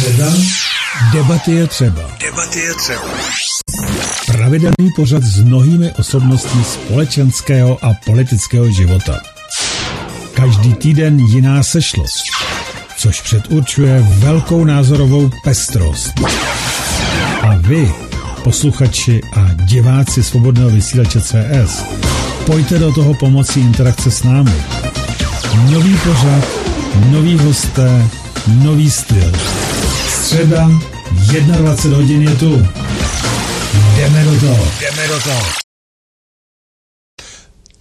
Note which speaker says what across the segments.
Speaker 1: Středa, debaty je třeba.
Speaker 2: Debaty je třeba.
Speaker 1: Pravidelný pořad s mnohými osobnostmi společenského a politického života. Každý týden jiná sešlost, což předurčuje velkou názorovou pestrost. A vy, posluchači a diváci Svobodného vysílače CS, pojďte do toho pomocí interakce s námi. Nový pořad, nový hosté, nový styl. Středa, 21 hodin je tu. Jdeme do toho.
Speaker 2: Jdeme do toho.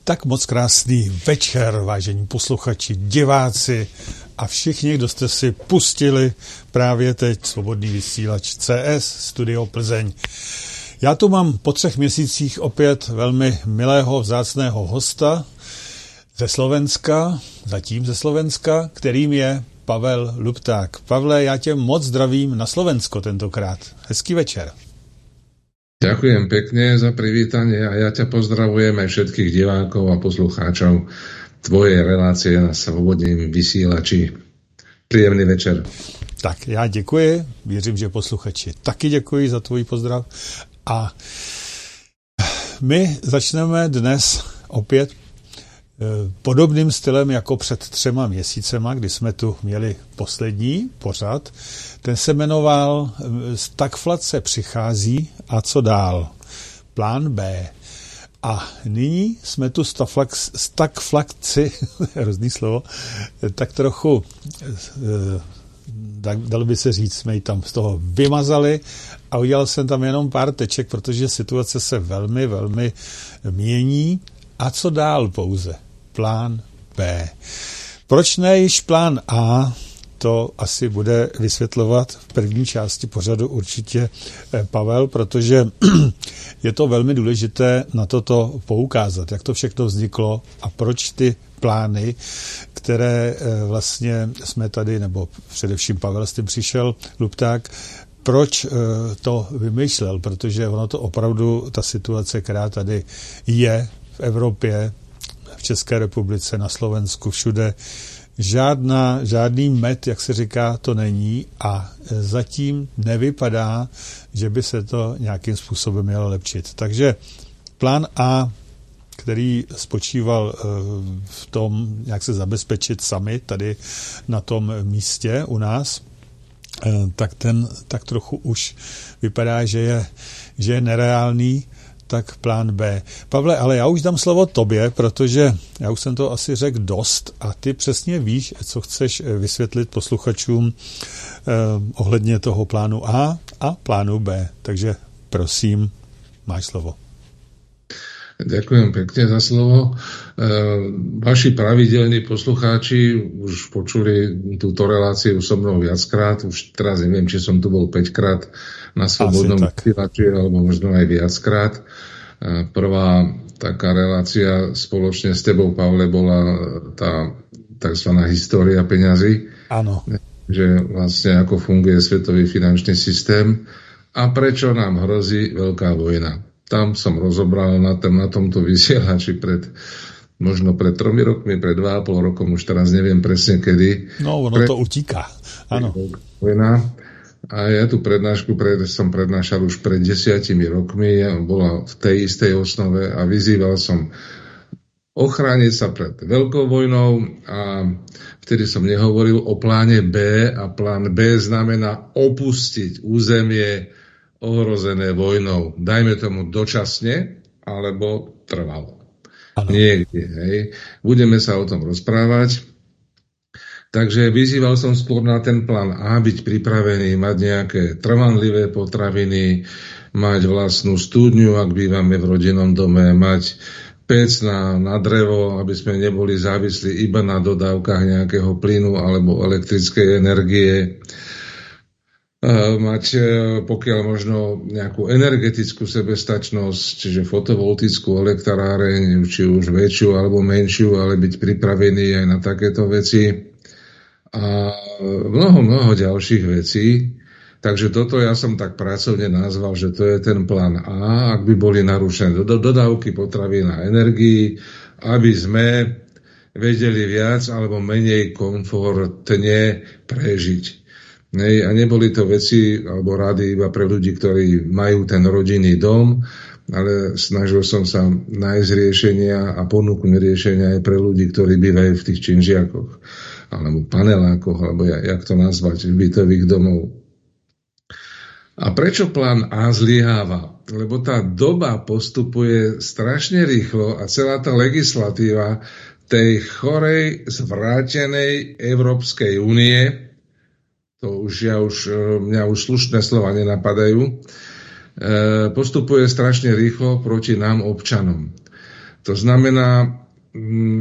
Speaker 1: Tak moc krásný večer, vážení posluchači, diváci a všichni, kdo jste si pustili právě teď svobodný vysílač CS Studio Plzeň. Já tu mám po třech měsících opět velmi milého, vzácného hosta ze Slovenska, zatím ze Slovenska, kterým je Pavel Lupták. Pavle, já tě moc zdravím na Slovensko tentokrát. Hezký večer.
Speaker 3: Ďakujem pekne za privítanie a ja ťa pozdravujem aj všetkých divákov a poslucháčov tvojej relácie na svobodným vysílači. Príjemný večer.
Speaker 1: Tak já děkuji, věřím, že posluchači taky děkuji za tvůj pozdrav a my začneme dnes opět podobným stylem jako před třema měsícema, kdy jsme tu měli poslední pořad. Ten se jmenoval eh, Stagflace přichází a co dál? Plán B. A nyní jsme tu stagflaci, hrozný slovo, tak trochu, eh, tak dalo by se říct, jsme ji tam z toho vymazali a udělal jsem tam jenom pár teček, protože situace se velmi, velmi mění. A co dál pouze? Plán B. Proč ne již plán A? To asi bude vysvětlovat v první části pořadu určitě eh, Pavel, protože je to velmi důležité na toto poukázat, jak to všechno vzniklo a proč ty plány, které eh, vlastně jsme tady, nebo především Pavel s tím přišel, Lupták, proč eh, to vymýšlel, protože ono to opravdu, ta situace, která tady je v Evropě, v České republice, na Slovensku, všude. Žádná, žádný met, jak se říká, to není a zatím nevypadá, že by se to nějakým způsobem mělo lepšit. Takže plán A, který spočíval eh, v tom, jak se zabezpečit sami tady na tom místě u nás, eh, tak ten tak trochu už vypadá, že je, že je nereálný tak plán B. Pavle, ale já už dám slovo tobě, protože já už jsem to asi řekl dost a ty přesně víš, co chceš eh, vysvětlit posluchačům eh, ohledně toho plánu A a plánu B. Takže prosím, máš slovo.
Speaker 3: Ďakujem pekne za slovo. E, vaši pravidelní poslucháči už počuli túto reláciu so mnou viackrát. Už teraz neviem, či som tu bol 5 krát na Svobodnom vysielači, alebo možno aj viackrát. Prvá taká relácia spoločne s tebou, Pavle, bola tá tzv. história peňazí.
Speaker 1: Áno.
Speaker 3: Že vlastne ako funguje svetový finančný systém a prečo nám hrozí veľká vojna tam som rozobral na, tom, na tomto vysielači pred možno pred tromi rokmi, pred dva a pol rokom, už teraz neviem presne kedy.
Speaker 1: No, ono
Speaker 3: pred...
Speaker 1: to utíka. Áno.
Speaker 3: A ja tu prednášku pred, som prednášal už pred desiatimi rokmi, bola v tej istej osnove a vyzýval som ochrániť sa pred veľkou vojnou a vtedy som nehovoril o pláne B a plán B znamená opustiť územie ohrozené vojnou, dajme tomu dočasne, alebo trvalo. Ano. Niekde, hej. Budeme sa o tom rozprávať. Takže vyzýval som skôr na ten plán A, byť pripravený, mať nejaké trvanlivé potraviny, mať vlastnú studňu, ak bývame v rodinnom dome, mať pec na, na drevo, aby sme neboli závislí iba na dodávkach nejakého plynu alebo elektrickej energie. Mať e, pokiaľ možno nejakú energetickú sebestačnosť, čiže fotovoltickú elektráreň, či už väčšiu alebo menšiu, ale byť pripravený aj na takéto veci a mnoho, mnoho ďalších vecí. Takže toto ja som tak pracovne nazval, že to je ten plán A, ak by boli narušené dodávky potravín a energii, aby sme vedeli viac alebo menej komfortne prežiť. A neboli to veci alebo rady iba pre ľudí, ktorí majú ten rodinný dom, ale snažil som sa nájsť riešenia a ponúknuť riešenia aj pre ľudí, ktorí bývajú v tých činžiakoch alebo panelákoch, alebo jak, to nazvať, bytových domov. A prečo plán A zlyháva? Lebo tá doba postupuje strašne rýchlo a celá tá legislatíva tej chorej, zvrátenej Európskej únie, to už ja už, e, mňa už slušné slova nenapadajú, e, postupuje strašne rýchlo proti nám občanom. To znamená,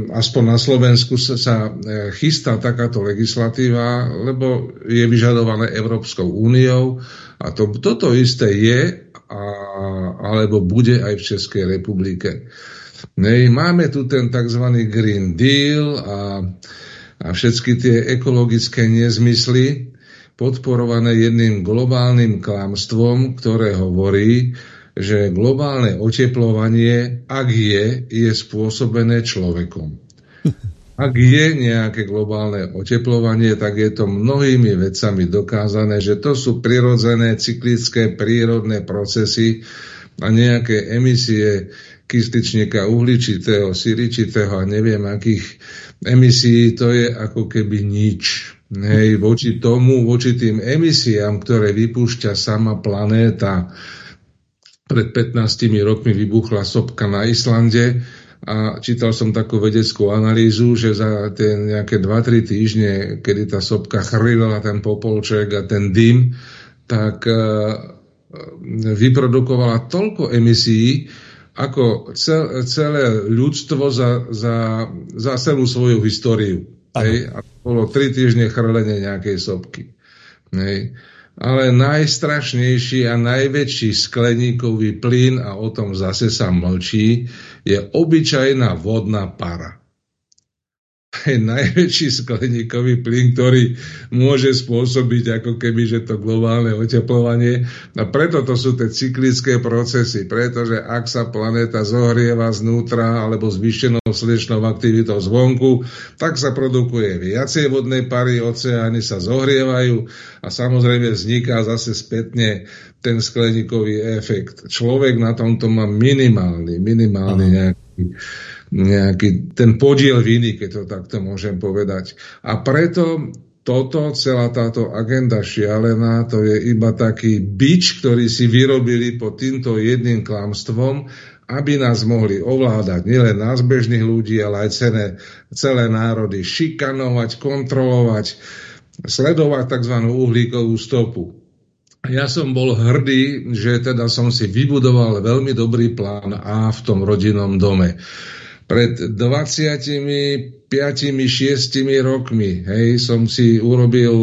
Speaker 3: aspoň na Slovensku sa, sa e, chystá takáto legislatíva, lebo je vyžadované Európskou úniou a to, toto isté je a, alebo bude aj v Českej republike. Nej, máme tu ten tzv. Green Deal a, a všetky tie ekologické nezmysly, podporované jedným globálnym klamstvom, ktoré hovorí, že globálne oteplovanie, ak je, je spôsobené človekom. Ak je nejaké globálne oteplovanie, tak je to mnohými vecami dokázané, že to sú prirodzené, cyklické, prírodné procesy a nejaké emisie kysličníka uhličitého, siričitého a neviem akých emisí, to je ako keby nič. Hej, voči tomu, voči tým emisiám, ktoré vypúšťa sama planéta. Pred 15 rokmi vybuchla sopka na Islande a čítal som takú vedeckú analýzu, že za tie nejaké 2-3 týždne, kedy tá sopka chrlila ten popolček a ten dym, tak uh, vyprodukovala toľko emisí, ako cel, celé ľudstvo za, za, za celú svoju históriu. Hej, a bolo tri týždne chrlenie nejakej sopky. Hej. Ale najstrašnejší a najväčší skleníkový plyn, a o tom zase sa mlčí, je obyčajná vodná para je najväčší skleníkový plyn, ktorý môže spôsobiť ako keby, že to globálne oteplovanie. A preto to sú tie cyklické procesy, pretože ak sa planéta zohrieva znútra alebo zvýšenou slnečnou aktivitou zvonku, tak sa produkuje viacej vodnej pary, oceány sa zohrievajú a samozrejme vzniká zase spätne ten skleníkový efekt. Človek na tomto má minimálny, minimálny nejaký nejaký ten podiel viny, keď to takto môžem povedať. A preto toto, celá táto agenda šialená, to je iba taký bič, ktorý si vyrobili pod týmto jedným klamstvom, aby nás mohli ovládať nielen nás bežných ľudí, ale aj celé, celé národy šikanovať, kontrolovať, sledovať tzv. uhlíkovú stopu. Ja som bol hrdý, že teda som si vybudoval veľmi dobrý plán A v tom rodinnom dome pred 25 6 rokmi, hej, som si urobil,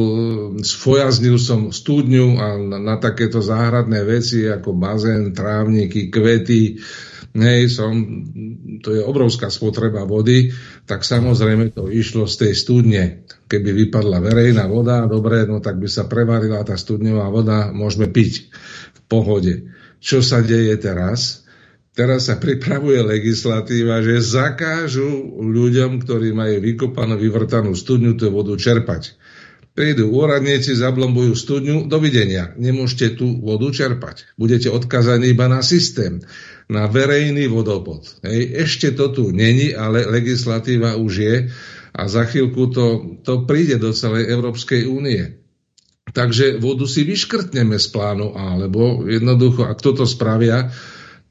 Speaker 3: sfojaznil som studňu a na, na takéto záhradné veci ako bazén, trávniky, kvety, hej, som, to je obrovská spotreba vody, tak samozrejme to išlo z tej studne. Keby vypadla verejná voda, dobre, no tak by sa prevarila tá studňová voda, môžeme piť v pohode. Čo sa deje teraz? Teraz sa pripravuje legislatíva, že zakážu ľuďom, ktorí majú vykopanú, vyvrtanú studňu, tú vodu čerpať. Prídu úradníci, zablombujú studňu, dovidenia. Nemôžete tú vodu čerpať. Budete odkazaní iba na systém, na verejný vodopod. Hej. Ešte to tu není, ale legislatíva už je a za chvíľku to, to príde do celej Európskej únie. Takže vodu si vyškrtneme z plánu A, lebo jednoducho, ak toto spravia,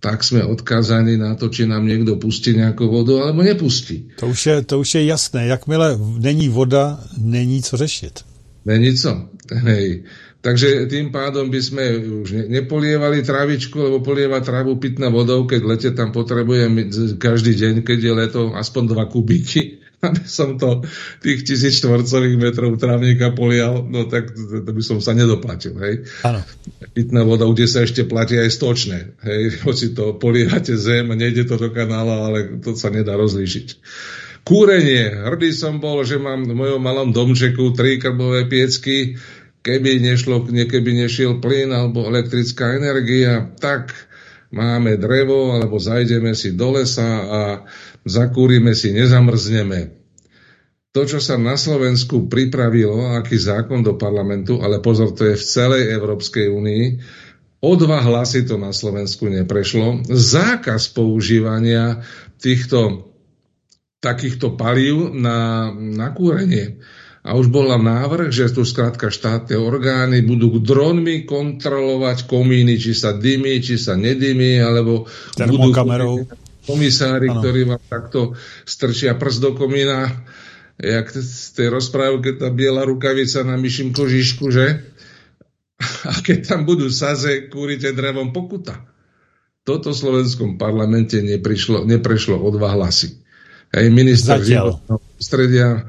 Speaker 3: tak sme odkázaní na to, či nám niekto pustí nejakú vodu, alebo nepustí.
Speaker 1: To už je, to už je jasné. Jakmile není voda, není co řešit.
Speaker 3: Není co. Hej. Takže tým pádom by sme už nepolievali trávičku, lebo polievať trávu pitnou vodou, keď lete tam potrebujem každý deň, keď je leto, aspoň dva kubíky som to tých tisíc štvorcových metrov trávnika polial, no tak to, by som sa nedoplatil, hej.
Speaker 1: Áno.
Speaker 3: Pitná voda, kde sa ešte platí aj stočné, hej. Hoci to polievate zem, nejde to do kanála, ale to sa nedá rozlíšiť. Kúrenie. Hrdý som bol, že mám v mojom malom domčeku tri krbové piecky, keby nešlo, keby nešiel plyn alebo elektrická energia, tak máme drevo, alebo zajdeme si do lesa a zakúrime si, nezamrzneme. To, čo sa na Slovensku pripravilo, aký zákon do parlamentu, ale pozor, to je v celej Európskej únii, o dva hlasy to na Slovensku neprešlo. Zákaz používania týchto takýchto palív na, na kúrenie. A už bola návrh, že tu skrátka štátne orgány budú dronmi kontrolovať komíny, či sa dymí, či sa nedymí, alebo budú komisári, ano. ktorí vám takto strčia prst do komína jak z tej rozprávke tá biela rukavica na myším kožišku, že? A keď tam budú saze, kúrite drevom pokuta. Toto v slovenskom parlamente neprišlo, neprešlo o dva hlasy. Aj minister životného prostredia, e,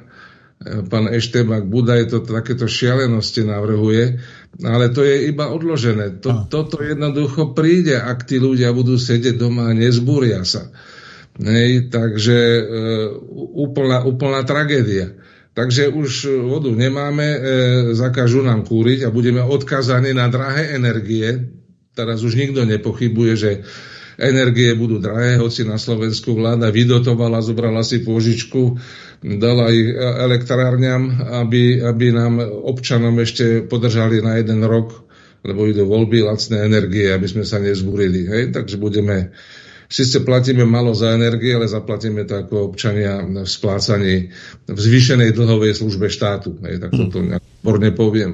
Speaker 3: pán Eštebak Budaj, to takéto šialenosti navrhuje, ale to je iba odložené. To, toto jednoducho príde, ak tí ľudia budú sedieť doma a nezbúria sa. Hej, takže e, úplná, úplná tragédia. Takže už vodu nemáme, e, zakážu nám kúriť a budeme odkazaní na drahé energie. Teraz už nikto nepochybuje, že energie budú drahé, hoci na Slovensku vláda vydotovala, zobrala si pôžičku, dala ich elektrárňam, aby, aby nám občanom ešte podržali na jeden rok, lebo idú voľby, lacné energie, aby sme sa nezbúrili. Hej? Takže budeme Sice platíme malo za energie, ale zaplatíme to ako občania v splácaní v zvýšenej dlhovej službe štátu. Hej, tak toto mm. odborne poviem.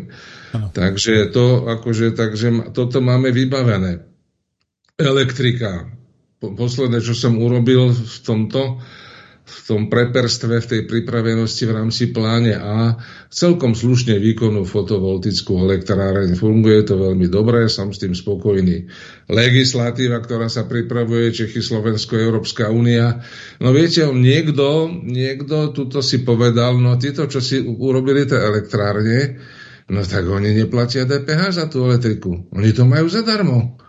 Speaker 3: Ano. Takže to, akože, takže toto máme vybavené. Elektrika. Posledné, čo som urobil v tomto, v tom preperstve, v tej pripravenosti v rámci pláne A celkom slušne výkonu fotovoltickú elektráreň. Funguje to veľmi dobre, som s tým spokojný. Legislatíva, ktorá sa pripravuje, Čechy, Slovensko, Európska únia. No viete, niekto, niekto tuto si povedal, no títo, čo si urobili tie elektrárne, no tak oni neplatia DPH za tú elektriku. Oni to majú zadarmo.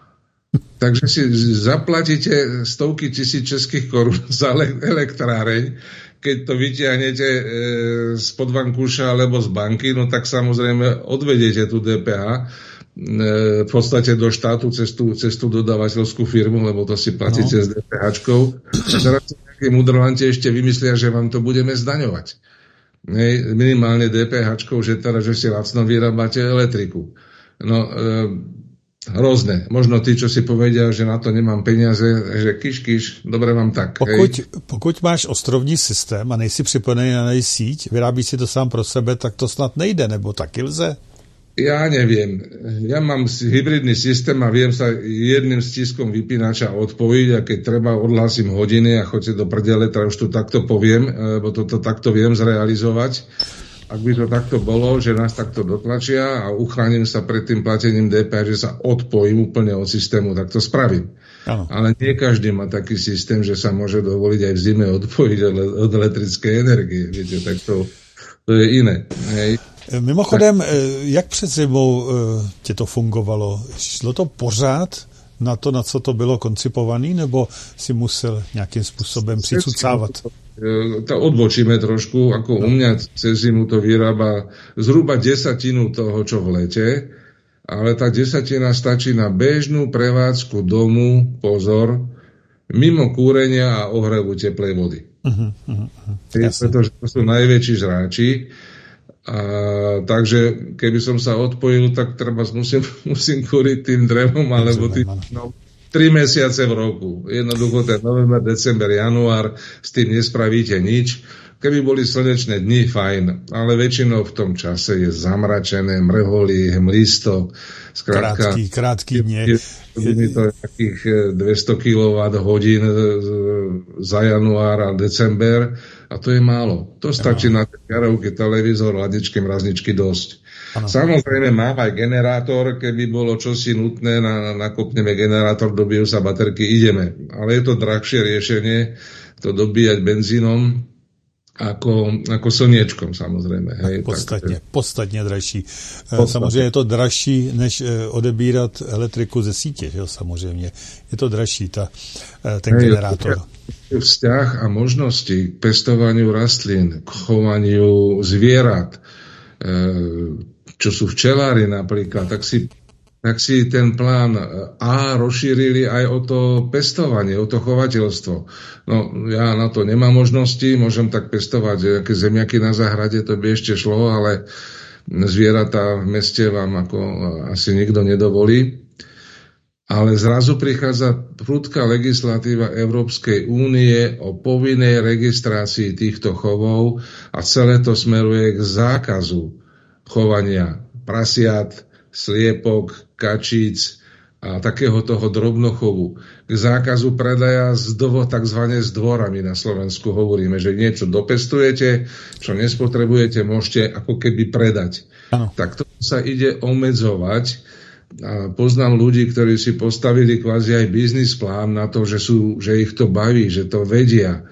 Speaker 3: Takže si zaplatíte stovky tisíc českých korún za elektráreň, keď to vyťahnete e, z podvankúša alebo z banky, no tak samozrejme odvedete tú DPH e, v podstate do štátu cez tú, cez tú dodávateľskú firmu, lebo to si platíte no. s DPH. A teraz nejaké mudrovanti ešte vymyslia, že vám to budeme zdaňovať. Ne, minimálne DPH, že teraz, že si lacno vyrábate elektriku. No, e, Hrozné. Možno tí, čo si povedia, že na to nemám peniaze, že kiš, kiš, dobre mám tak.
Speaker 1: Pokud, pokud máš ostrovní systém a nejsi připojený na nej síť, vyrábíš si to sám pro sebe, tak to snad nejde, nebo taky lze?
Speaker 3: Ja neviem. Ja mám hybridný systém a viem sa jedným stiskom vypínača odpojiť a keď treba odhlasím hodiny a chodte do prdele, tak už to takto poviem, lebo toto to takto viem zrealizovať ak by to takto bolo, že nás takto dotlačia a uchránim sa pred tým platením DPH, že sa odpojím úplne od systému, tak to spravím. Ano. Ale nie každý má taký systém, že sa môže dovoliť aj v zime odpojiť od, elektrickej energie. Viete, tak to, to je iné. Hej.
Speaker 1: Mimochodem, tak... jak před zimou e, tě to fungovalo? Šlo to pořád na to, na co to bylo koncipované, nebo si musel nějakým způsobem přicucávat?
Speaker 3: E, to odbočíme trošku, ako u mňa cez zimu to vyrába zhruba desatinu toho, čo v lete, ale tá desatina stačí na bežnú prevádzku domu, pozor, mimo kúrenia a ohrevu teplej vody. Uh-huh, uh-huh, pretože to sú najväčší žráči. A, takže keby som sa odpojil, tak treba musím, musím kúriť tým drevom alebo tým no, Tri mesiace v roku. Jednoducho ten november, december, január, s tým nespravíte nič. Keby boli slnečné dni, fajn, ale väčšinou v tom čase je zamračené, mrholí, hmlisto.
Speaker 1: Skrátka, krátky, krátky dne.
Speaker 3: Je to takých 200 kW hodín za január a december a to je málo. To stačí na jarovky, televízor, ladičky, mrazničky dosť. Ano. Samozrejme mám aj generátor, keby bolo čosi nutné, na, nakopneme generátor, dobijú sa baterky, ideme. Ale je to drahšie riešenie, to dobíjať benzínom, ako, ako slniečkom samozrejme. Hej,
Speaker 1: podstatně, tak, podstatně dražší. Eh, podstatně. Samozřejmě je to dražší, než eh, odebírat elektriku ze sítě, jo, samozřejmě. Je to dražší, ta, ten hej, generátor.
Speaker 3: Vzťah a možnosti k pestovaniu rastlín, k chovaniu zvierat, čo sú včelári napríklad, tak si tak si ten plán A rozšírili aj o to pestovanie, o to chovateľstvo. No ja na to nemám možnosti, môžem tak pestovať nejaké zemiaky na záhrade, to by ešte šlo, ale zvieratá v meste vám ako asi nikto nedovolí. Ale zrazu prichádza prudká legislatíva Európskej únie o povinnej registrácii týchto chovov a celé to smeruje k zákazu chovania prasiat, sliepok, kačíc a takého toho drobnochovu. K zákazu predaja z dvo, tzv. s dvorami na Slovensku hovoríme, že niečo dopestujete, čo nespotrebujete, môžete ako keby predať. Ano. Tak to sa ide omedzovať. A poznám ľudí, ktorí si postavili kvázi aj biznis plán na to, že, sú, že ich to baví, že to vedia.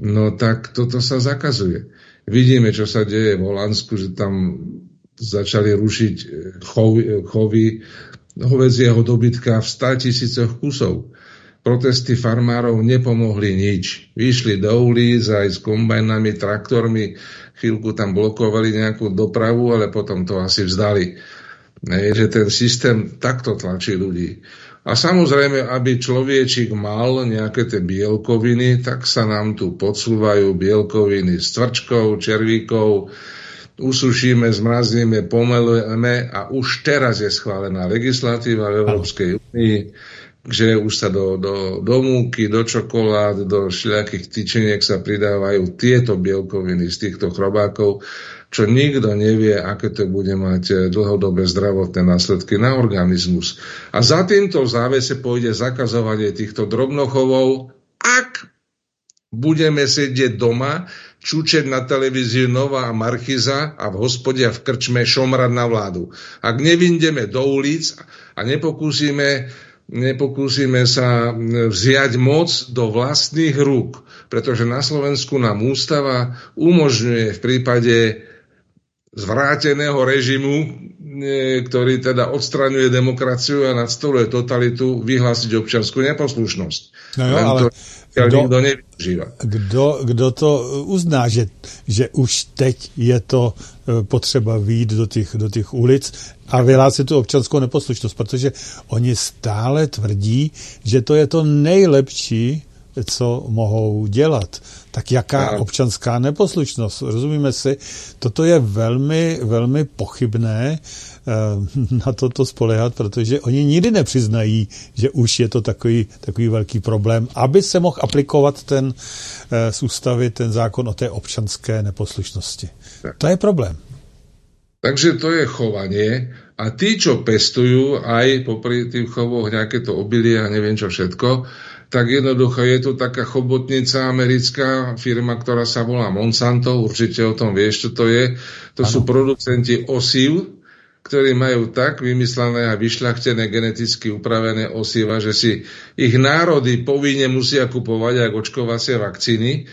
Speaker 3: No tak toto sa zakazuje. Vidíme, čo sa deje v Holandsku, že tam začali rušiť eh, chovy, eh, chovy hovedzieho dobytka v 100 tisícoch kusov. Protesty farmárov nepomohli nič. Vyšli do ulic aj s kombajnami, traktormi, chvíľku tam blokovali nejakú dopravu, ale potom to asi vzdali. Ne, že ten systém takto tlačí ľudí. A samozrejme, aby človečik mal nejaké tie bielkoviny, tak sa nám tu podsúvajú bielkoviny s tvrčkou, červíkov, usušíme, zmrazníme, pomelujeme a už teraz je schválená legislatíva v Európskej únii, že už sa do, do, do múky, do čokolád, do všelijakých tyčeniek sa pridávajú tieto bielkoviny z týchto chrobákov, čo nikto nevie, aké to bude mať eh, dlhodobé zdravotné následky na organizmus. A za týmto závese pôjde zakazovanie týchto drobnochovov, ak budeme sedieť doma čučeť na televíziu Nová Marchiza a v hospode a v krčme šomrať na vládu. Ak nevindeme do ulic a nepokúsime, nepokúsime sa vziať moc do vlastných rúk, pretože na Slovensku nám ústava umožňuje v prípade zvráteného režimu, ktorý teda odstraňuje demokraciu a nadstoluje totalitu, vyhlásiť občanskú neposlušnosť.
Speaker 1: No jo, ale to kdo, nikto nevyužíva. Kdo, kdo to uzná, že, že už teď je to e, potřeba výjít do těch, do těch ulic a vyhlásit tu občanskou neposlušnost, protože oni stále tvrdí, že to je to nejlepší, co mohou dělat. Tak jaká no. občanská neposlušnost? Rozumíme si, toto je velmi, velmi pochybné na toto spolehat, protože oni nikdy nepřiznají, že už je to takový, takový velký problém, aby se mohl aplikovat ten eh, z ústavy ten zákon o té občanské neposlušnosti. To je problém.
Speaker 3: Takže to je chovanie a tí, čo pestujú aj popri tých chovoch nejaké to obilie a neviem čo všetko, tak jednoducho je tu taká chobotnica americká firma, ktorá sa volá Monsanto, určite o tom vieš, čo to je. To ano. sú producenti osív, ktorí majú tak vymyslené a vyšľachtené geneticky upravené osiva, že si ich národy povinne musia kupovať ako očkovacie vakcíny.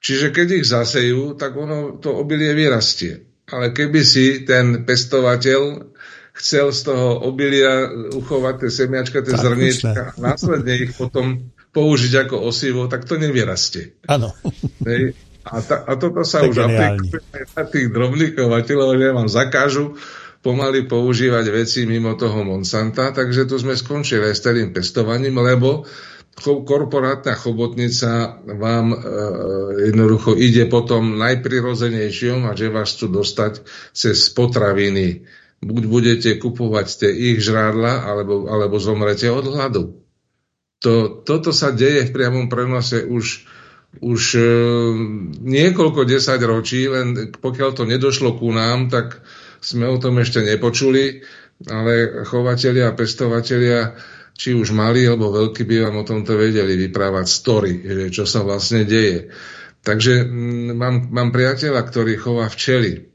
Speaker 3: Čiže keď ich zasejú, tak ono to obilie vyrastie. Ale keby si ten pestovateľ chcel z toho obilia uchovať tie semiačka, tie zrniečka a následne ich potom použiť ako osivo, tak to nevyrastie.
Speaker 1: Áno.
Speaker 3: A, ta, a toto sa už aplikuje na tých drobných chovateľov, že vám zakážu pomaly používať veci mimo toho Monsanta, takže tu sme skončili aj s tým pestovaním, lebo korporátna chobotnica vám e, jednoducho ide potom najprirozenejším a že vás chcú dostať cez potraviny. Buď budete kupovať tie ich žrádla, alebo, alebo zomrete od hladu. To, toto sa deje v priamom prenose už, už e, niekoľko desať ročí, len pokiaľ to nedošlo ku nám, tak sme o tom ešte nepočuli, ale chovatelia a pestovatelia, či už malí alebo veľkí, by vám o tomto vedeli vyprávať story, čo sa vlastne deje. Takže mm, mám, mám priateľa, ktorý chová včely.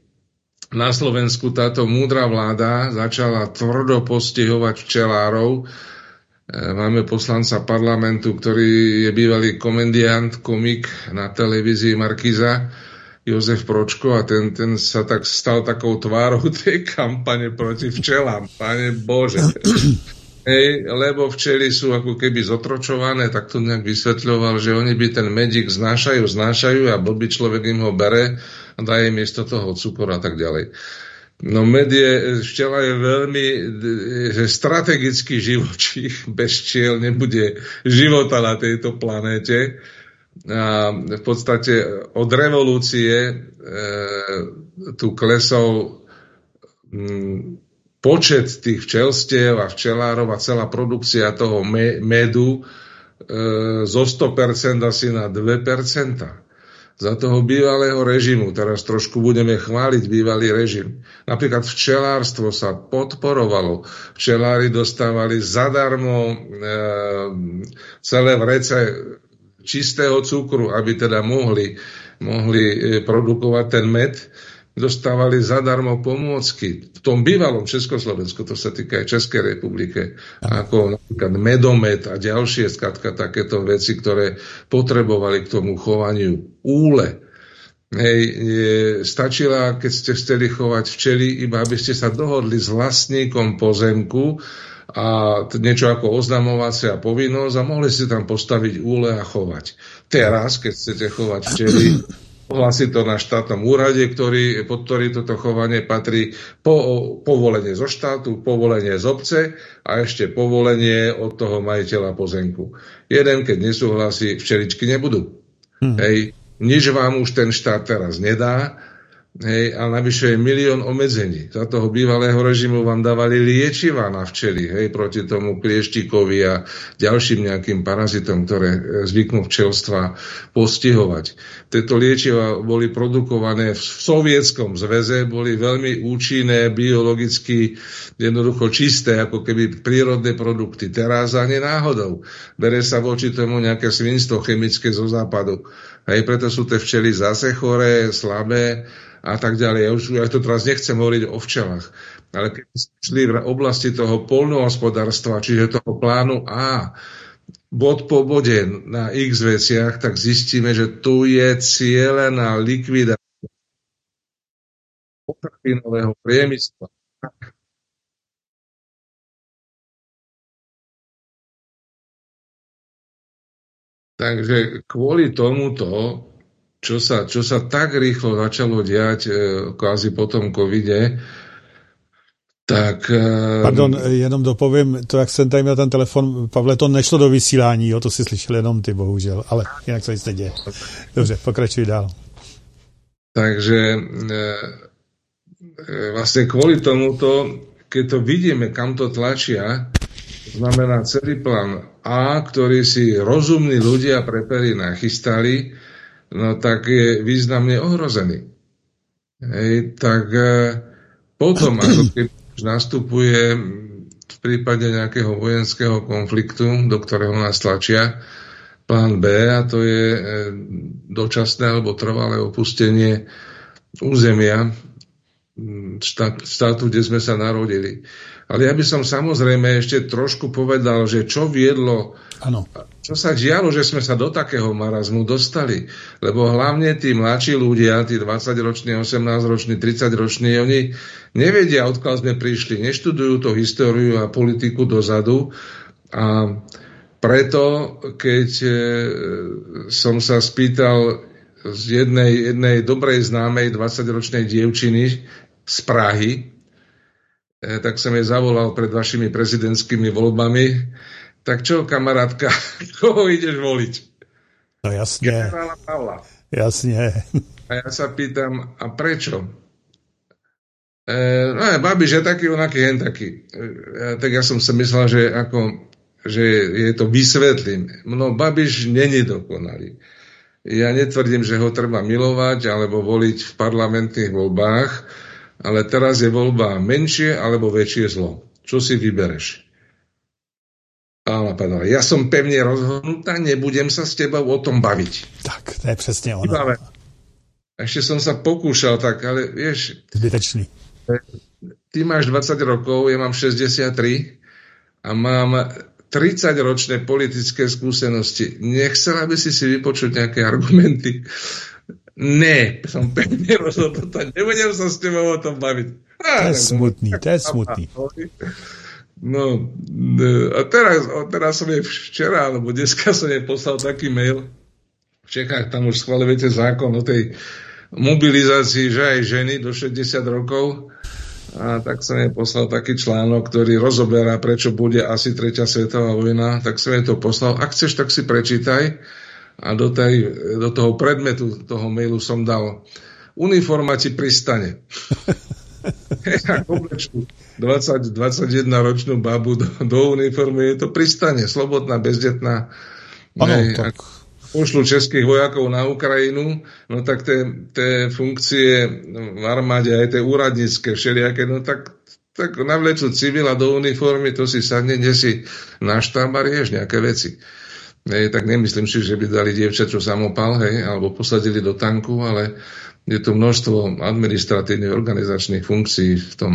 Speaker 3: Na Slovensku táto múdra vláda začala tvrdo postihovať včelárov. E, máme poslanca parlamentu, ktorý je bývalý komendiant, komik na televízii Markiza, Jozef Pročko a ten, ten sa tak stal takou tvárou tej kampane proti včelám. Pane Bože. Hej, lebo včely sú ako keby zotročované, tak to nejak vysvetľoval, že oni by ten medík znášajú, znášajú a blbý človek im ho bere a daje miesto toho cukor a tak ďalej. No med je, včela je veľmi že strategický živočích. Bez včiel nebude života na tejto planéte. V podstate od revolúcie e, tu klesol m, počet tých včelstiev a včelárov a celá produkcia toho me, medu e, zo 100% asi na 2% za toho bývalého režimu. Teraz trošku budeme chváliť bývalý režim. Napríklad včelárstvo sa podporovalo. Včelári dostávali zadarmo e, celé vrece čistého cukru, aby teda mohli, mohli e, produkovať ten med dostávali zadarmo pomôcky. V tom bývalom Československu, to sa týka aj Českej republike, ako napríklad medomet a ďalšie skatka takéto veci, ktoré potrebovali k tomu chovaniu úle. Hej, je, stačila, keď ste chceli chovať včely, iba aby ste sa dohodli s vlastníkom pozemku a niečo ako oznamovacia povinnosť a mohli ste tam postaviť úle a chovať. Teraz, keď chcete chovať včely, Hlasí to na štátnom úrade, ktorý, pod ktorý toto chovanie patrí po, povolenie zo štátu, povolenie z obce a ešte povolenie od toho majiteľa pozemku. Jeden, keď nesúhlasí, včeličky nebudú. Hmm. Hej, nič vám už ten štát teraz nedá, Hej, a navyše je milión obmedzení. Za toho bývalého režimu vám dávali liečiva na včely, hej, proti tomu klieštikovi a ďalším nejakým parazitom, ktoré e, zvyknú včelstva postihovať. Tieto liečiva boli produkované v sovietskom zväze, boli veľmi účinné, biologicky jednoducho čisté, ako keby prírodné produkty. Teraz ani náhodou. Bere sa voči tomu nejaké svinstvo chemické zo západu. Hej, preto sú tie včely zase choré, slabé, a tak ďalej. Ja už ja to teraz nechcem hovoriť o včelách, ale keď sme šli v oblasti toho polnohospodárstva, čiže toho plánu A, bod po bode na x veciach, tak zistíme, že tu je cieľená likvidácia potravinového priemyslu. Takže kvôli tomuto čo sa, čo sa tak rýchlo začalo diať e, kvázi po tom covide, tak...
Speaker 1: E, Pardon, jenom dopovím, to, jak jsem tady měl ten telefon, Pavle, to nešlo do vysílání, jo, to si slyšel jenom ty, bohužel, ale jinak se nic neděje. Dobře, pokračuj dál.
Speaker 3: Takže e, e, vlastne kvôli tomuto, keď to vidíme, kam to tlačia, znamená celý plán A, ktorý si rozumní ľudia pre Pery nachystali, no tak je významne ohrozený. Hej, tak e, potom, ako keď nastupuje v prípade nejakého vojenského konfliktu, do ktorého nás tlačia, plán B, a to je e, dočasné alebo trvalé opustenie územia štát, štátu, kde sme sa narodili. Ale ja by som samozrejme ešte trošku povedal, že čo viedlo, ano. čo sa dialo, že sme sa do takého marazmu dostali. Lebo hlavne tí mladší ľudia, tí 20-roční, 18-roční, 30-roční, oni nevedia, odkiaľ sme prišli, neštudujú to históriu a politiku dozadu. A preto, keď e, som sa spýtal z jednej, jednej dobrej známej 20-ročnej dievčiny z Prahy, tak som jej zavolal pred vašimi prezidentskými voľbami. Tak čo, kamarátka, koho ideš voliť?
Speaker 1: No jasne. Pavla. Jasne.
Speaker 3: A ja sa pýtam, a prečo? E, no je Babiš je taký, onaký, hen taký. E, tak ja som si myslel, že, ako, že je to vysvetlím. No Babiš není dokonalý. Ja netvrdím, že ho treba milovať alebo voliť v parlamentných voľbách, ale teraz je voľba menšie alebo väčšie zlo. Čo si vybereš? Ona povedala, ja som pevne rozhodnutá, nebudem sa s tebou o tom baviť.
Speaker 1: Tak, to je přesně ono.
Speaker 3: Ešte som sa pokúšal, tak ale vieš...
Speaker 1: Zbytečný.
Speaker 3: Ty máš 20 rokov, ja mám 63 a mám 30 ročné politické skúsenosti. Nechcela by si si vypočuť nejaké argumenty ne, som pevne rozhodnutá, nebudem sa s tebou o tom baviť.
Speaker 1: to je smutný, to je smutný.
Speaker 3: No, a teraz, teraz som jej včera, alebo dneska som jej poslal taký mail, v Čechách tam už schválujete zákon o tej mobilizácii, že aj ženy do 60 rokov, A tak som jej poslal taký článok, ktorý rozoberá, prečo bude asi tretia svetová vojna. Tak som jej to poslal. Ak chceš, tak si prečítaj. A do, tej, do toho predmetu toho mailu som dal uniforma ti pristane. ja 20, 21 ročnú babu do, do uniformy, to pristane, slobodná, bezdetná.
Speaker 1: Ano, tak
Speaker 3: pošlu českých vojakov na Ukrajinu, no tak tie funkcie v armáde, aj tie úradnícke všelijaké, no tak, tak navlečú civila do uniformy, to si sadne, kde si na štáb a rieš nejaké veci. Hej, tak nemyslím si, že by dali dievčaču samopal, hej, alebo posadili do tanku, ale je tu množstvo administratívnych organizačných funkcií v, tom,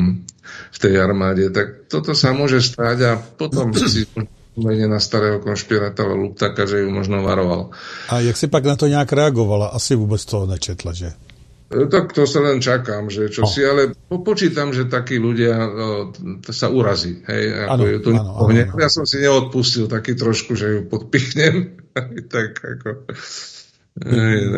Speaker 3: v tej armáde. Tak toto sa môže stať a potom si mene na starého konšpirátora Luptaka, že ju možno varoval.
Speaker 1: A jak si pak na to nějak reagovala? Asi vůbec toho nečetla, že?
Speaker 3: E, tak to sa len čakám, že čo no. si, ale počítam, že takí ľudia no, sa urazí. Hej, ako ano, je to ano, ano, ano. Ja som si neodpustil taký trošku, že ju podpichnem. tak ako...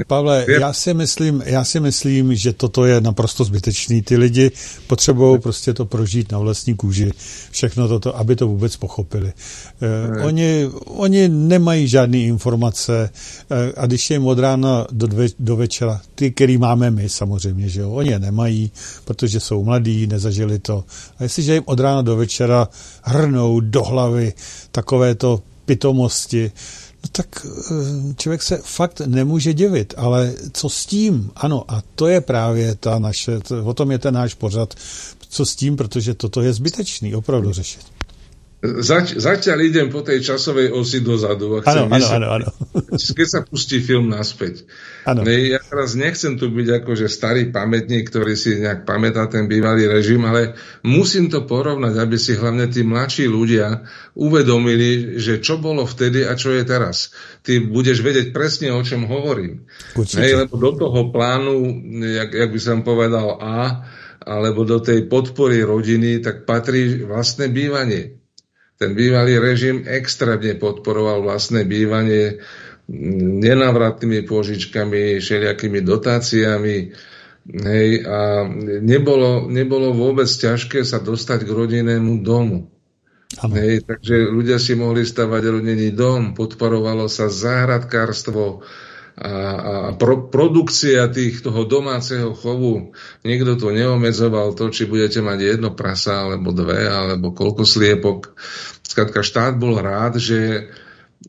Speaker 1: Pavle, já si, myslím, já si myslím, že toto je naprosto zbytečný. Ty lidi potřebují prostě to prožít na vlastní kůži, všechno toto, aby to vůbec pochopili. Eh, oni, oni nemají žádné informace eh, a když je jim od rána do, dve, do večera, ty, který máme my samozřejmě, že jo, oni je nemají, protože jsou mladí, nezažili to. A jestliže jim od rána do večera hrnou do hlavy takovéto pitomosti, No tak eh, člověk se fakt nemůže divit, ale co s tím? Ano, a to je právě ta naše, o tom je ten náš pořad, co s tím, protože toto je zbytečný opravdu řešit.
Speaker 3: Zač, zatiaľ idem po tej časovej osi dozadu.
Speaker 1: Áno, áno, áno, áno.
Speaker 3: Keď sa pustí film naspäť. Ano. Ja teraz nechcem tu byť akože starý pamätník, ktorý si nejak pamätá ten bývalý režim, ale musím to porovnať, aby si hlavne tí mladší ľudia uvedomili, že čo bolo vtedy a čo je teraz. Ty budeš vedieť presne, o čom hovorím. Hej, lebo do toho plánu, jak, jak by som povedal A, alebo do tej podpory rodiny, tak patrí vlastné bývanie. Ten bývalý režim extrémne podporoval vlastné bývanie nenávratnými pôžičkami, všelijakými dotáciami. Hej, a nebolo, nebolo vôbec ťažké sa dostať k rodinnému domu. Hej, takže ľudia si mohli stavať rodinný dom, podporovalo sa záhradkárstvo, a, a pro, produkcia tých toho domáceho chovu, niekto to neomedzoval to, či budete mať jedno prasa, alebo dve, alebo koľko sliepok. Skladka štát bol rád, že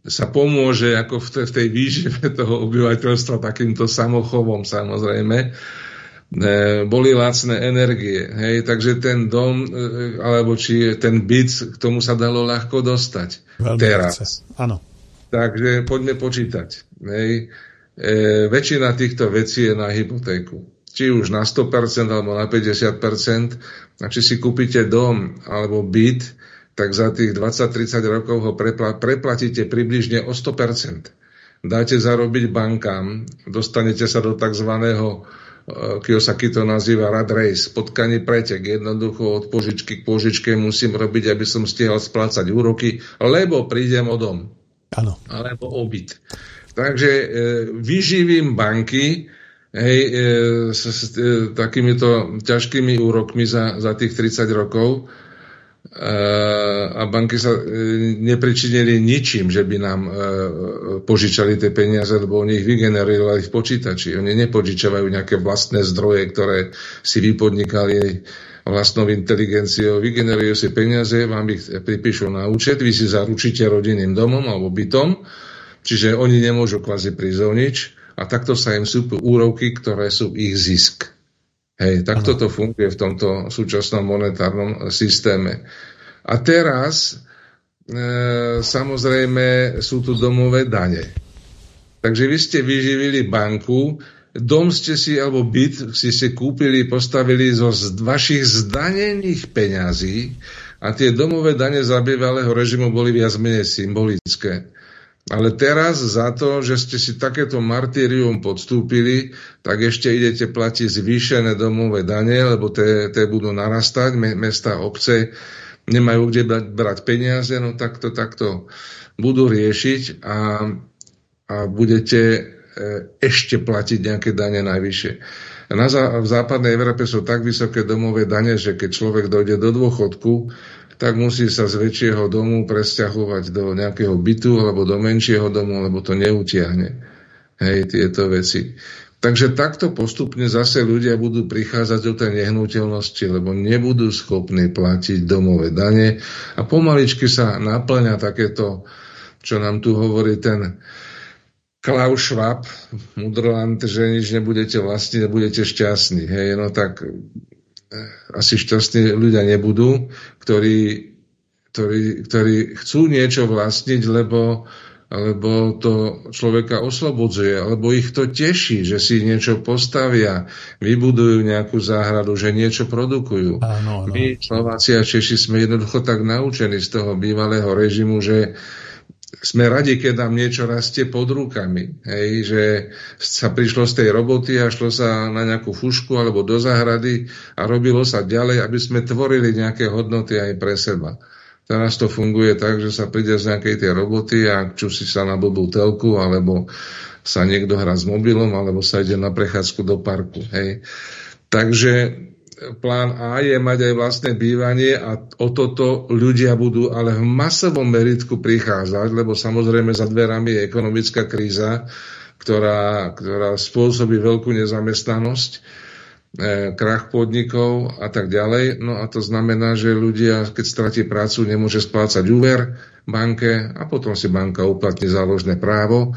Speaker 3: sa pomôže ako v tej, v tej výžive toho obyvateľstva takýmto samochovom samozrejme. E, boli lacné energie. Hej, takže ten dom, e, alebo či ten byt, k tomu sa dalo ľahko dostať. Veľmi teraz.
Speaker 1: Áno.
Speaker 3: Takže poďme počítať. Hej e, väčšina týchto vecí je na hypotéku. Či už na 100% alebo na 50%. A či si kúpite dom alebo byt, tak za tých 20-30 rokov ho prepla- preplatíte približne o 100%. Dáte zarobiť bankám, dostanete sa do tzv. Kiyosaki to nazýva rad race, potkaný pretek. Jednoducho od požičky k požičke musím robiť, aby som stihal splácať úroky, lebo prídem o dom.
Speaker 1: Ano.
Speaker 3: Alebo o byt. Takže e, vyživím banky hej, e, s, s e, takýmito ťažkými úrokmi za, za tých 30 rokov e, a banky sa e, nepričinili ničím, že by nám e, požičali tie peniaze, lebo oni ich vygenerovali v počítači. Oni nepožičavajú nejaké vlastné zdroje, ktoré si vypodnikali vlastnou inteligenciou, vygenerujú si peniaze, vám ich pripíšu na účet, vy si zaručíte rodinným domom alebo bytom Čiže oni nemôžu kvázi prísť o nič a takto sa im súpu úrovky, ktoré sú ich zisk. Hej, takto to funguje v tomto súčasnom monetárnom systéme. A teraz e, samozrejme sú tu domové dane. Takže vy ste vyživili banku, dom ste si, alebo byt si ste kúpili, postavili zo vašich zdanených peňazí a tie domové dane za bývalého režimu boli viac menej symbolické. Ale teraz za to, že ste si takéto martýrium podstúpili, tak ešte idete platiť zvýšené domové dane, lebo tie, budú narastať, mesta, obce nemajú kde brať, peniaze, no takto, takto budú riešiť a, a budete e, ešte platiť nejaké dane najvyššie. Na v západnej Európe sú tak vysoké domové dane, že keď človek dojde do dôchodku, tak musí sa z väčšieho domu presťahovať do nejakého bytu alebo do menšieho domu, lebo to neutiahne. Hej, tieto veci. Takže takto postupne zase ľudia budú prichádzať do tej nehnuteľnosti, lebo nebudú schopní platiť domové dane a pomaličky sa naplňa takéto, čo nám tu hovorí ten Klaus Schwab, Mudrland, že nič nebudete vlastniť, nebudete šťastní. Hej, no tak asi šťastní ľudia nebudú, ktorí, ktorí, ktorí chcú niečo vlastniť, lebo alebo to človeka oslobodzuje, alebo ich to teší, že si niečo postavia, vybudujú nejakú záhradu, že niečo produkujú. Áno, áno. My, Slováci a Češi, sme jednoducho tak naučení z toho bývalého režimu, že sme radi, keď nám niečo rastie pod rukami. Hej, že sa prišlo z tej roboty a šlo sa na nejakú fušku alebo do záhrady a robilo sa ďalej, aby sme tvorili nejaké hodnoty aj pre seba. Teraz to funguje tak, že sa príde z nejakej tej roboty a si sa na blbú telku, alebo sa niekto hrá s mobilom, alebo sa ide na prechádzku do parku. Hej. Takže plán A je mať aj vlastné bývanie a o toto ľudia budú ale v masovom meritku prichádzať, lebo samozrejme za dverami je ekonomická kríza, ktorá, ktorá spôsobí veľkú nezamestnanosť E, krach podnikov a tak ďalej. No a to znamená, že ľudia, keď stratí prácu, nemôže splácať úver banke a potom si banka uplatní záložné právo.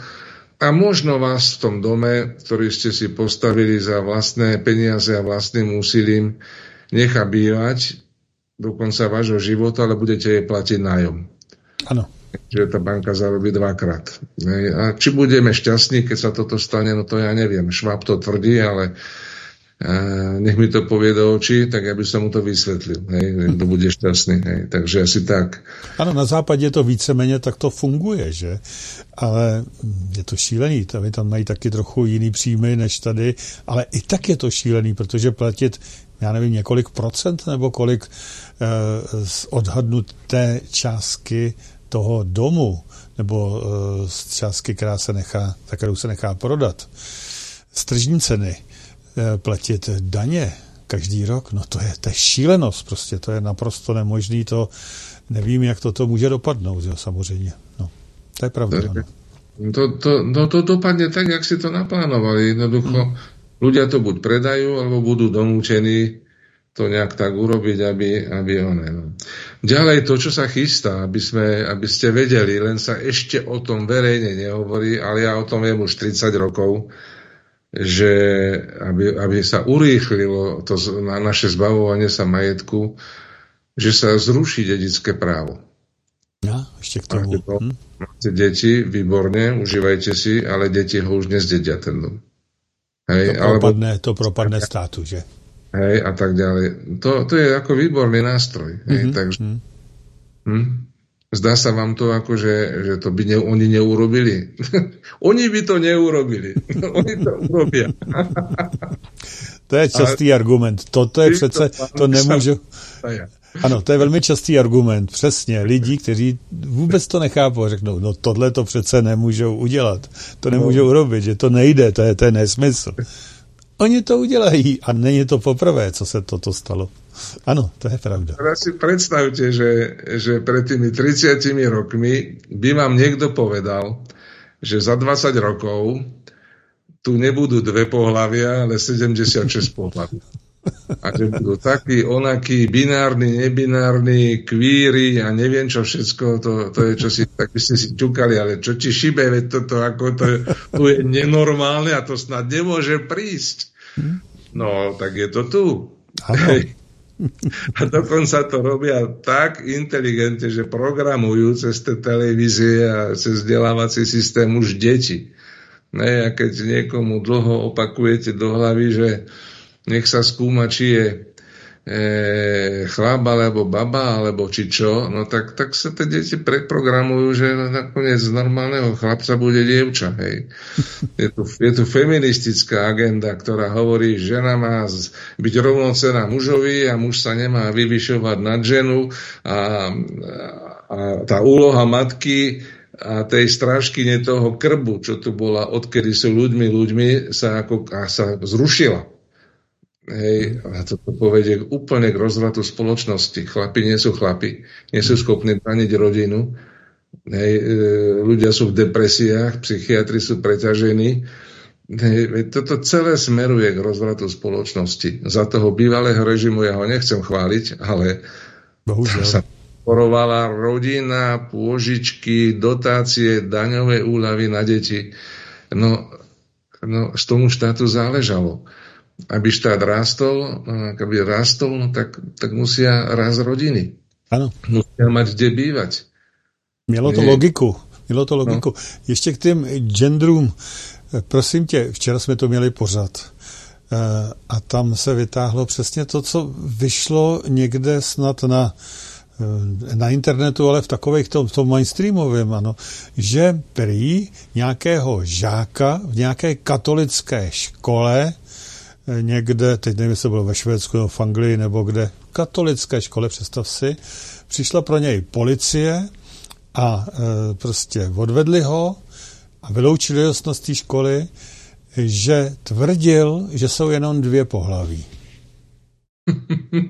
Speaker 3: A možno vás v tom dome, ktorý ste si postavili za vlastné peniaze a vlastným úsilím, nechá bývať do konca vášho života, ale budete jej platiť nájom.
Speaker 1: Áno.
Speaker 3: Že tá banka zarobí dvakrát. A či budeme šťastní, keď sa toto stane, no to ja neviem. Šváb to tvrdí, ale nech mi to povie do očí, tak aby som mu to vysvetlil. Hej, to bude šťastný. Hej. Takže asi tak.
Speaker 1: Ano, na západě to víceméně tak to funguje, že? Ale je to šílený. Tady tam mají taky trochu jiný příjmy než tady, ale i tak je to šílený, protože platit já nevím, několik procent nebo kolik eh, z odhadnuté částky toho domu nebo eh, z částky, která se nechá, kterou se nechá prodat z tržní ceny, platit daně každý rok, no to je, to je šílenost prostě, to je naprosto nemožný, to nevím, jak toto může dopadnout, jo, samozřejmě. No, to je pravda. No.
Speaker 3: To, to, no to dopadne tak, jak si to naplánovali. Jednoducho, hmm. ľudia to buď predajú, alebo budú donúčení to nejak tak urobiť, aby, aby one. No. Ďalej to, čo sa chystá, aby, sme, aby ste vedeli, len sa ešte o tom verejne nehovorí, ale ja o tom viem už 30 rokov, že aby, aby sa urýchlilo to na naše zbavovanie sa majetku, že sa zruší dedické právo.
Speaker 1: Ja, ešte k tomu. Máte, to, hm?
Speaker 3: máte deti, výborne, užívajte si, ale deti ho už nezdedia ten dom.
Speaker 1: Hej, to, propadne, alebo, to propadne státu, že?
Speaker 3: Hej, a tak ďalej. To, to je ako výborný nástroj. Hej, mm-hmm. takže, hm? Zdá sa vám to ako, že, že to by ne, oni neurobili? oni by to neurobili. oni to urobia.
Speaker 1: to je častý Ale... argument. Toto je přece, to nemůžu... Ano, to je velmi častý argument, přesně. Lidí, kteří vůbec to nechápou, řeknou, no tohle to přece nemůžou udělat. To nemůžou no. urobit, že to nejde, to je, to je nesmysl. Oni to udělají a není to poprvé, co se toto stalo. Áno, to je pravda.
Speaker 3: Teraz si predstavte, že, že pred tými 30 rokmi by vám niekto povedal, že za 20 rokov tu nebudú dve pohľavia, ale 76 pohľaví. A že budú takí, onakí, binárni, nebinárni, kvíry a neviem čo všetko, to, to je čo si, tak by ste si ťukali, ale čo ti šibe, veď toto ako to, to je nenormálne a to snad nemôže prísť. No, tak je to tu. A dokonca to robia tak inteligentne, že programujú cez tie televízie a cez vzdelávací systém už deti. Ne, a keď niekomu dlho opakujete do hlavy, že nech sa skúma, či je e, chlap alebo baba alebo či čo, no tak, tak sa tie deti predprogramujú, že nakoniec z normálneho chlapca bude dievča. Hej. Je, tu, je tu feministická agenda, ktorá hovorí, že žena má byť rovnocená mužovi a muž sa nemá vyvyšovať nad ženu a, a tá úloha matky a tej strážkyne toho krbu, čo tu bola, odkedy sú ľuďmi ľuďmi, sa, ako, a sa zrušila Hej, a to povedie úplne k rozvratu spoločnosti. Chlapi nie sú chlapi, nie sú schopní braniť rodinu. Hej, e, ľudia sú v depresiách, psychiatri sú preťažení. Hej, toto celé smeruje k rozvratu spoločnosti. Za toho bývalého režimu ja ho nechcem chváliť, ale Bohužiaľ. sa porovala rodina, pôžičky, dotácie, daňové úľavy na deti. No, no z tomu štátu záležalo aby štát rástol, aby rástol, no tak, tak musia rásť rodiny.
Speaker 1: Ano.
Speaker 3: Musia mať kde bývať.
Speaker 1: Mělo to logiku. Mělo to logiku. No. Ještě k těm genderům. Prosím tě, včera jsme to měli pořad. Eh, a tam se vytáhlo přesně to, co vyšlo někde snad na, eh, na internetu, ale v takových tom, tom mainstreamovém, ano, že prý nějakého žáka v nějaké katolické škole někde, teď nevím, jestli bylo ve Švédsku nebo v Anglii nebo kde, v katolické škole, představ si, přišla pro něj policie a e, prostě odvedli ho a vyloučili ho z té školy, že tvrdil, že jsou jenom dvě pohlaví.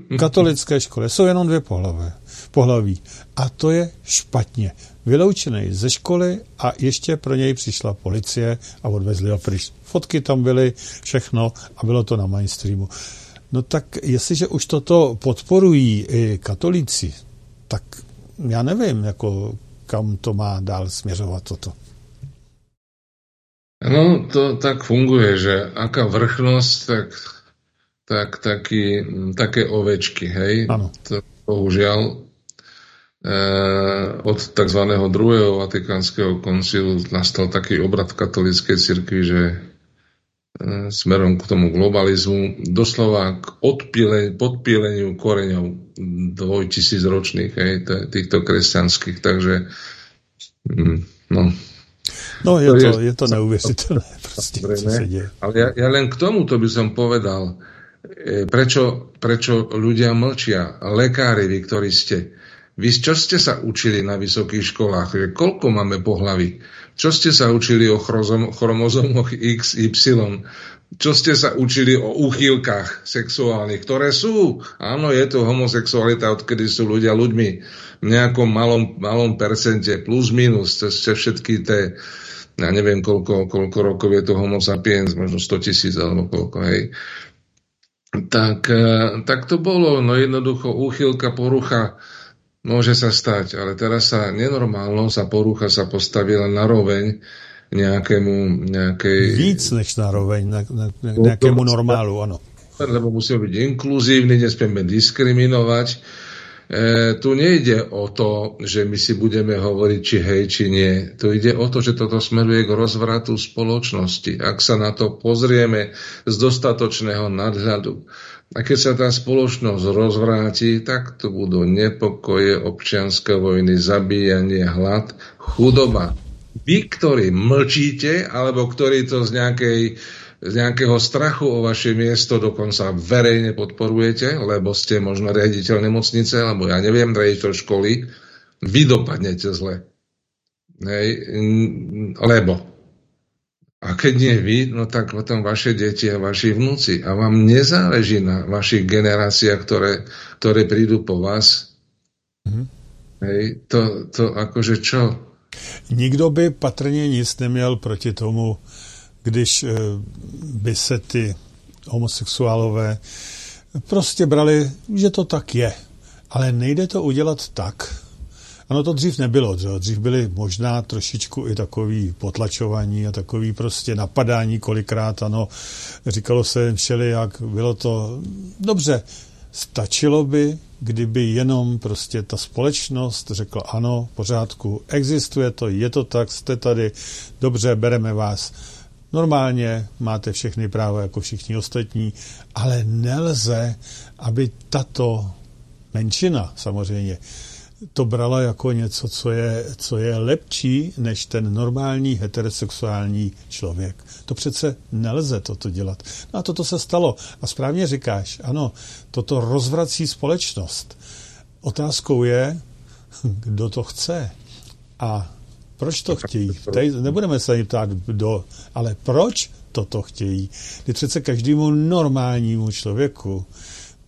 Speaker 1: V katolické škole jsou jenom dvě pohlaví. pohlaví. A to je špatně vyloučený ze školy a ještě pro něj přišla policie a odvezli ho pryč. Fotky tam byly, všechno a bylo to na mainstreamu. No tak jestliže už toto podporují i katolíci, tak já nevím, jako kam to má dál směřovat toto.
Speaker 3: No, to tak funguje, že aká vrchnosť, tak, tak taký, také ovečky, hej?
Speaker 1: Ano.
Speaker 3: To, bohužiaľ, Eh, od tzv. druhého vatikánskeho koncilu nastal taký obrad katolíckej cirkvi, že smerom k tomu globalizmu, doslova k odpíle, podpíleniu koreňov dvojtisícročných, hej, týchto kresťanských, takže mm, no.
Speaker 1: No je to, je, to neuvěřitelné, prostě, co se děje.
Speaker 3: Ale ja, ja len k tomu to by som povedal, eh, prečo, prečo ľudia mlčia, lekári vy, ktorí ste, vy čo ste sa učili na vysokých školách? Koľko máme pohlavy? Čo ste sa učili o chromozomoch X, Y? Čo ste sa učili o úchylkách sexuálnych, ktoré sú? Áno, je to homosexualita, odkedy sú ľudia ľuďmi v nejakom malom, malom percente, plus minus, cez všetky tie, ja neviem, koľko, koľko rokov je to homo sapiens, možno 100 tisíc alebo koľko, hej. Tak, eh, tak to bolo, no jednoducho úchylka, porucha Môže sa stať, ale teraz sa nenormálnosť a porucha sa postavila na roveň nejakému, nejakej...
Speaker 1: Víc než na roveň, na, na, nejakému normálu, áno.
Speaker 3: Lebo musíme byť inkluzívni, nesmieme diskriminovať. E, tu nejde o to, že my si budeme hovoriť, či hej, či nie. Tu ide o to, že toto smeruje k rozvratu spoločnosti. Ak sa na to pozrieme z dostatočného nadhľadu, a keď sa tá spoločnosť rozvráti, tak to budú nepokoje, občianské vojny, zabíjanie, hlad, chudoba. Vy, ktorí mlčíte, alebo ktorí to z, nejakej, z nejakého strachu o vaše miesto dokonca verejne podporujete, lebo ste možno riaditeľ nemocnice, alebo ja neviem, riaditeľ školy, vy dopadnete zle. Hej, lebo a keď nie vy, no tak potom vaše deti a vaši vnúci. A vám nezáleží na vašich generáciách, ktoré, ktoré prídu po vás. Mm-hmm. Hej, to, to akože čo?
Speaker 1: Nikdo by patrně nic neměl proti tomu, když eh, by se ty homosexuálové prostě brali, že to tak je. Ale nejde to udělat tak, Ano, to dřív nebylo. Dřív byly možná trošičku i takový potlačování a takový prostě napadání kolikrát, ano, říkalo se jak bylo to dobře, stačilo by, kdyby jenom prostě ta společnost řekla ano, pořádku, existuje to, je to tak, jste tady, dobře, bereme vás. Normálně máte všechny práva jako všichni ostatní, ale nelze, aby tato menšina samozřejmě to brala jako něco, co je, co je lepší než ten normální heterosexuální člověk. To přece nelze toto dělat. No a toto se stalo. A správně říkáš, ano, toto rozvrací společnost. Otázkou je, kdo to chce. A Proč to chtějí? Tady nebudeme se ani ptát do, ale proč toto chtějí? Kdy přece každému normálnímu člověku,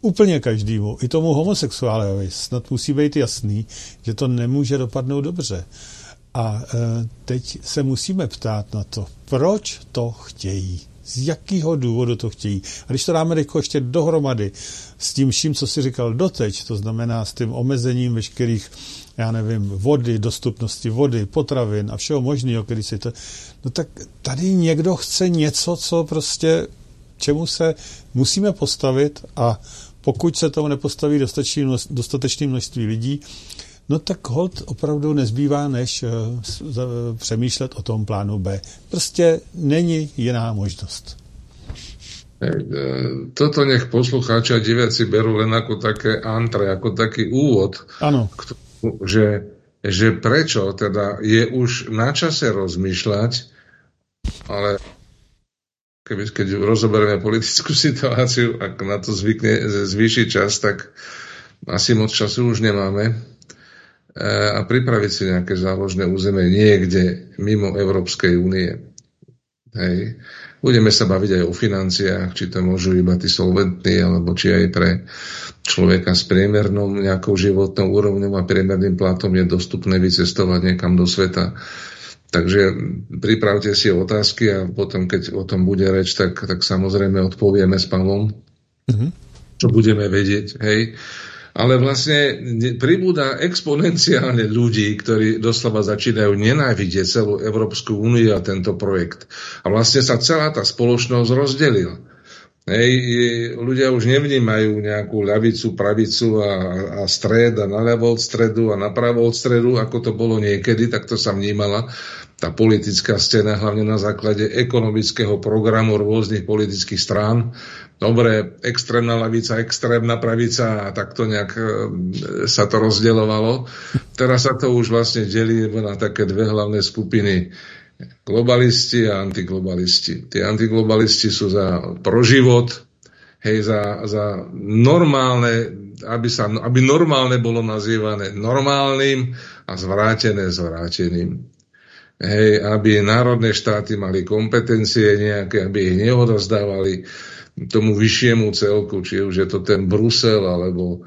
Speaker 1: úplně každému, i tomu homosexuálovi, snad musí být jasný, že to nemůže dopadnout dobře. A e, teď se musíme ptát na to, proč to chtějí z jakého důvodu to chtějí. A když to dáme jako ještě dohromady s tím vším, co si říkal doteď, to znamená s tím omezením veškerých, já nevím, vody, dostupnosti vody, potravin a všeho možného, který si to... No tak tady někdo chce něco, co prostě, čemu se musíme postavit a pokud se tomu nepostaví dostatečné množství lidí, no tak hold opravdu nezbývá, než uh, přemýšlet o tom plánu B. Prostě není jiná možnost.
Speaker 3: E, toto nech poslucháči a diváci berú len ako také antre, ako taký úvod,
Speaker 1: ano.
Speaker 3: že, že prečo teda je už na čase rozmýšľať, ale keby, keď rozoberieme politickú situáciu, ak na to zvykne zvýšiť čas, tak asi moc času už nemáme. E, a pripraviť si nejaké záložné územie niekde mimo Európskej únie. Hej. Budeme sa baviť aj o financiách, či to môžu iba tí solventní, alebo či aj pre človeka s priemernou nejakou životnou úrovňou a priemerným platom je dostupné vycestovať niekam do sveta. Takže pripravte si otázky a potom, keď o tom bude reč, tak, tak samozrejme odpovieme s Pavlom, mm-hmm. čo budeme vedieť. Hej ale vlastne pribúda exponenciálne ľudí, ktorí doslova začínajú nenávidieť celú Európsku úniu a tento projekt. A vlastne sa celá tá spoločnosť rozdelila. Hej, ľudia už nevnímajú nejakú ľavicu, pravicu a, a stred a naľavo od stredu a napravo od stredu, ako to bolo niekedy, tak to sa vnímala tá politická scéna, hlavne na základe ekonomického programu rôznych politických strán dobre, extrémna lavica, extrémna pravica a takto nejak e, sa to rozdeľovalo. Teraz sa to už vlastne delí na také dve hlavné skupiny. Globalisti a antiglobalisti. Tí antiglobalisti sú za proživot, hej, za, za normálne, aby, sa, aby normálne bolo nazývané normálnym a zvrátené zvráteným. Hej, aby národné štáty mali kompetencie nejaké, aby ich neodozdávali tomu vyššiemu celku, či už je to ten Brusel alebo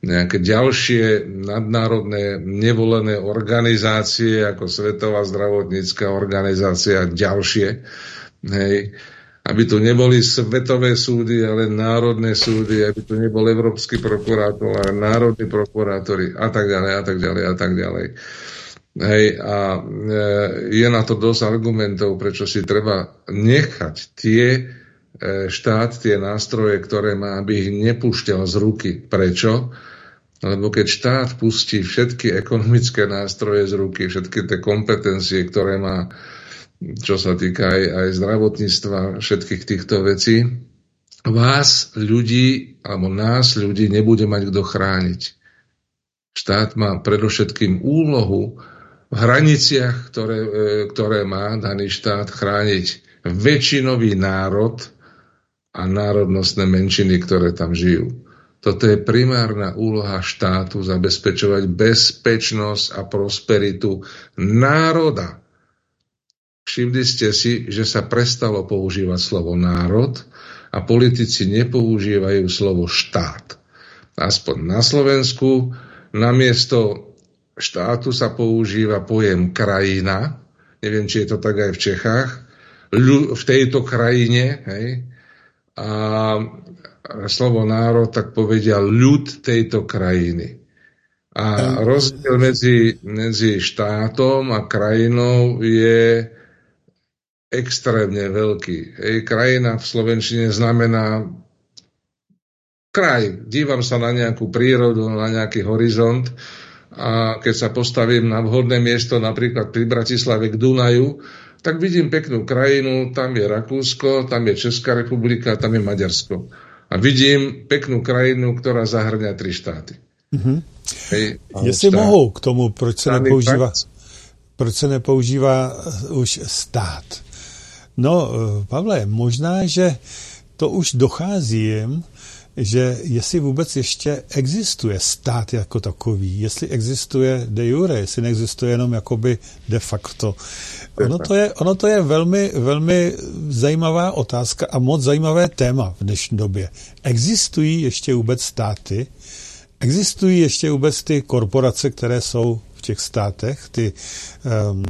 Speaker 3: nejaké ďalšie nadnárodné nevolené organizácie ako Svetová zdravotnícká organizácia a ďalšie. Hej. Aby tu neboli svetové súdy, ale národné súdy, aby tu nebol európsky prokurátor, ale národní prokurátori a tak ďalej a tak ďalej a tak ďalej. Hej, a e, je na to dosť argumentov, prečo si treba nechať tie E, štát tie nástroje, ktoré má, aby ich nepúšťal z ruky. Prečo? Lebo keď štát pustí všetky ekonomické nástroje z ruky, všetky tie kompetencie, ktoré má, čo sa týka aj, aj zdravotníctva, všetkých týchto vecí, vás, ľudí, alebo nás, ľudí, nebude mať kto chrániť. Štát má predovšetkým úlohu v hraniciach, ktoré, e, ktoré má daný štát chrániť väčšinový národ, a národnostné menšiny, ktoré tam žijú. Toto je primárna úloha štátu zabezpečovať bezpečnosť a prosperitu národa. Všimli ste si, že sa prestalo používať slovo národ a politici nepoužívajú slovo štát. Aspoň na Slovensku namiesto štátu sa používa pojem krajina. Neviem, či je to tak aj v Čechách. v tejto krajine, hej, a slovo národ, tak povedia ľud tejto krajiny. A rozdiel medzi, medzi štátom a krajinou je extrémne veľký. Ej, krajina v Slovenčine znamená kraj. Dívam sa na nejakú prírodu, na nejaký horizont a keď sa postavím na vhodné miesto, napríklad pri Bratislave k Dunaju, tak vidím peknú krajinu, tam je Rakúsko, tam je Česká republika, tam je Maďarsko. A vidím peknú krajinu, ktorá zahrňa tri štáty. Mm-hmm.
Speaker 1: Hej, Jestli štát. mohou k tomu, proč se, nepoužívá, proč se nepoužívá už stát. No, Pavle, možná, že to už dochází jim, že jestli vůbec ještě existuje stát jako takový, jestli existuje de jure, jestli neexistuje jenom jakoby de facto. Ono to je, ono to je velmi, velmi zajímavá otázka a moc zajímavé téma v dnešní době. Existují ještě vůbec státy, existují ještě vůbec ty korporace, které jsou v těch státech, ty um,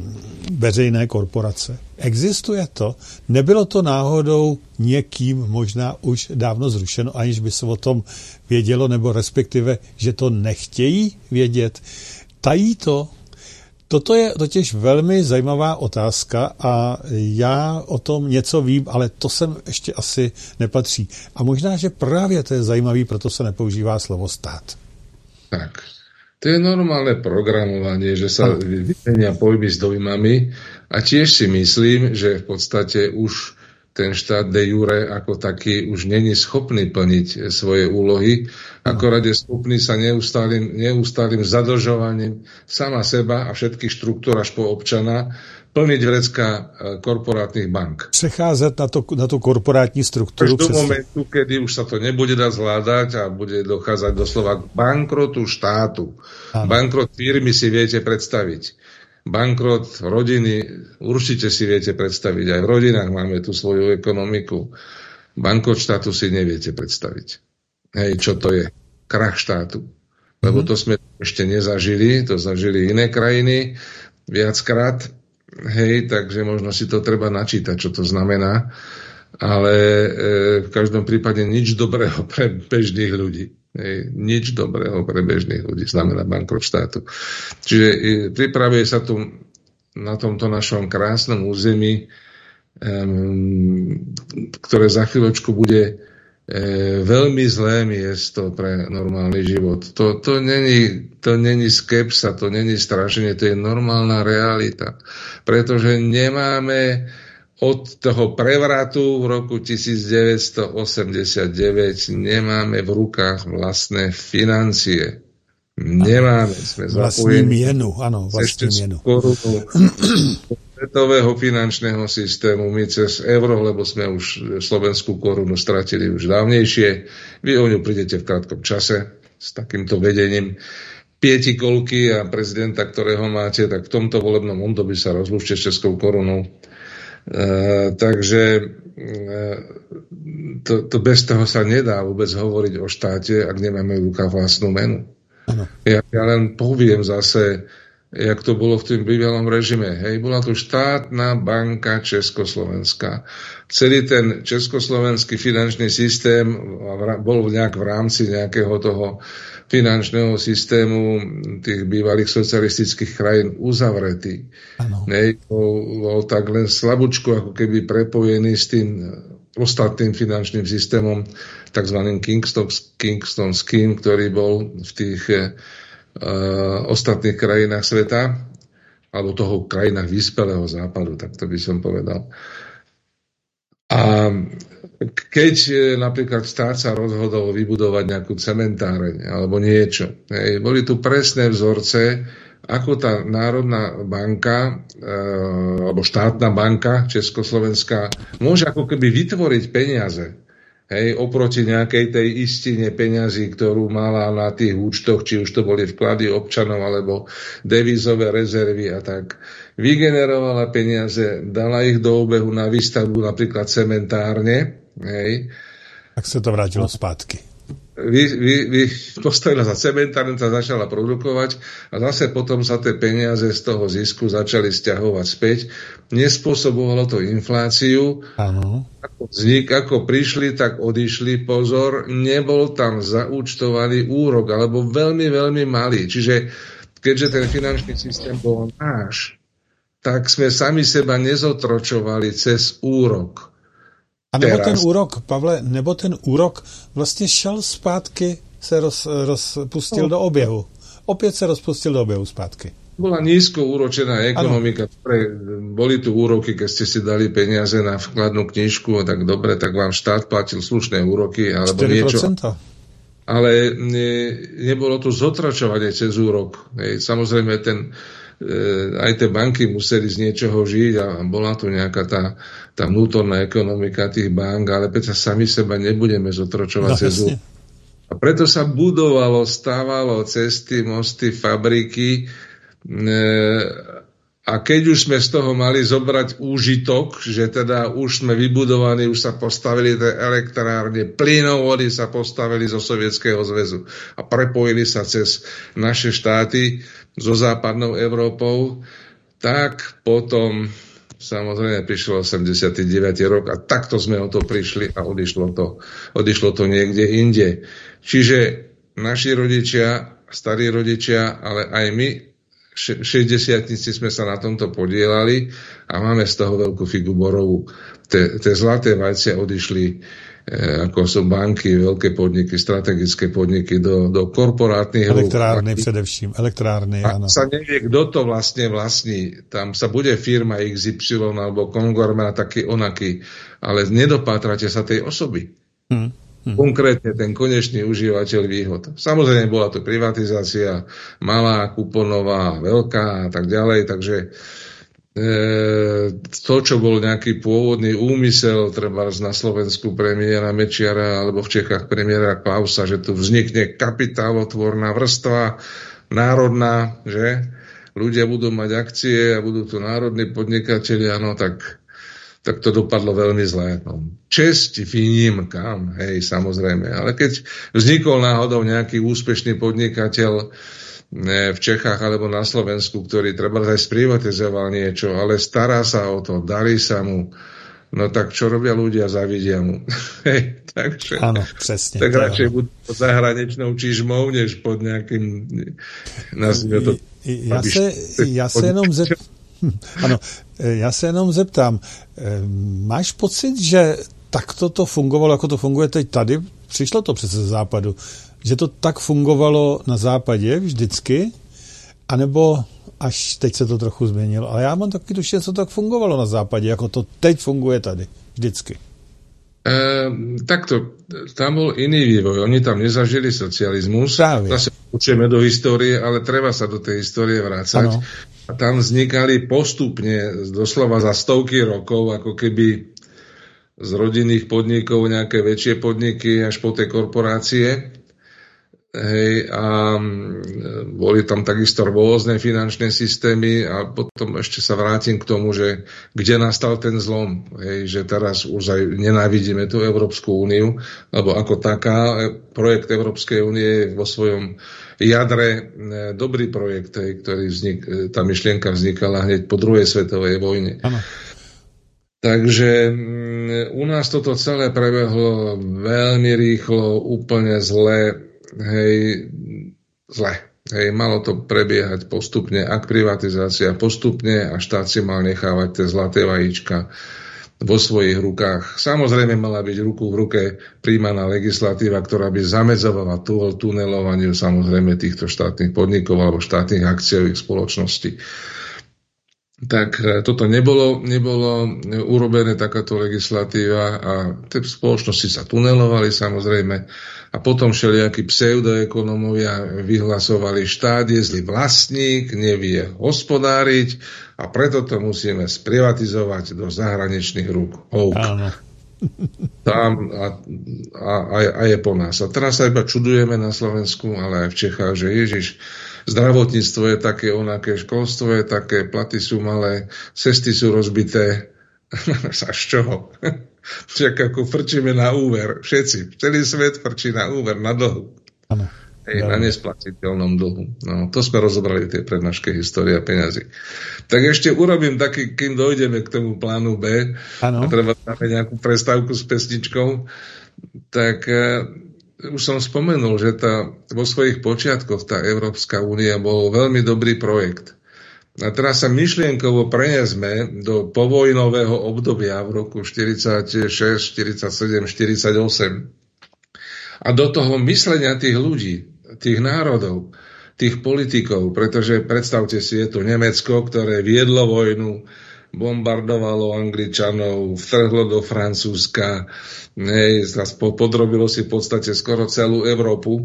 Speaker 1: veřejné korporace. Existuje to? Nebylo to náhodou někým možná už dávno zrušeno, aniž by se o tom vědělo, nebo respektive, že to nechtějí vědět? Tají to? Toto je totiž velmi zajímavá otázka a já o tom něco vím, ale to sem ještě asi nepatří. A možná, že právě to je zajímavý, proto se nepoužívá slovo stát.
Speaker 3: Tak, to je normálne programovanie, že sa vymenia pojmy s dojmami. A tiež si myslím, že v podstate už ten štát de jure ako taký už není schopný plniť svoje úlohy, akorát je schopný sa neustálým, neustálým zadlžovaním sama seba a všetkých štruktúr až po občana plniť vrecka e, korporátnych bank.
Speaker 1: Přecházet na, to, na tú korporátní struktúru.
Speaker 3: Až do momentu, kedy už sa to nebude dať zvládať a bude dochádzať doslova k bankrotu štátu. Ano. Bankrot firmy si viete predstaviť. Bankrot rodiny určite si viete predstaviť. Aj v rodinách máme tú svoju ekonomiku. Bankrot štátu si neviete predstaviť. Hej, čo to je? Krach štátu. Lebo mhm. to sme ešte nezažili, to zažili iné krajiny viackrát hej, takže možno si to treba načítať, čo to znamená, ale e, v každom prípade nič dobrého pre bežných ľudí. Hej, nič dobrého pre bežných ľudí znamená bankrot štátu. Čiže e, pripravuje sa tu na tomto našom krásnom území, um, ktoré za chvíľočku bude veľmi zlé miesto pre normálny život. To, to, není, to není skepsa, to není strašenie, to je normálna realita. Pretože nemáme od toho prevratu v roku 1989 nemáme v rukách vlastné financie. Nemáme. Sme
Speaker 1: vlastní mienu, áno, vlastní mienu. Korunu,
Speaker 3: svetového finančného systému, my cez euro, lebo sme už slovenskú korunu stratili už dávnejšie. Vy o ňu prídete v krátkom čase s takýmto vedením pieti kolky a prezidenta, ktorého máte, tak v tomto volebnom období sa rozlúčte s českou korunou. E, takže e, to, to bez toho sa nedá vôbec hovoriť o štáte, ak nemáme v rukách vlastnú menu. Ja, ja len poviem zase, jak to bolo v tým bývalom režime. Hej, bola tu štátna banka Československá. Celý ten československý finančný systém bol nejak v rámci nejakého toho finančného systému tých bývalých socialistických krajín uzavretý. Hej, bol, tak len slabúčko ako keby prepojený s tým ostatným finančným systémom, tzv. Kingston, Kingston Scheme, ktorý bol v tých uh, ostatných krajinách sveta, alebo toho krajinách vyspelého západu, tak to by som povedal. A keď e, napríklad štát sa rozhodol vybudovať nejakú cementáreň alebo niečo, hej, boli tu presné vzorce, ako tá Národná banka e, alebo štátna banka Československá môže ako keby vytvoriť peniaze hej, oproti nejakej tej istine peňazí, ktorú mala na tých účtoch, či už to boli vklady občanov alebo devizové rezervy a tak. Vygenerovala peniaze, dala ich do obehu na výstavbu napríklad cementárne. Hej.
Speaker 1: Tak sa to vrátilo spátky
Speaker 3: vy, vy, vy postavila za cementárne, sa začala produkovať a zase potom sa tie peniaze z toho zisku začali stiahovať späť. Nespôsobovalo to infláciu.
Speaker 1: Áno.
Speaker 3: Ako vznik, ako prišli, tak odišli. Pozor, nebol tam zaúčtovaný úrok, alebo veľmi, veľmi malý. Čiže keďže ten finančný systém bol náš, tak sme sami seba nezotročovali cez úrok.
Speaker 1: A nebo teraz. ten úrok, Pavle, nebo ten úrok vlastně šel zpátky, se roz, rozpustil no. do oběhu. Opět se rozpustil do oběhu zpátky.
Speaker 3: Bola nízko úročená ekonomika, pre, boli tu úroky, keď ste si dali peniaze na vkladnú knižku, tak dobre, tak vám štát platil slušné úroky alebo 4%. niečo. Ale ne, nebolo tu zotračovanie cez úrok. Hej, samozrejme, ten, aj tie banky museli z niečoho žiť a bola tu nejaká tá, tá vnútorná ekonomika tých bank, ale peťa sami seba nebudeme zotročovať no, cez A preto sa budovalo, stávalo cesty, mosty, fabriky. E, a keď už sme z toho mali zobrať úžitok, že teda už sme vybudovaní, už sa postavili tie elektrárne, plynovody sa postavili zo Sovietskeho zväzu a prepojili sa cez naše štáty so západnou Európou, tak potom samozrejme prišiel 89. rok a takto sme o to prišli a odišlo to, odišlo to niekde inde. Čiže naši rodičia, starí rodičia, ale aj my, 60 sme sa na tomto podielali a máme z toho veľkú figu borovú. Tie zlaté vajcia odišli ako sú banky, veľké podniky, strategické podniky do, do korporátnych
Speaker 1: Elektrárny rúk. především, elektrárny,
Speaker 3: a áno. sa nevie, kto to vlastne vlastní. Tam sa bude firma XY alebo konglomerát taký onaký, ale nedopátrate sa tej osoby. Hmm. Hmm. Konkrétne ten konečný užívateľ výhod. Samozrejme bola to privatizácia malá, kuponová, veľká a tak ďalej, takže to, čo bol nejaký pôvodný úmysel, treba na Slovensku premiéra Mečiara alebo v Čechách premiéra Klausa, že tu vznikne kapitálotvorná vrstva národná, že ľudia budú mať akcie a budú tu národní podnikatelia, no tak tak to dopadlo veľmi zlé. No, česť kam, hej, samozrejme. Ale keď vznikol náhodou nejaký úspešný podnikateľ v Čechách alebo na Slovensku, ktorý treba aj sprivatizoval niečo, ale stará sa o to, darí sa mu, no tak čo robia ľudia, zavidia mu. Takže,
Speaker 1: Áno, presne.
Speaker 3: Tak radšej budú pod zahraničnou čižmou, než pod nejakým, nazvime to...
Speaker 1: Ja, se, ja se jenom zep, ano, já se jenom zeptám, e, máš pocit, že takto to fungovalo, jako to funguje teď tady? Přišlo to přece z západu. Že to tak fungovalo na západě vždycky? anebo až teď se to trochu změnilo. Ale já mám taky tuši, že to tak fungovalo na západě, jako to teď funguje tady. Vždycky.
Speaker 3: E, takto, tam bol iný vývoj. Oni tam nezažili socializmus. Právě. Zase učíme do histórie, ale treba sa do tej histórie vrácať. Ano. A tam vznikali postupne, doslova za stovky rokov, ako keby z rodinných podnikov nejaké väčšie podniky až po tie korporácie. Hej, a mm, boli tam takisto rôzne finančné systémy a potom ešte sa vrátim k tomu, že kde nastal ten zlom, hej, že teraz už aj nenávidíme tú Európsku úniu, lebo ako taká e, projekt Európskej únie vo svojom jadre e, dobrý projekt, hej, ktorý vznik, e, tá myšlienka vznikala hneď po druhej svetovej vojne. Ano. Takže mm, u nás toto celé prebehlo veľmi rýchlo, úplne zle hej, zle. Hej, malo to prebiehať postupne, ak privatizácia postupne a štát si mal nechávať tie zlaté vajíčka vo svojich rukách. Samozrejme mala byť ruku v ruke príjmaná legislatíva, ktorá by zamedzovala tunelovaniu samozrejme týchto štátnych podnikov alebo štátnych akciových spoločností. Tak e, toto nebolo, nebolo urobené takáto legislatíva a tie spoločnosti sa tunelovali samozrejme a potom všelijakí pseudoekonomovia vyhlasovali, štát je zlý vlastník, nevie hospodáriť a preto to musíme sprivatizovať do zahraničných rúk. Áno. Tam a, a, a, a je po nás. A teraz sa iba čudujeme na Slovensku, ale aj v Čechách, že Ježiš, zdravotníctvo je také onaké, školstvo je také, platy sú malé, cesty sú rozbité. A z čoho? Však ako frčíme na úver. Všetci. Celý svet frčí na úver, na dlhu. Ano. Hej, na nesplatiteľnom dlhu. No, to sme rozobrali tie prednáške história peňazí. Tak ešte urobím taký, kým dojdeme k tomu plánu B, ano. a treba dáme nejakú prestávku s pesničkou, tak uh, už som spomenul, že tá, vo svojich počiatkoch tá Európska únia bol veľmi dobrý projekt. A teraz sa myšlienkovo prenesme do povojnového obdobia v roku 46, 47, 48 a do toho myslenia tých ľudí, tých národov, tých politikov, pretože predstavte si, je to Nemecko, ktoré viedlo vojnu, bombardovalo Angličanov, vtrhlo do Francúzska, hej, podrobilo si v podstate skoro celú Európu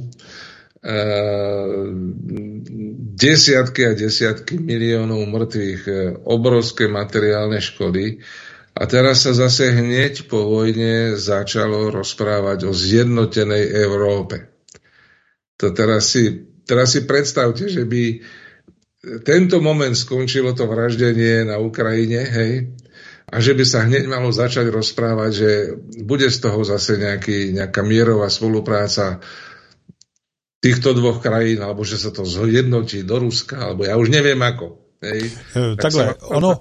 Speaker 3: desiatky a desiatky miliónov mŕtvych, e, obrovské materiálne škody. A teraz sa zase hneď po vojne začalo rozprávať o zjednotenej Európe. To teraz si, teraz si predstavte, že by tento moment skončilo to vraždenie na Ukrajine, hej, a že by sa hneď malo začať rozprávať, že bude z toho zase nejaký, nejaká mierová spolupráca týchto dvoch krajín, alebo že sa to zjednotí do Ruska, alebo ja už neviem ako. Hej.
Speaker 1: Takhle, tak ono,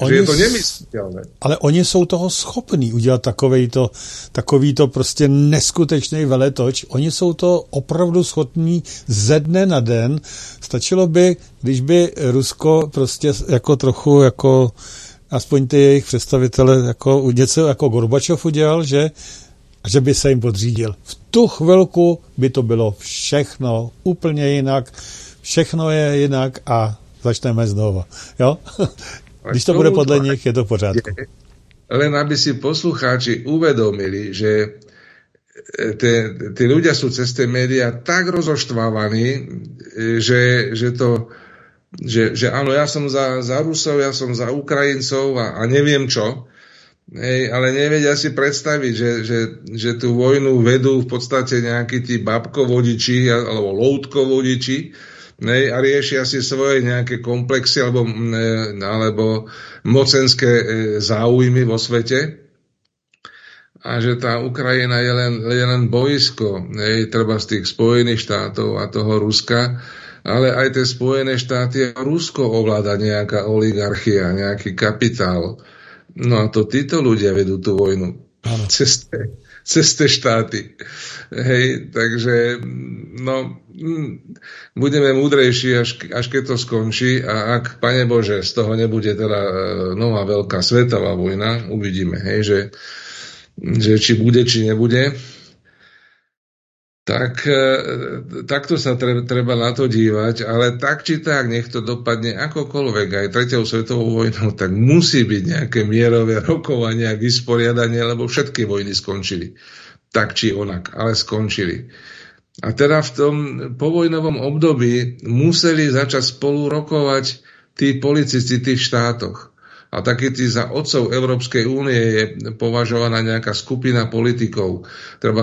Speaker 3: Oni, že je to nemysliteľné.
Speaker 1: Ale oni jsou toho schopní udělat takový to, takový to prostě neskutečný veletoč. Oni jsou to opravdu schopní ze dne na den. Stačilo by, když by Rusko prostě jako trochu jako aspoň ty jejich představitele jako něco jako Gorbačov udělal, že a že by se jim podřídil. V tu chvilku by to bylo všechno úplně jinak, všechno je jinak a začneme znova. Jo? Když to bude podle nich, je to v pořádku.
Speaker 3: Len aby si poslucháči uvedomili, že e, tí ľudia sú cez tie médiá tak rozoštvávaní, e, že, že to že, že áno, ja som za, za Rusov, ja som za Ukrajincov a, a neviem čo, Hej, ale nevedia si predstaviť, že, že, že tú vojnu vedú v podstate nejakí tí babkovodiči alebo loutkovodiči, ne, a riešia si svoje nejaké komplexy alebo, ne, alebo mocenské e, záujmy vo svete a že tá Ukrajina je len, je len boisko, ne, treba z tých Spojených štátov a toho Ruska, ale aj tie Spojené štáty a Rusko ovláda nejaká oligarchia, nejaký kapitál. No a to títo ľudia vedú tú vojnu. Cez cez tie štáty. Hej, takže no, budeme múdrejší, až, až keď to skončí a ak, Pane Bože, z toho nebude teda e, nová veľká svetová vojna, uvidíme, hej, že, že či bude, či nebude, tak e, takto sa treba, na to dívať, ale tak či tak, nech to dopadne akokoľvek, aj tretou svetovou vojnou, tak musí byť nejaké mierové rokovania, vysporiadanie, lebo všetky vojny skončili. Tak či onak, ale skončili. A teda v tom povojnovom období museli začať spolu rokovať tí policisti v tých štátoch. A taký za otcov Európskej únie je považovaná nejaká skupina politikov. Treba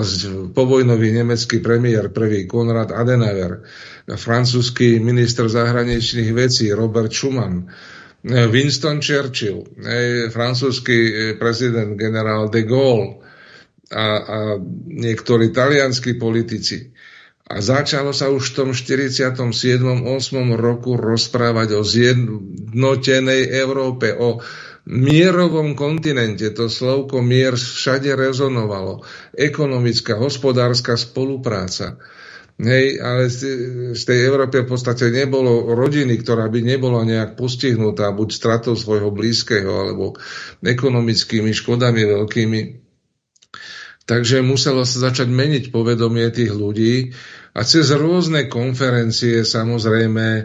Speaker 3: povojnový nemecký premiér prvý Konrad Adenauer, francúzsky minister zahraničných vecí Robert Schuman, Winston Churchill, francúzsky prezident generál de Gaulle a, a niektorí talianskí politici. A začalo sa už v tom 47. 8. roku rozprávať o zjednotenej Európe, o mierovom kontinente. To slovko mier všade rezonovalo. Ekonomická, hospodárska spolupráca. Hej, ale z tej Európe v podstate nebolo rodiny, ktorá by nebola nejak postihnutá buď stratou svojho blízkeho alebo ekonomickými škodami veľkými. Takže muselo sa začať meniť povedomie tých ľudí a cez rôzne konferencie samozrejme e,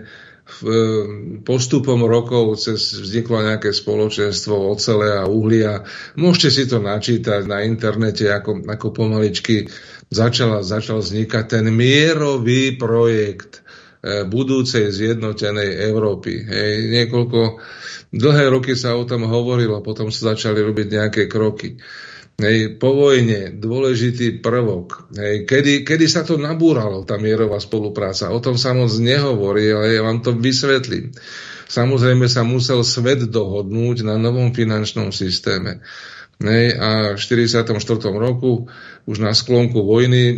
Speaker 3: postupom rokov cez vzniklo nejaké spoločenstvo ocele a uhlia. Môžete si to načítať na internete, ako, ako pomaličky začal, začal vznikať ten mierový projekt e, budúcej zjednotenej Európy. Hej, niekoľko, dlhé roky sa o tom hovorilo, potom sa začali robiť nejaké kroky. Hej, po vojne dôležitý prvok. Hej, kedy, kedy sa to nabúralo, tá mierová spolupráca? O tom sa moc nehovorí, ale ja vám to vysvetlím. Samozrejme sa musel svet dohodnúť na novom finančnom systéme. Hej, a v 44. roku už na sklonku vojny e,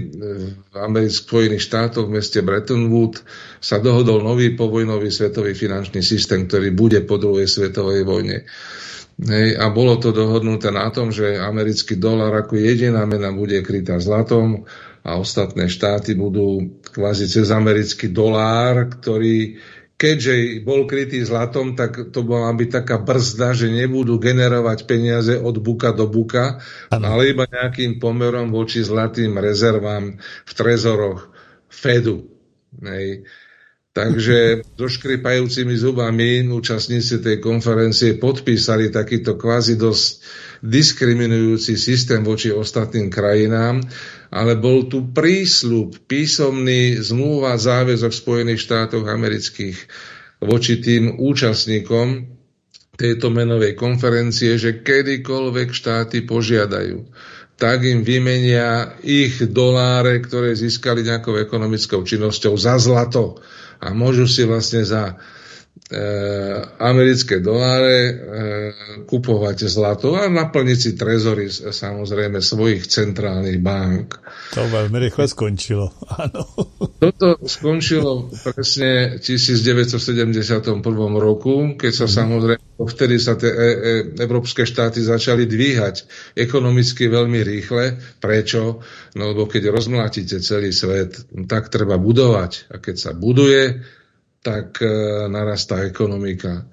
Speaker 3: v amerických Spojených štátoch v meste Bretton Woods sa dohodol nový povojnový svetový finančný systém, ktorý bude po druhej svetovej vojne. Hej, a bolo to dohodnuté na tom, že americký dolar ako jediná mena bude krytá zlatom a ostatné štáty budú kvázi cez americký dolár, ktorý keďže bol krytý zlatom, tak to bola byť taká brzda, že nebudú generovať peniaze od buka do buka, ano. ale iba nejakým pomerom voči zlatým rezervám v trezoroch Fedu. Hej. Takže so škripajúcimi zubami účastníci tej konferencie podpísali takýto kvázi dosť diskriminujúci systém voči ostatným krajinám, ale bol tu prísľub, písomný zmluva záväzok Spojených štátov amerických voči tým účastníkom tejto menovej konferencie, že kedykoľvek štáty požiadajú tak im vymenia ich doláre, ktoré získali nejakou ekonomickou činnosťou za zlato a môžu si vlastne za americké doláre e, kupovať zlato a naplniť si trezory samozrejme svojich centrálnych bank.
Speaker 1: To veľmi rýchle skončilo, áno.
Speaker 3: Toto skončilo presne v 1971 roku, keď sa samozrejme, vtedy sa tie e, e, európske štáty začali dvíhať ekonomicky veľmi rýchle. Prečo? No lebo keď rozmlátite celý svet, tak treba budovať. A keď sa buduje, tak e, narastá ekonomika.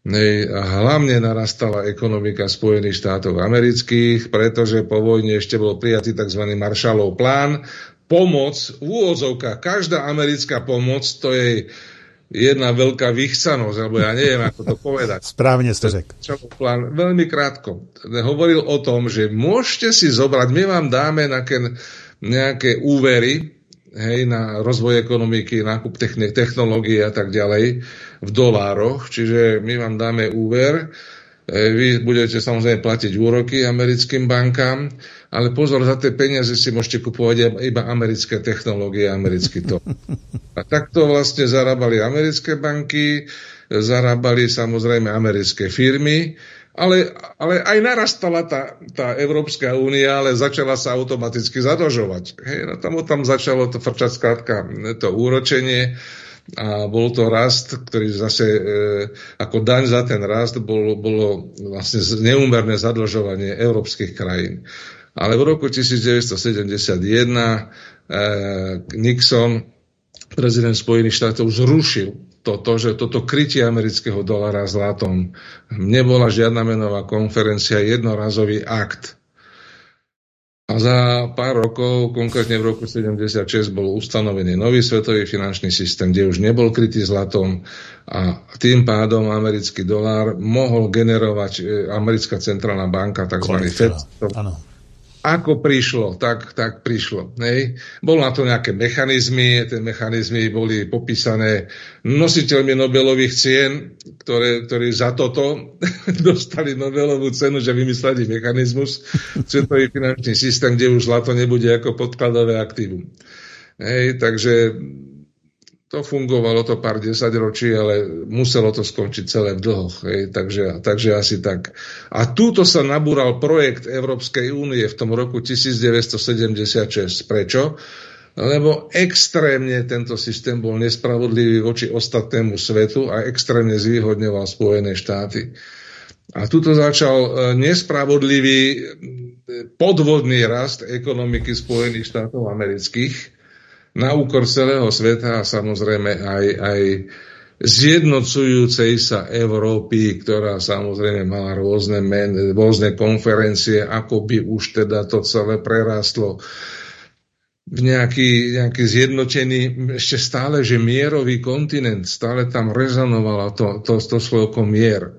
Speaker 3: Nej, hlavne narastala ekonomika Spojených štátov amerických, pretože po vojne ešte bol prijatý tzv. Marshallov plán. Pomoc v úvodzovkách, každá americká pomoc, to je jedna veľká vychcanosť, alebo ja neviem, ako to povedať.
Speaker 1: Správne ste řekl.
Speaker 3: Plán, veľmi krátko. Hovoril o tom, že môžete si zobrať, my vám dáme nejaké, nejaké úvery, hej, na rozvoj ekonomiky, nákup technológií a tak ďalej v dolároch, čiže my vám dáme úver, e, vy budete samozrejme platiť úroky americkým bankám, ale pozor, za tie peniaze si môžete kupovať iba americké technológie, americký to. A takto vlastne zarábali americké banky, zarábali samozrejme americké firmy, ale, ale aj narastala tá, tá Európska únia, ale začala sa automaticky zadlžovať. Hej, no tam, tam začalo to frčať skrátka to úročenie a bol to rast, ktorý zase e, ako daň za ten rast bolo, bolo vlastne neúmerné zadlžovanie európskych krajín. Ale v roku 1971 e, Nixon, prezident Spojených štátov, zrušil toto, že toto krytie amerického dolára zlatom nebola žiadna menová konferencia, jednorazový akt. A za pár rokov, konkrétne v roku 76, bol ustanovený nový svetový finančný systém, kde už nebol krytý zlatom a tým pádom americký dolár mohol generovať e, americká centrálna banka, tzv. FED. Ako prišlo, tak, tak prišlo. Nej? Bolo na to nejaké mechanizmy, tie mechanizmy boli popísané nositeľmi Nobelových cien, ktoré, ktorí za toto dostali Nobelovú cenu, že vymysleli mechanizmus, svetový finančný systém, kde už zlato nebude ako podkladové aktívum. Hej, takže to fungovalo to pár desaťročí, ale muselo to skončiť celé v dlhoch. Hej, takže, takže asi tak. A túto sa nabúral projekt Európskej únie v tom roku 1976. Prečo? Lebo extrémne tento systém bol nespravodlivý voči ostatnému svetu a extrémne zvýhodňoval Spojené štáty. A tuto začal e, nespravodlivý podvodný rast ekonomiky Spojených štátov amerických, na úkor celého sveta a samozrejme aj, aj zjednocujúcej sa Európy, ktorá samozrejme mala rôzne, men, rôzne konferencie, ako by už teda to celé prerastlo v nejaký, nejaký zjednotený, ešte stále, že mierový kontinent, stále tam rezonovalo to, to, to slovo mier.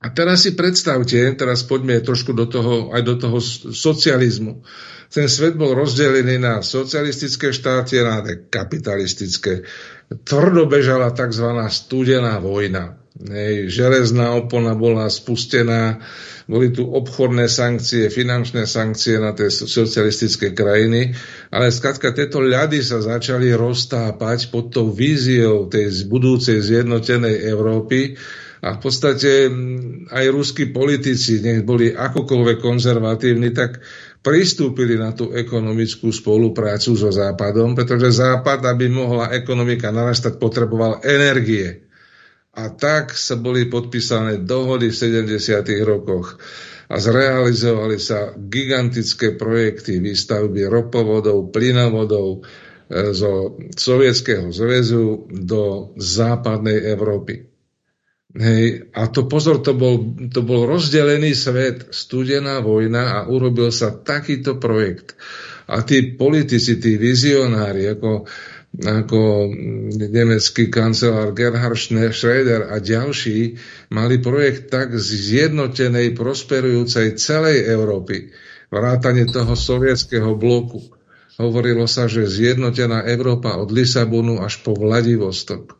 Speaker 3: A teraz si predstavte, teraz poďme trošku do toho, aj do toho socializmu. Ten svet bol rozdelený na socialistické štáty a na kapitalistické. Tvrdo bežala tzv. studená vojna. Hej, železná opona bola spustená, boli tu obchodné sankcie, finančné sankcie na tie socialistické krajiny, ale skratka tieto ľady sa začali roztápať pod tou víziou tej budúcej zjednotenej Európy, a v podstate aj ruskí politici, nech boli akokoľvek konzervatívni, tak pristúpili na tú ekonomickú spoluprácu so Západom, pretože Západ, aby mohla ekonomika narastať, potreboval energie. A tak sa boli podpísané dohody v 70. rokoch a zrealizovali sa gigantické projekty výstavby ropovodov, plynovodov e, zo Sovietskeho zväzu do západnej Európy. Hej, a to pozor, to bol, to bol rozdelený svet, studená vojna a urobil sa takýto projekt. A tí politici, tí vizionári, ako, ako nemecký kancelár Gerhard Schröder a ďalší, mali projekt tak zjednotenej, prosperujúcej celej Európy, vrátane toho sovietského bloku. Hovorilo sa, že zjednotená Európa od Lisabonu až po Vladivostok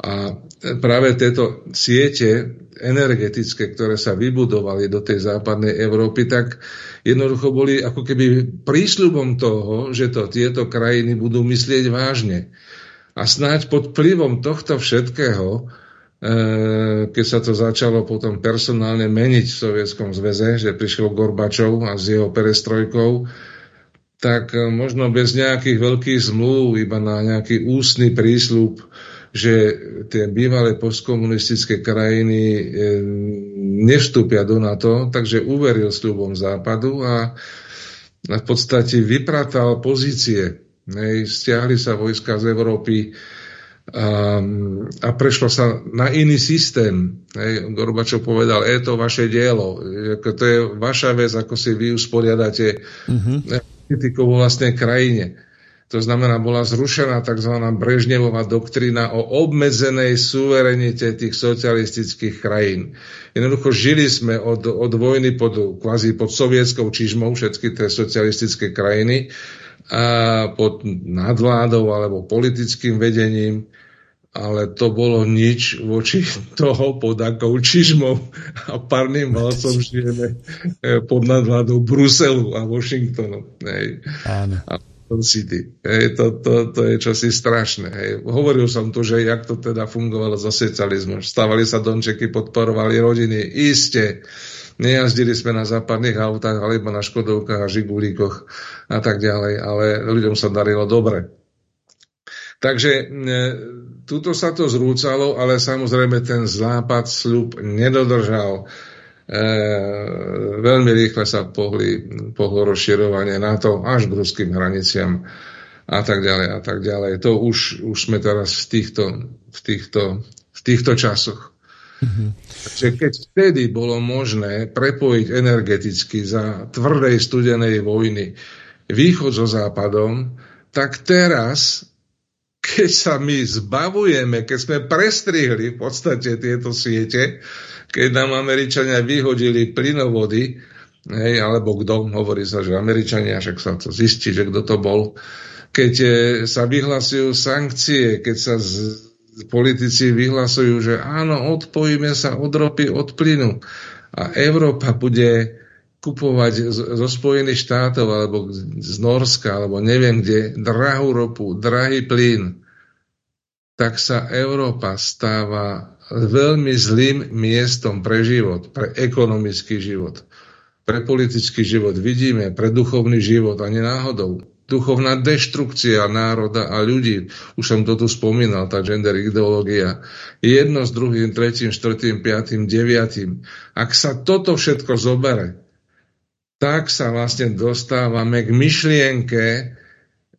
Speaker 3: A práve tieto siete energetické, ktoré sa vybudovali do tej západnej Európy, tak jednoducho boli ako keby prísľubom toho, že to tieto krajiny budú myslieť vážne. A snáď pod vplyvom tohto všetkého, e, keď sa to začalo potom personálne meniť v Sovietskom zväze, že prišiel Gorbačov a s jeho perestrojkou, tak možno bez nejakých veľkých zmluv, iba na nejaký ústny prísľub, že tie bývalé postkomunistické krajiny e, nevstúpia do NATO, takže uveril sľubom Západu a v podstate vypratal pozície. Stiahli sa vojska z Európy a, a prešlo sa na iný systém. Hej, Gorbačov povedal, je to vaše dielo, to je vaša vec, ako si vy usporiadate mm-hmm. politiku vo vlastnej krajine. To znamená, bola zrušená tzv. Brežnevová doktrína o obmedzenej suverenite tých socialistických krajín. Jednoducho žili sme od, od vojny pod, kvázi pod sovietskou čižmou všetky tie socialistické krajiny a pod nadvládou alebo politickým vedením ale to bolo nič voči toho pod akou čižmou a parným valcom žijeme eh, pod nadvládou Bruselu a Washingtonu. Hej. Áno. A City. Hej, to, to, to je čosi strašné. Hej. Hovoril som tu, že jak to teda fungovalo za socializmu. Stávali sa domčeky, podporovali rodiny. Isté. Nejazdili sme na západných autách, alebo na Škodovkách a Žigulíkoch a tak ďalej, ale ľuďom sa darilo dobre. Takže e, tuto sa to zrúcalo, ale samozrejme ten západ sľub nedodržal. E, veľmi rýchle sa pohli, pohlo rozširovanie NATO až k ruským hraniciam a tak ďalej a tak ďalej. To už, už sme teraz v týchto, v týchto, v týchto časoch. Mm-hmm. Takže keď vtedy bolo možné prepojiť energeticky za tvrdej studenej vojny východ so západom, tak teraz, keď sa my zbavujeme, keď sme prestrihli v podstate tieto siete, keď nám Američania vyhodili plynovody, hej, alebo kto, hovorí sa, že Američania, však sa to zistí, že kto to bol, keď e, sa vyhlasujú sankcie, keď sa z, politici vyhlasujú, že áno, odpojíme sa od ropy, od plynu a Európa bude kupovať zo Spojených štátov alebo z Norska alebo neviem kde drahú ropu, drahý plyn, tak sa Európa stáva veľmi zlým miestom pre život, pre ekonomický život, pre politický život. Vidíme, pre duchovný život a nenáhodou. Duchovná deštrukcia národa a ľudí, už som to tu spomínal, tá gender ideológia, jedno s druhým, tretím, štvrtým, piatým, deviatým. Ak sa toto všetko zobere, tak sa vlastne dostávame k myšlienke,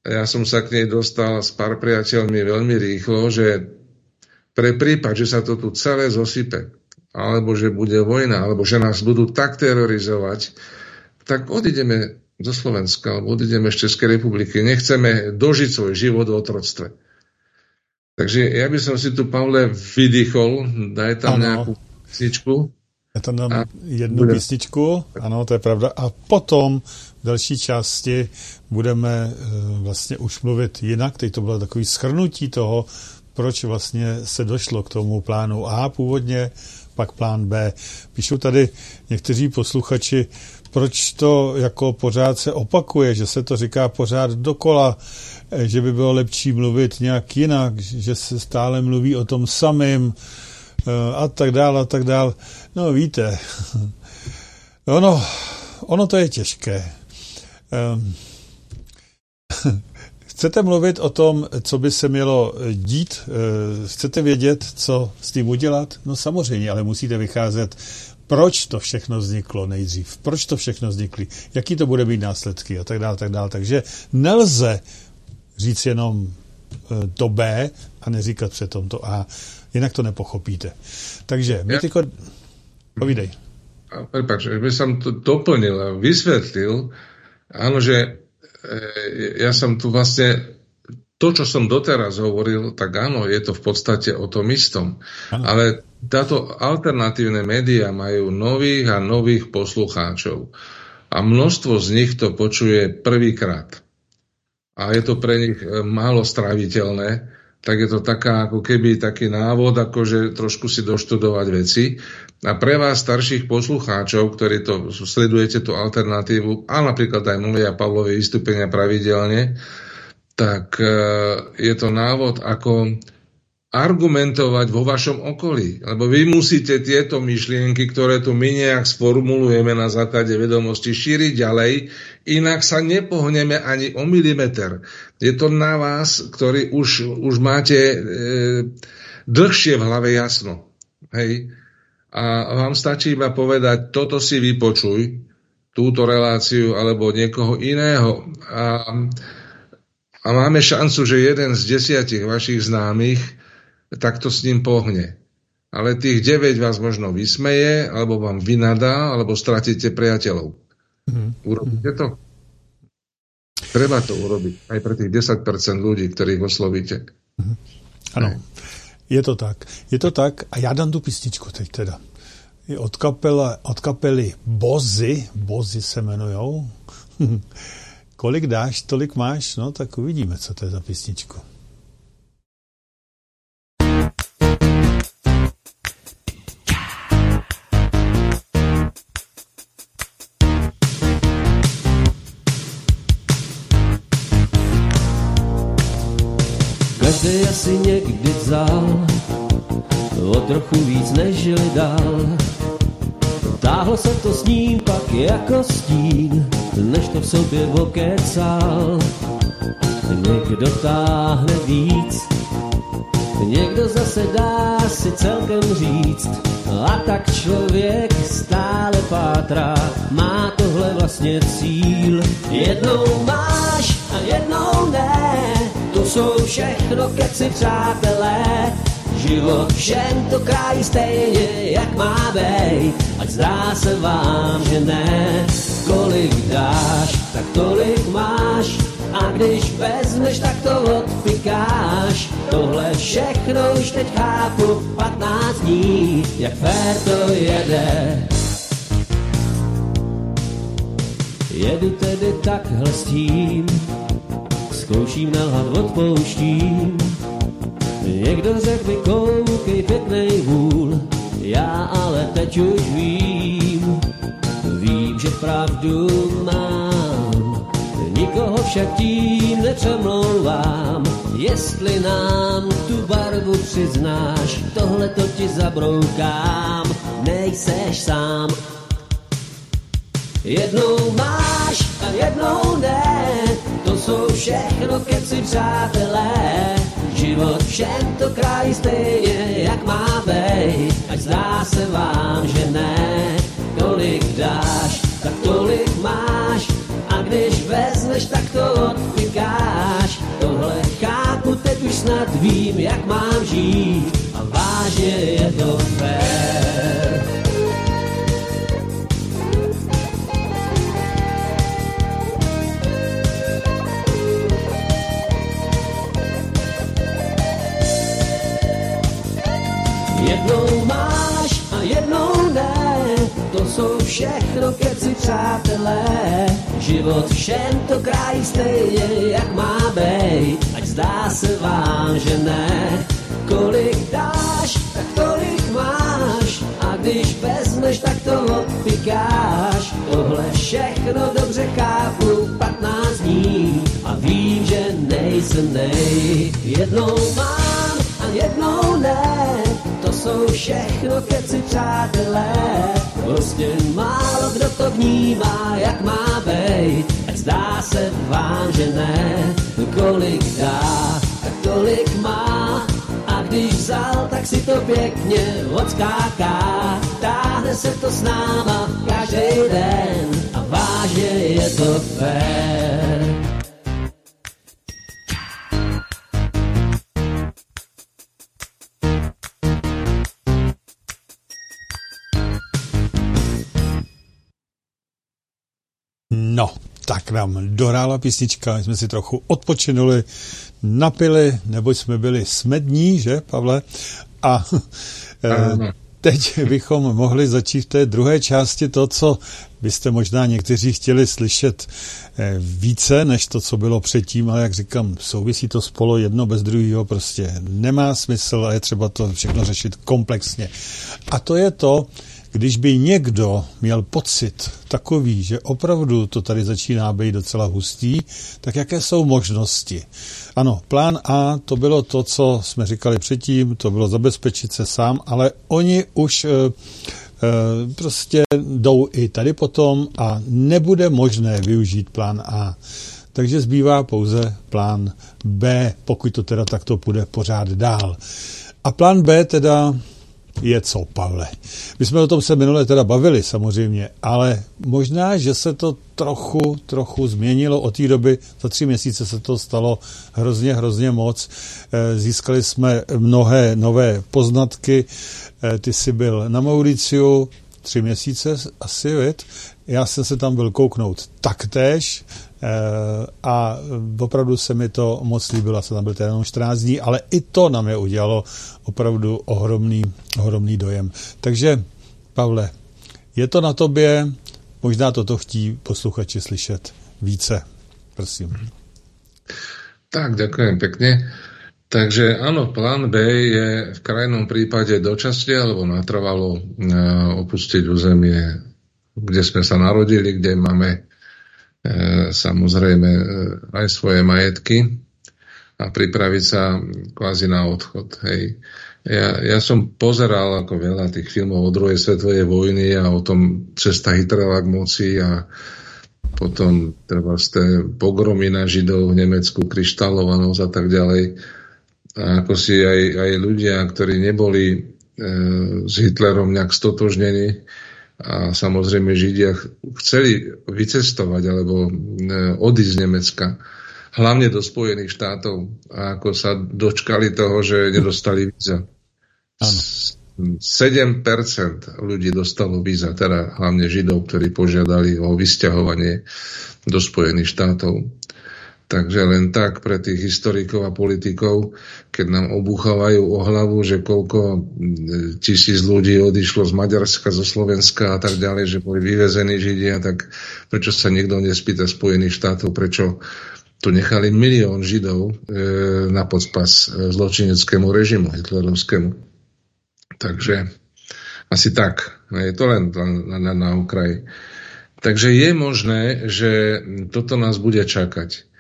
Speaker 3: ja som sa k nej dostal s pár priateľmi veľmi rýchlo, že pre prípad, že sa to tu celé zosype, alebo že bude vojna, alebo že nás budú tak terorizovať, tak odideme zo Slovenska, alebo odideme z Českej republiky. Nechceme dožiť svoj život v otroctve. Takže ja by som si tu, Pavle, vydýchol, daj tam ano. nejakú písničku.
Speaker 1: Ja tam dám a jednu bude... písničku, ano, to je pravda. A potom v další části budeme e, vlastně už mluvit jinak. Teď to bylo takový schrnutí toho, proč vlastně se došlo k tomu plánu A původně, pak plán B. Píšou tady někteří posluchači, proč to jako pořád se opakuje, že se to říká pořád dokola, že by bylo lepší mluvit nějak jinak, že se stále mluví o tom samým eh, a tak dále a tak dále. No víte, ono, ono to je těžké. Um, Chcete mluvit o tom, co by se mělo dít? Eh, chcete vědět, co s tím udělat? No samozřejmě, ale musíte vycházet, proč to všechno vzniklo nejdřív, proč to všechno vzniklo, jaký to bude mít následky a tak dále, tak dále. Takže nelze říct jenom eh, to B a neříkat přetom to A. Jinak to nepochopíte. Takže my tyko... Povídej.
Speaker 3: Prepač, by som to doplnil a vysvetlil, áno, že E, ja som tu vlastne to, čo som doteraz hovoril, tak áno, je to v podstate o tom istom. Ano. Ale táto alternatívne médiá majú nových a nových poslucháčov. A množstvo z nich to počuje prvýkrát. A je to pre nich e, málo straviteľné. tak je to taká, ako keby taký návod, akože trošku si doštudovať veci. A pre vás, starších poslucháčov, ktorí to sledujete tú alternatívu, a napríklad aj moje a Pavlové vystúpenia pravidelne, tak e, je to návod, ako argumentovať vo vašom okolí. Lebo vy musíte tieto myšlienky, ktoré tu my nejak sformulujeme na základe vedomosti, šíriť ďalej, inak sa nepohneme ani o milimeter. Je to na vás, ktorý už, už máte e, dlhšie v hlave jasno. Hej? A vám stačí iba povedať, toto si vypočuj, túto reláciu alebo niekoho iného. A, a máme šancu, že jeden z desiatich vašich známych tak to s ním pohne. Ale tých 9 vás možno vysmeje, alebo vám vynadá, alebo stratíte priateľov. Mm. Urobíte to? Treba to urobiť aj pre tých 10% ľudí, ktorých oslovíte.
Speaker 1: Mm. Je to tak. Je to tak a já dám tu písničku teď teda. Je od, kapela, od kapely Bozy, Bozy se jmenujou. Kolik dáš, tolik máš, no tak uvidíme, co to je za písničku.
Speaker 2: Každý asi někdy vzal o trochu víc než dal. Táhlo se to s ním pak jako stín, než to v sobě okecal. Někdo táhne víc, někdo zase dá si celkem říct. A tak člověk stále pátrá, má tohle vlastně cíl. Jednou máš a jednou ne, jsou všechno keci přátelé. Život všem to krájí stejně, jak má být, ať zdá se vám, že ne. Kolik dáš, tak tolik máš, a když vezmeš, tak to odpikáš. Tohle všechno už teď chápu, 15 dní, jak fér to jede. Jedu tedy takhle s tím, zkouším nelhat, odpouštím. Někdo řekl mi, koukej, pěknej vůl, já ale teď už vím, vím, že pravdu mám. Nikoho však tím nepřemlouvám, jestli nám tu barvu přiznáš, tohle to ti zabroukám, nejseš sám. Jednou máš a jednou ne, jsou všechno keci přátelé. Život všem to krájí stejně, jak má být, ať zdá se vám, že ne. Kolik dáš, tak tolik máš, a když vezmeš, tak to odpikáš. Tohle chápu, teď už snad vím, jak mám žít, a vážně je to fér. Jednou máš a jednou ne, to jsou všechno keci přátelé. Život všem to krájí stejně, jak má být, ať zdá se vám, že ne. Kolik dáš, tak tolik máš, a když vezmeš, tak to odpikáš. Tohle všechno dobře chápu, 15 dní a vím, že nejsem nej. Jednou mám a jednou ne, jsou všechno keci přátelé. Prostě málo kdo to vnímá, jak má být, ať zdá se vám, že ne. Kolik dá, tak tolik má, a když vzal, tak si to pěkně odskáká. Táhne se to s náma každý den a vážně je to fér.
Speaker 1: Tak nám dohrála písnička, jsme si trochu odpočinuli, napili, nebo jsme byli smední, že, Pavle? A e, teď bychom mohli začít v té druhé části to, co byste možná někteří chtěli slyšet eh, více, než to, co bylo předtím, ale jak říkám, souvisí to spolu jedno bez druhého, prostě nemá smysl a je třeba to všechno řešit komplexně. A to je to, když by někdo měl pocit takový, že opravdu to tady začíná být docela hustý, tak jaké jsou možnosti? Ano, plán A to bylo to, co jsme říkali předtím, to bylo zabezpečit se sám, ale oni už e, e, prostě jdou i tady potom a nebude možné využít plán A. Takže zbývá pouze plán B, pokud to teda takto půjde pořád dál. A plán B teda je co, Pavle? My jsme o tom se minule teda bavili samozřejmě, ale možná, že se to trochu, trochu změnilo od té doby. Za tři měsíce se to stalo hrozně, hrozně moc. Eh, získali jsme mnohé nové poznatky. Eh, ty jsi byl na Mauriciu tři měsíce asi, věd. Já jsem se tam byl kouknout taktéž. Eh, a opravdu se mi to moc líbilo, já jsem tam byl teda jenom 14 dní, ale i to na mě udělalo opravdu ohromný, ohromný dojem. Takže, Pavle, je to na tobě, možná toto chtí posluchači slyšet více. Prosím.
Speaker 3: Tak, ďakujem pekne. Takže áno, plán B je v krajnom prípade dočasne alebo natrvalo eh, opustiť územie, kde sme sa narodili, kde máme samozrejme e, aj svoje majetky a pripraviť sa kvázi na odchod. Hej. Ja, ja som pozeral ako veľa tých filmov o druhej svetovej vojny a o tom cesta Hitlera k moci a potom treba ste pogromy na Židov v Nemecku, kryštálovanosť a tak ďalej. A ako si aj, aj ľudia, ktorí neboli e, s Hitlerom nejak stotožnení, a samozrejme Židia chceli vycestovať alebo e, odísť z Nemecka, hlavne do Spojených štátov a ako sa dočkali toho, že nedostali víza. 7% ľudí dostalo víza, teda hlavne Židov, ktorí požiadali o vysťahovanie do Spojených štátov. Takže len tak pre tých historikov a politikov, keď nám obúchavajú o hlavu, že koľko tisíc ľudí odišlo z Maďarska, zo Slovenska a tak ďalej, že boli vyvezení Židia, tak prečo sa niekto nespýta Spojených štátov, prečo tu nechali milión Židov e, na podspas e, zločineckému režimu hitlerovskému. Takže asi tak. Je to len na, na, na okraji. Takže je možné, že toto nás bude čakať.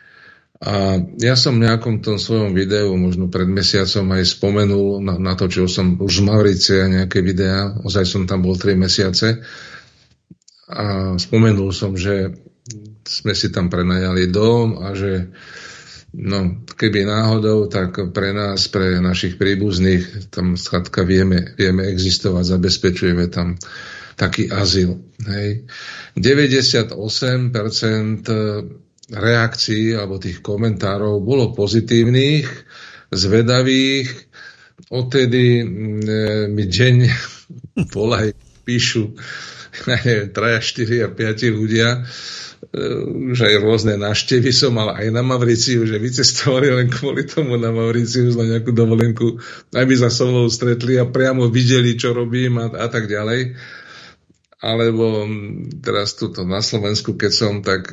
Speaker 3: A ja som v nejakom tom svojom videu, možno pred mesiacom aj spomenul, na, čo som už z Mauricia nejaké videá, ozaj som tam bol 3 mesiace a spomenul som, že sme si tam prenajali dom a že no, keby náhodou, tak pre nás, pre našich príbuzných, tam schatka vieme, vieme existovať, zabezpečujeme tam taký azyl. Hej. 98% reakcií alebo tých komentárov bolo pozitívnych, zvedavých. Odtedy mm, e, mi deň volaj, píšu, neviem, 3, 4 a 5 ľudia, e, už aj rôzne návštevy som mal aj na Mavriciu, že vycestovali len kvôli tomu na Mavriciu na nejakú dovolenku, aby sa so mnou stretli a priamo videli, čo robím a, a tak ďalej alebo teraz tuto na Slovensku, keď som, tak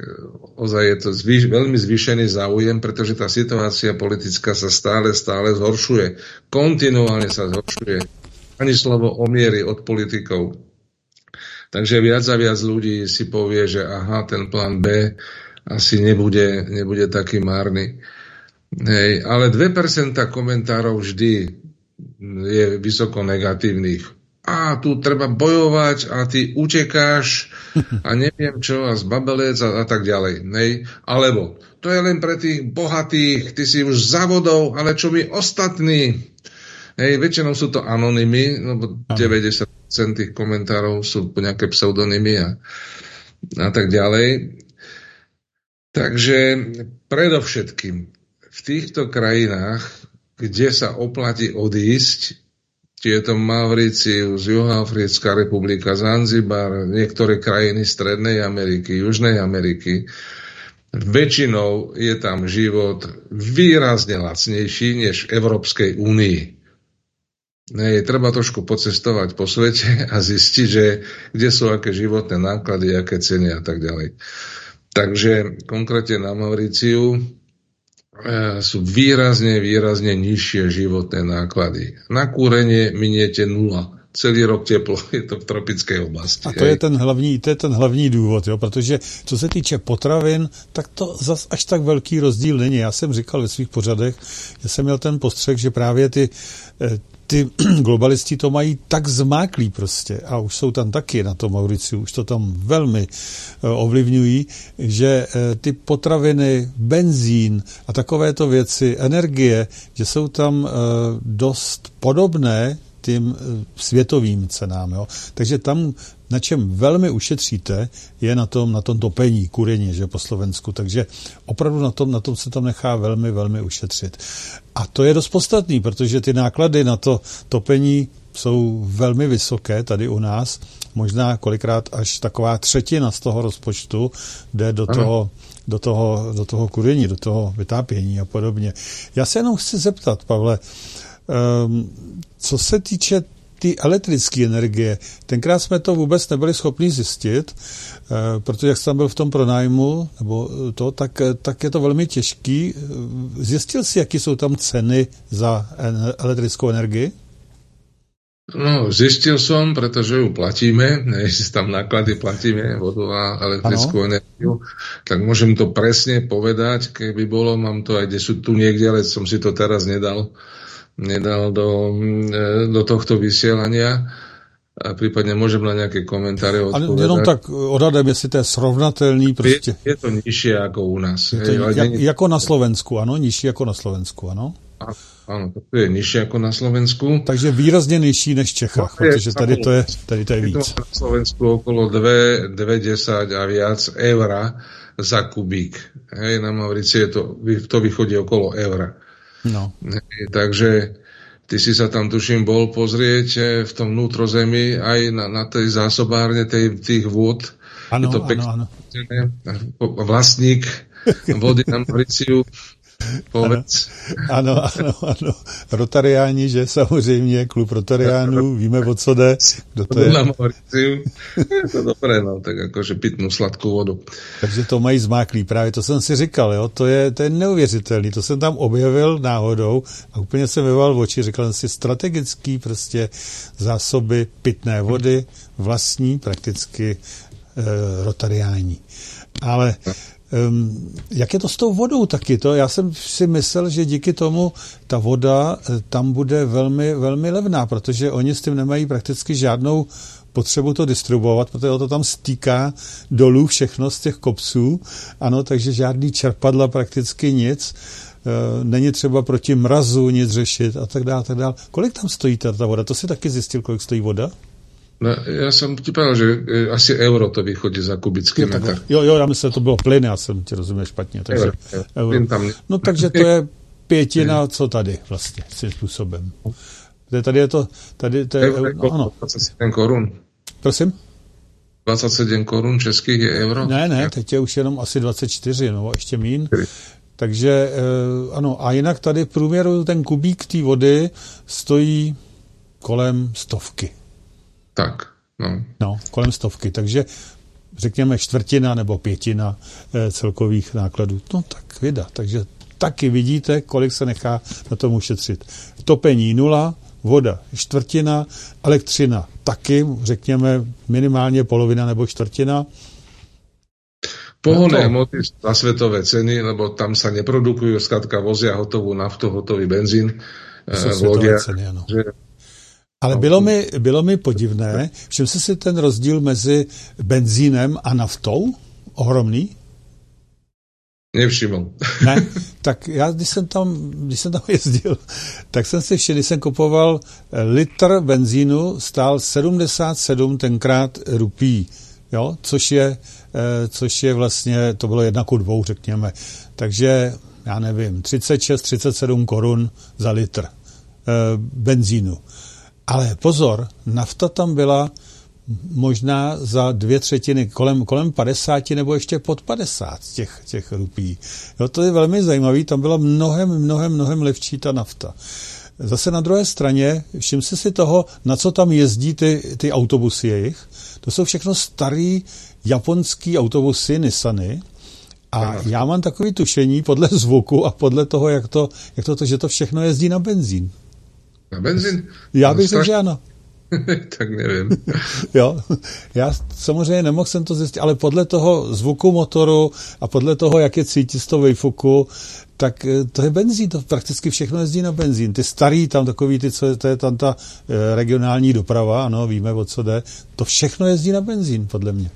Speaker 3: ozaj je to zvýš, veľmi zvýšený záujem, pretože tá situácia politická sa stále, stále zhoršuje. Kontinuálne sa zhoršuje. Ani slovo o miery od politikov. Takže viac a viac ľudí si povie, že aha, ten plán B asi nebude, nebude taký márny. Hej, ale 2% komentárov vždy je vysoko negatívnych a tu treba bojovať a ty utekáš a neviem čo a zbabelec a, a tak ďalej. Nej? Alebo to je len pre tých bohatých, ty si už zavodov, ale čo my ostatní? Hej, väčšinou sú to anonymy, lebo 90% tých komentárov sú nejaké pseudonymy a, a tak ďalej. Takže predovšetkým v týchto krajinách, kde sa oplatí odísť, tieto Mauricius, Juhoafrická republika, Zanzibar, niektoré krajiny Strednej Ameriky, Južnej Ameriky, väčšinou je tam život výrazne lacnejší než v Európskej únii. je treba trošku pocestovať po svete a zistiť, že kde sú aké životné náklady, aké ceny a tak ďalej. Takže konkrétne na Mauriciu sú výrazne, výrazne nižšie životné náklady. Na kúrenie miniete nula celý rok teplo, je to v tropické oblasti.
Speaker 1: A to je ten hlavní, to je ten hlavní důvod, jo, protože co se týče potravin, tak to zas až tak velký rozdíl není. Já jsem říkal ve svých pořadech, že jsem měl ten postřeh, že právě ty, eh, ty globalisti to mají tak zmáklý prostě a už jsou tam taky na tom Mauriciu, už to tam velmi eh, ovlivňují, že eh, ty potraviny, benzín a takovéto věci, energie, že jsou tam dost podobné tím eh, světovým cenám. Jo. Takže tam, na čem velmi ušetříte, je na tom, na tom topení, kurení, že po Slovensku. Takže opravdu na tom, na tom se tam nechá velmi, velmi ušetřit. A to je dost podstatný, protože ty náklady na to topení jsou velmi vysoké tady u nás. Možná kolikrát až taková třetina z toho rozpočtu jde do toho, do toho, do toho kurení, do toho vytápění a podobně. Já se jenom chci zeptat, Pavle, um, co se týče ty elektrické energie, tenkrát jsme to vůbec nebyli schopni zjistit, eh, protože jak jsem byl v tom pronájmu, nebo to, tak, tak je to velmi těžký. Zjistil jsi, jaký jsou tam ceny za elektrickou energii?
Speaker 3: No, zistil som, pretože ju platíme, si tam náklady platíme, vodu a elektrickú ano. energiu, tak môžem to presne povedať, keby bolo, mám to aj kde sú tu niekde, ale som si to teraz nedal nedal do, e, do tohto vysielania a prípadne môžem na nejaké komentáre odpovedať.
Speaker 1: Ale jenom tak odhadem, jestli to je srovnatelný prostě.
Speaker 3: Je, je to nižšie ako u nás.
Speaker 1: Je to, Hej, jak, nie... Jako na Slovensku, ano? Nižší jako na Slovensku, ano?
Speaker 3: Áno, to je nižšie ako na Slovensku.
Speaker 1: Takže výrazně nižší než v Čechách, no, protože tady to je, tady to je víc.
Speaker 3: Je to na Slovensku okolo 2,10 a viac eura za kubík. Hej, na Maurici je to, to vychodí okolo eura. No. Takže ty si sa tam, tuším, bol pozrieť eh, v tom vnútrozemí aj na, na tej zásobárne tej, tých vôd.
Speaker 1: Ano, je to. Ano,
Speaker 3: ano. Vlastník vody na Mauriciu Povedz.
Speaker 1: Ano, ano, ano. Rotariáni, že samozřejmě, klub Rotariánů, víme, o co jde. Kdo to je?
Speaker 3: Je to dobré, no, tak jakože pitnou sladkou vodu.
Speaker 1: Takže to mají zmáklý, právě to jsem si říkal, jo, to je, to je neuvěřitelný, to jsem tam objevil náhodou a úplně jsem vyval v oči, říkal jsem si strategický prostě zásoby pitné vody, vlastní prakticky e, rotariání. Ale Um, jak je to s tou vodou taky? To, já jsem si myslel, že díky tomu ta voda eh, tam bude velmi, velmi levná, protože oni s tím nemají prakticky žádnou potřebu to distribuovat, protože to tam stýká dolů všechno z těch kopců, ano, takže žádný čerpadla prakticky nic, e, není třeba proti mrazu nic řešit a tak dále, tak dále. Kolik tam stojí ta, ta voda? To si taky zjistil, kolik stojí voda?
Speaker 3: No, ja som ti povedal, že e, asi euro to vychodí za kubický jo, metr.
Speaker 1: Jo, jo, já myslím, že to bylo plyn, já jsem ti rozuměl špatně. Takže, euro, euro. Tam... No takže to je pětina, co tady vlastně, tím způsobem. Tady je to, tady to je, euro,
Speaker 3: no, ano. 27 korun.
Speaker 1: Prosím?
Speaker 3: 27 korun českých je euro?
Speaker 1: Ne, ne, teď je už jenom asi 24, no ještě mín. Takže eh, ano, a jinak tady v průměru ten kubík té vody stojí kolem stovky.
Speaker 3: Tak, no.
Speaker 1: No, kolem stovky, takže řekněme čtvrtina nebo pětina e, celkových nákladů. No tak vida, takže taky vidíte, kolik se nechá na tom ušetřit. Topení nula, voda čtvrtina, elektřina taky, řekněme minimálně polovina nebo čtvrtina.
Speaker 3: Pohonné hmoty za svetové ceny, lebo tam sa neprodukujú, skratka vozia hotovú naftu, hotový benzín
Speaker 1: e, v lodiach. Ceny, ano. Že ale bylo mi, bylo mi podivné, všim se si ten rozdíl mezi benzínem a naftou? Ohromný?
Speaker 3: Nevšiml.
Speaker 1: ne, tak já, když jsem, tam, když jsem tam jezdil, tak jsem si všiml, když jsem kupoval eh, litr benzínu, stál 77 tenkrát rupí, jo, což je, eh, což je vlastně, to bylo jedna ku dvou, řekněme. Takže, já nevím, 36-37 korun za litr eh, benzínu. Ale pozor, nafta tam byla možná za dvě třetiny, kolem, kolem 50 nebo ještě pod 50 těch, těch rupí. Jo, to je velmi zajímavé, tam byla mnohem, mnohem, mnohem lepší ta nafta. zase na druhé straně, všim si si toho, na co tam jezdí ty, ty autobusy jejich. To jsou všechno starý japonský autobusy Nissany, a já mám takový tušení podle zvuku a podle toho, jak to, jak to, to že to všechno jezdí na benzín.
Speaker 3: Na benzín?
Speaker 1: Já bych řekl, že ano.
Speaker 3: tak nevím.
Speaker 1: jo, já samozřejmě nemohl jsem to zjistit, ale podle toho zvuku motoru a podle toho, jak je cítit z toho výfuku, tak eh, to je benzín, to prakticky všechno jezdí na benzín. Ty starý tam takový, ty, co je, to je tam ta eh, regionální doprava, ano, víme, o co jde, to všechno jezdí na benzín, podle mě.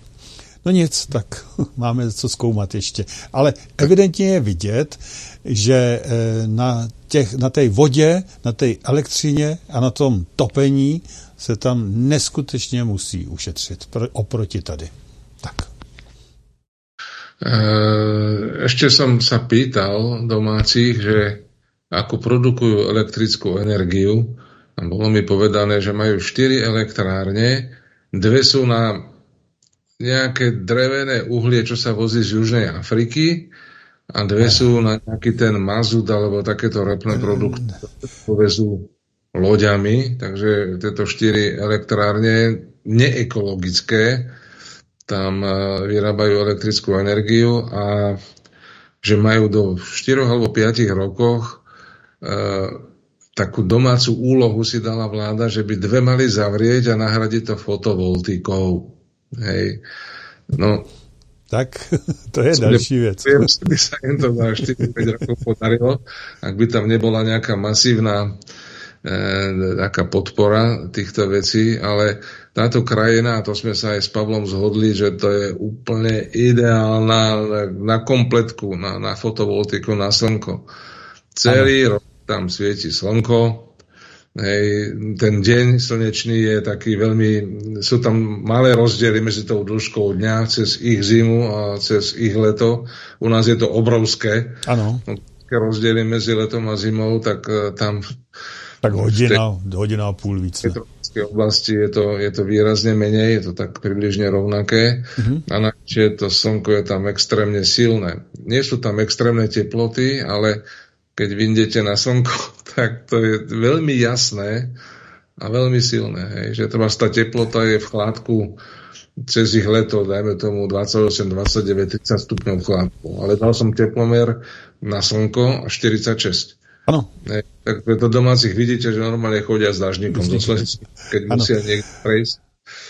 Speaker 1: No nic, tak máme co zkoumat ještě. Ale evidentně je vidět, že eh, na, těch, na té vodě, na té elektřině a na tom topení se tam neskutečně musí ušetřit oproti tady. Tak.
Speaker 3: Eh, ešte som sa pýtal domácich, že ako produkujú elektrickú energiu. A bolo mi povedané, že majú 4 elektrárne, dve sú na nejaké drevené uhlie, čo sa vozí z Južnej Afriky a dve sú na nejaký ten mazut alebo takéto repné produkty, povezú loďami, takže tieto štyri elektrárne neekologické tam e, vyrábajú elektrickú energiu a že majú do 4 alebo 5 rokoch e, takú domácu úlohu si dala vláda, že by dve mali zavrieť a nahradiť to fotovoltikou. Hej. No,
Speaker 1: tak to je další věc.
Speaker 3: Viem, že by sa im to za 4-5 rokov podarilo, ak by tam nebola nejaká masívna e, taká podpora týchto vecí, ale táto krajina, a to sme sa aj s Pavlom zhodli, že to je úplne ideálna na kompletku, na, na fotovoltiku, na slnko. Celý ano. rok tam svieti slnko, Hej, ten deň slnečný je taký veľmi, sú tam malé rozdiely medzi tou dĺžkou dňa cez ich zimu a cez ich leto. U nás je to obrovské.
Speaker 1: Áno.
Speaker 3: No, rozdiely medzi letom a zimou, tak uh, tam...
Speaker 1: Tak hodina, tej, hodina a půl více.
Speaker 3: V tej oblasti je to, je to výrazne menej, je to tak približne rovnaké. Uh-huh. A navyše to slnko je tam extrémne silné. Nie sú tam extrémne teploty, ale keď vyjdete na slnko, tak to je veľmi jasné a veľmi silné. Hej. Že to tá teplota je v chládku cez ich leto, dajme tomu 28, 29, 30 stupňov chládku. Ale dal som teplomer na slnko a 46.
Speaker 1: Áno.
Speaker 3: Tak to domácich vidíte, že normálne chodia s dážnikom do keď ano. musia niekde prejsť.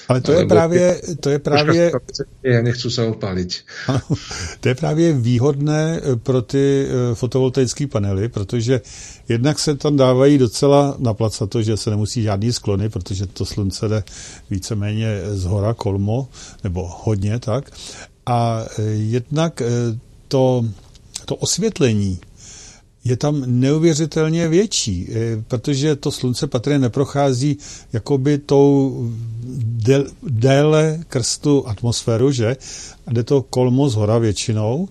Speaker 1: Ale to je právě, to je právě...
Speaker 3: Nechci se opálit.
Speaker 1: To je právě výhodné eh, pro ty eh, fotovoltaické panely, protože jednak se tam dávají docela na to, že se nemusí žádný sklony, protože to slunce jde víceméně z hora kolmo, nebo hodně tak. A eh, jednak to, to osvětlení je tam neuvěřitelně větší, eh, protože to slunce patrně neprochází jakoby tou déle krstu atmosféru, že? Jde to kolmo z hora většinou.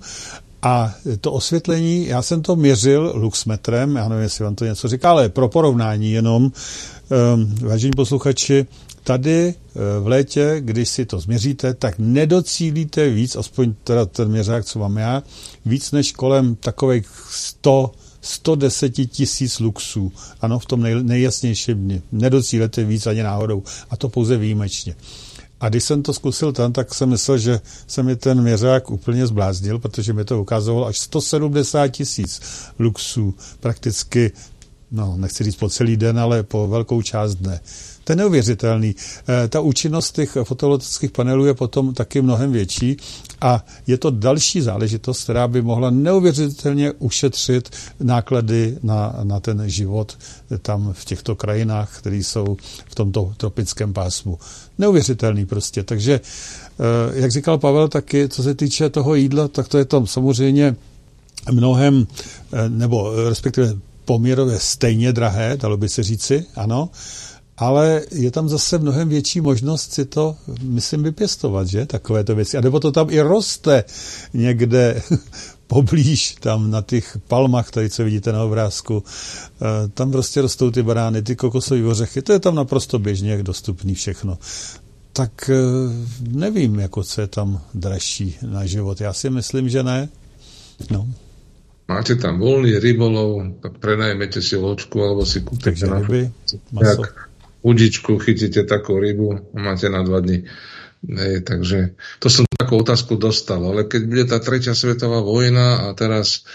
Speaker 1: A to osvětlení, já jsem to měřil luxmetrem, já nevím, jestli vám to něco říká, ale pro porovnání jenom, um, vážení posluchači, tady eh, v létě, když si to změříte, tak nedocílíte víc, aspoň teda ten měřák, co mám já, víc než kolem takových 100 110 tisíc luxů. Ano, v tom nej, nejjasnějším dni. Nedocílete víc ani náhodou. A to pouze výjimečně. A když jsem to zkusil tam, tak jsem myslel, že se mi ten měřák úplně zbláznil, protože mi to ukázalo až 170 tisíc luxů. Prakticky, no, nechci říct po celý den, ale po velkou část dne. To je neuvěřitelný. Eh, ta účinnost těch fotovoltaických panelů je potom taky mnohem větší a je to další záležitost, která by mohla neuvěřitelně ušetřit náklady na, na ten život tam v těchto krajinách, které jsou v tomto tropickém pásmu. Neuvěřitelný prostě. Takže, eh, jak říkal Pavel taky, co se týče toho jídla, tak to je tam samozřejmě mnohem, eh, nebo respektive poměrově stejně drahé, dalo by se říci, ano, ale je tam zase mnohem větší možnost si to, myslím, vypěstovat, že? Takovéto věci. A nebo to tam i roste někde poblíž, tam na těch palmach, tady co vidíte na obrázku, eh, tam prostě rostou ty barány, ty kokosové ořechy, to je tam naprosto běžně dostupný všechno. Tak eh, nevím, jako co je tam dražší na život. Já si myslím, že ne. No.
Speaker 3: máte tam voľný rybolov, tak prenajmete si loďku alebo si kúpite na
Speaker 1: ryby,
Speaker 3: udičku, chytíte takú rybu a máte na dva dní. Hej, takže to som takú otázku dostal, ale keď bude tá tretia svetová vojna a teraz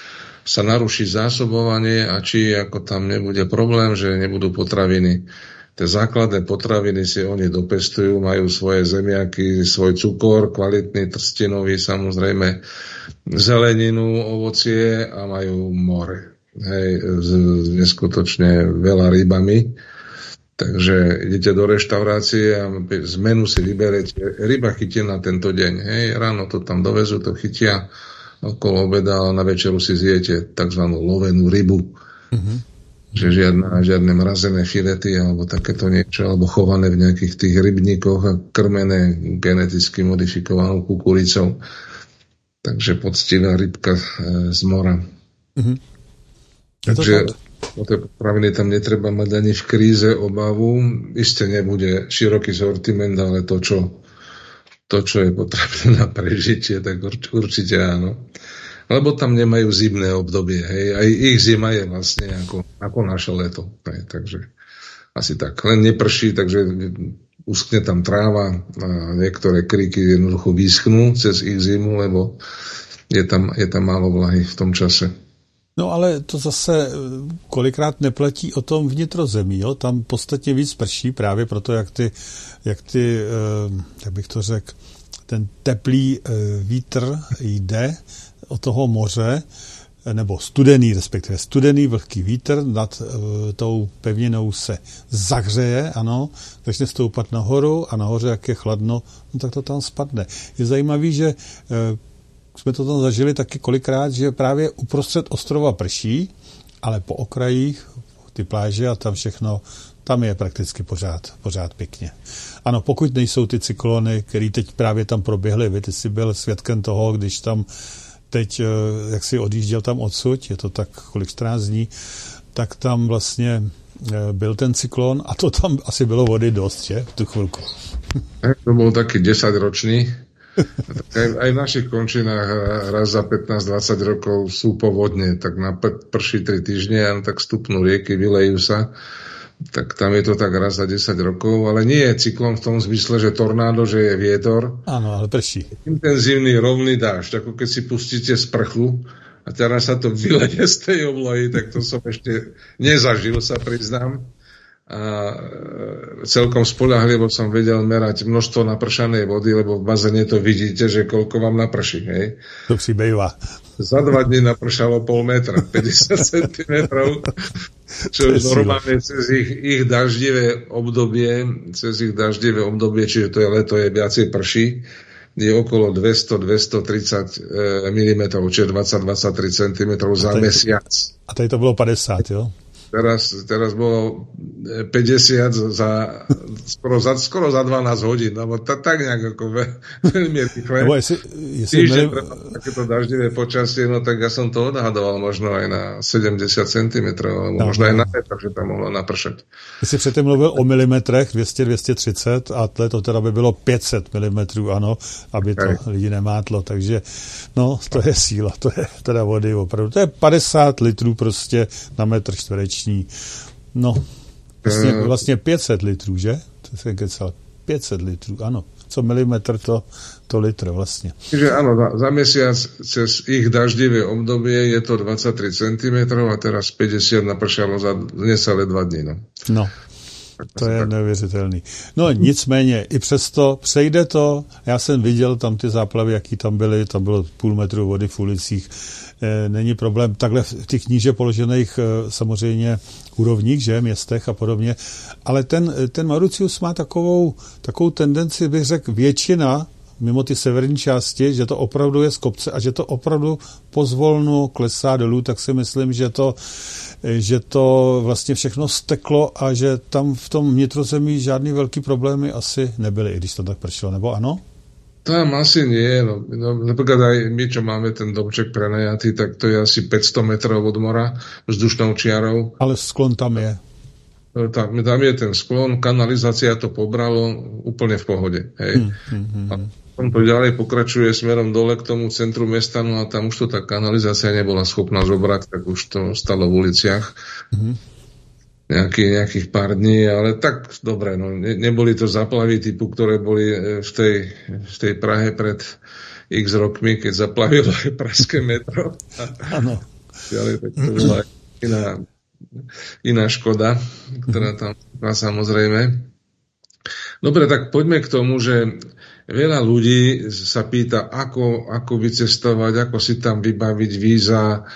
Speaker 3: sa naruší zásobovanie a či ako tam nebude problém, že nebudú potraviny. Tie základné potraviny si oni dopestujú, majú svoje zemiaky, svoj cukor, kvalitný trstinový, samozrejme zeleninu, ovocie a majú more. Hej, neskutočne veľa rybami. Takže idete do reštaurácie a z menu si vyberete ryba chytia na tento deň. Hej, ráno to tam dovezú, to chytia okolo obeda a na večeru si zjete tzv. lovenú rybu. Mm-hmm. Že žiadna, žiadne mrazené filety alebo takéto niečo, alebo chované v nejakých tých rybníkoch a krmené geneticky modifikovanou kukuricou. Takže poctivá rybka e, z mora. Mm-hmm. Takže o tej potraviny tam netreba mať ani v kríze obavu. Isté nebude široký sortiment, ale to, čo to, čo je potrebné na prežitie, tak určite áno. Lebo tam nemajú zimné obdobie. Hej. Aj ich zima je vlastne ako, ako naše leto. Hej. Takže asi tak. Len neprší, takže uskne tam tráva a niektoré kríky jednoducho vyschnú cez ich zimu, lebo je tam, je tam málo vlahy v tom čase.
Speaker 1: No ale to zase eh, kolikrát nepletí o tom vnitrozemí. Jo? Tam podstatně víc prší právě proto, jak ty, jak ty eh, jak bych to řekl, ten teplý eh, vítr jde od toho moře, nebo studený, respektive studený vlhký vítr nad uh, tou pevninou se zahřeje, ano, začne stoupat nahoru a nahoře, jak je chladno, no tak to tam spadne. Je zajímavý, že uh, jsme to tam zažili taky kolikrát, že právě uprostřed ostrova prší, ale po okrajích ty pláže a tam všechno, tam je prakticky pořád, pořád pěkně. Ano, pokud nejsou ty cyklony, které teď právě tam proběhly, vy jsi byl svědkem toho, když tam teď, eh, jak si odjížděl tam odsud, je to tak kolik 14 dní, tak tam vlastně eh, byl ten cyklon a to tam asi bylo vody dost, že, v tu chvilku.
Speaker 3: To byl taky 10 ročný, aj, aj v našich končinách raz za 15-20 rokov sú povodne, tak na prší 3 týždne a tak stupnú rieky, vylejú sa tak tam je to tak raz za 10 rokov, ale nie je cyklon v tom zmysle, že tornádo, že je vietor.
Speaker 1: Áno, ale prší.
Speaker 3: Intenzívny, rovný dážď, ako keď si pustíte sprchu a teraz sa to vyleje z tej oblohy, tak to som ešte nezažil, sa priznám a e, celkom spolahlivo som vedel merať množstvo napršanej vody, lebo v bazéne to vidíte, že koľko vám naprší. Hej.
Speaker 1: To si bejva.
Speaker 3: Za dva dní napršalo pol metra, 50 cm, čo je normálne cez ich, ich daždivé obdobie, cez ich daždivé obdobie, čiže to je leto, je viacej prší, je okolo 200-230 mm, čiže 20-23 cm za a mesiac.
Speaker 1: A tady to bylo 50, jo?
Speaker 3: Teraz, teraz bolo 50 za skoro za, skoro za 12 hodín, alebo ta, tak nejak ako ve, veľmi rýchle. Lebo jestli, jestli Týždeň mali... takéto daždivé počasie, no tak ja som to odhadoval možno aj na 70 cm, alebo no, možno no. aj na metr, že tam mohlo napršať.
Speaker 1: Ty si předtím mluvil o milimetrech 200-230 a to teda by bylo 500 mm, ano, aby to aj. lidi nemátlo, takže no, to je síla, to je teda vody opravdu. To je 50 litrů prostě na metr čtvereční měsíční. No, vlastně, eh. vlastně 500 litrů, že? To se kecal. 500 litrů, ano. Co milimetr, to, to litr vlastně.
Speaker 3: Takže ano, za, za mesiac cez ich daždivé obdobie je to 23 cm a teraz 50 napršalo za necelé dva dny. No.
Speaker 1: no. To je neuvěřitelný. No nicméně, i přesto přejde to. Já jsem viděl tam ty záplavy, jaký tam byly, tam bylo půl metru vody v ulicích. E, není problém takhle v těch níže položených e, samozřejmě úrovních, že, městech a podobně. Ale ten, ten Mauricius má takovou, takovou tendenci, bych řekl, většina mimo ty severní části, že to opravdu je z kopce a že to opravdu pozvolnu klesá dolů, tak si myslím, že to, že to vlastně všechno steklo a že tam v tom vnitrozemí žádný velký problémy asi nebyly, i když to tak pršelo, nebo ano?
Speaker 3: Tam asi nie. No, no, napríklad aj my, čo máme ten domček prenajatý, tak to je asi 500 metrov od mora vzdušnou čiarou.
Speaker 1: Ale sklon tam je.
Speaker 3: No, tam, tam je ten sklon, kanalizácia to pobralo úplne v pohode. Hej. Hmm, hmm, hmm. A potom to ďalej pokračuje smerom dole k tomu centru mesta, no a tam už to tá kanalizácia nebola schopná zobrať, tak už to stalo v uliciach. Mm-hmm. Nejaký, nejakých pár dní, ale tak dobre, no, ne, neboli to zaplavy typu, ktoré boli e, v tej, v tej Prahe pred x rokmi, keď zaplavilo aj pražské metro. Áno. To bola iná, iná škoda, ktorá tam bola samozrejme. Dobre, tak poďme k tomu, že veľa ľudí sa pýta, ako, ako vycestovať, ako si tam vybaviť víza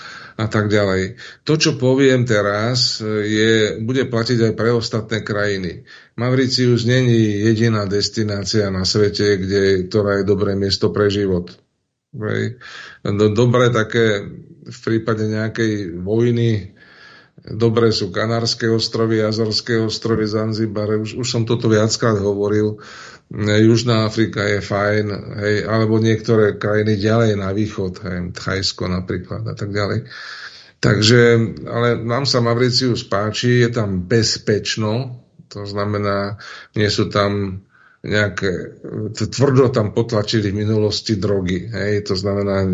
Speaker 3: a tak ďalej. To, čo poviem teraz, je, bude platiť aj pre ostatné krajiny. Mauricius není jediná destinácia na svete, kde, ktorá je dobré miesto pre život. Dobre také v prípade nejakej vojny Dobré sú Kanárske ostrovy, Azorské ostrovy, Zanzibar, už, už som toto viackrát hovoril. Južná Afrika je fajn, hej, alebo niektoré krajiny ďalej na východ, hej, Thajsko napríklad a tak ďalej. Takže, ale nám sa Mauricius páči, je tam bezpečno, to znamená, nie sú tam nejaké, tvrdo tam potlačili v minulosti drogy, hej, to znamená,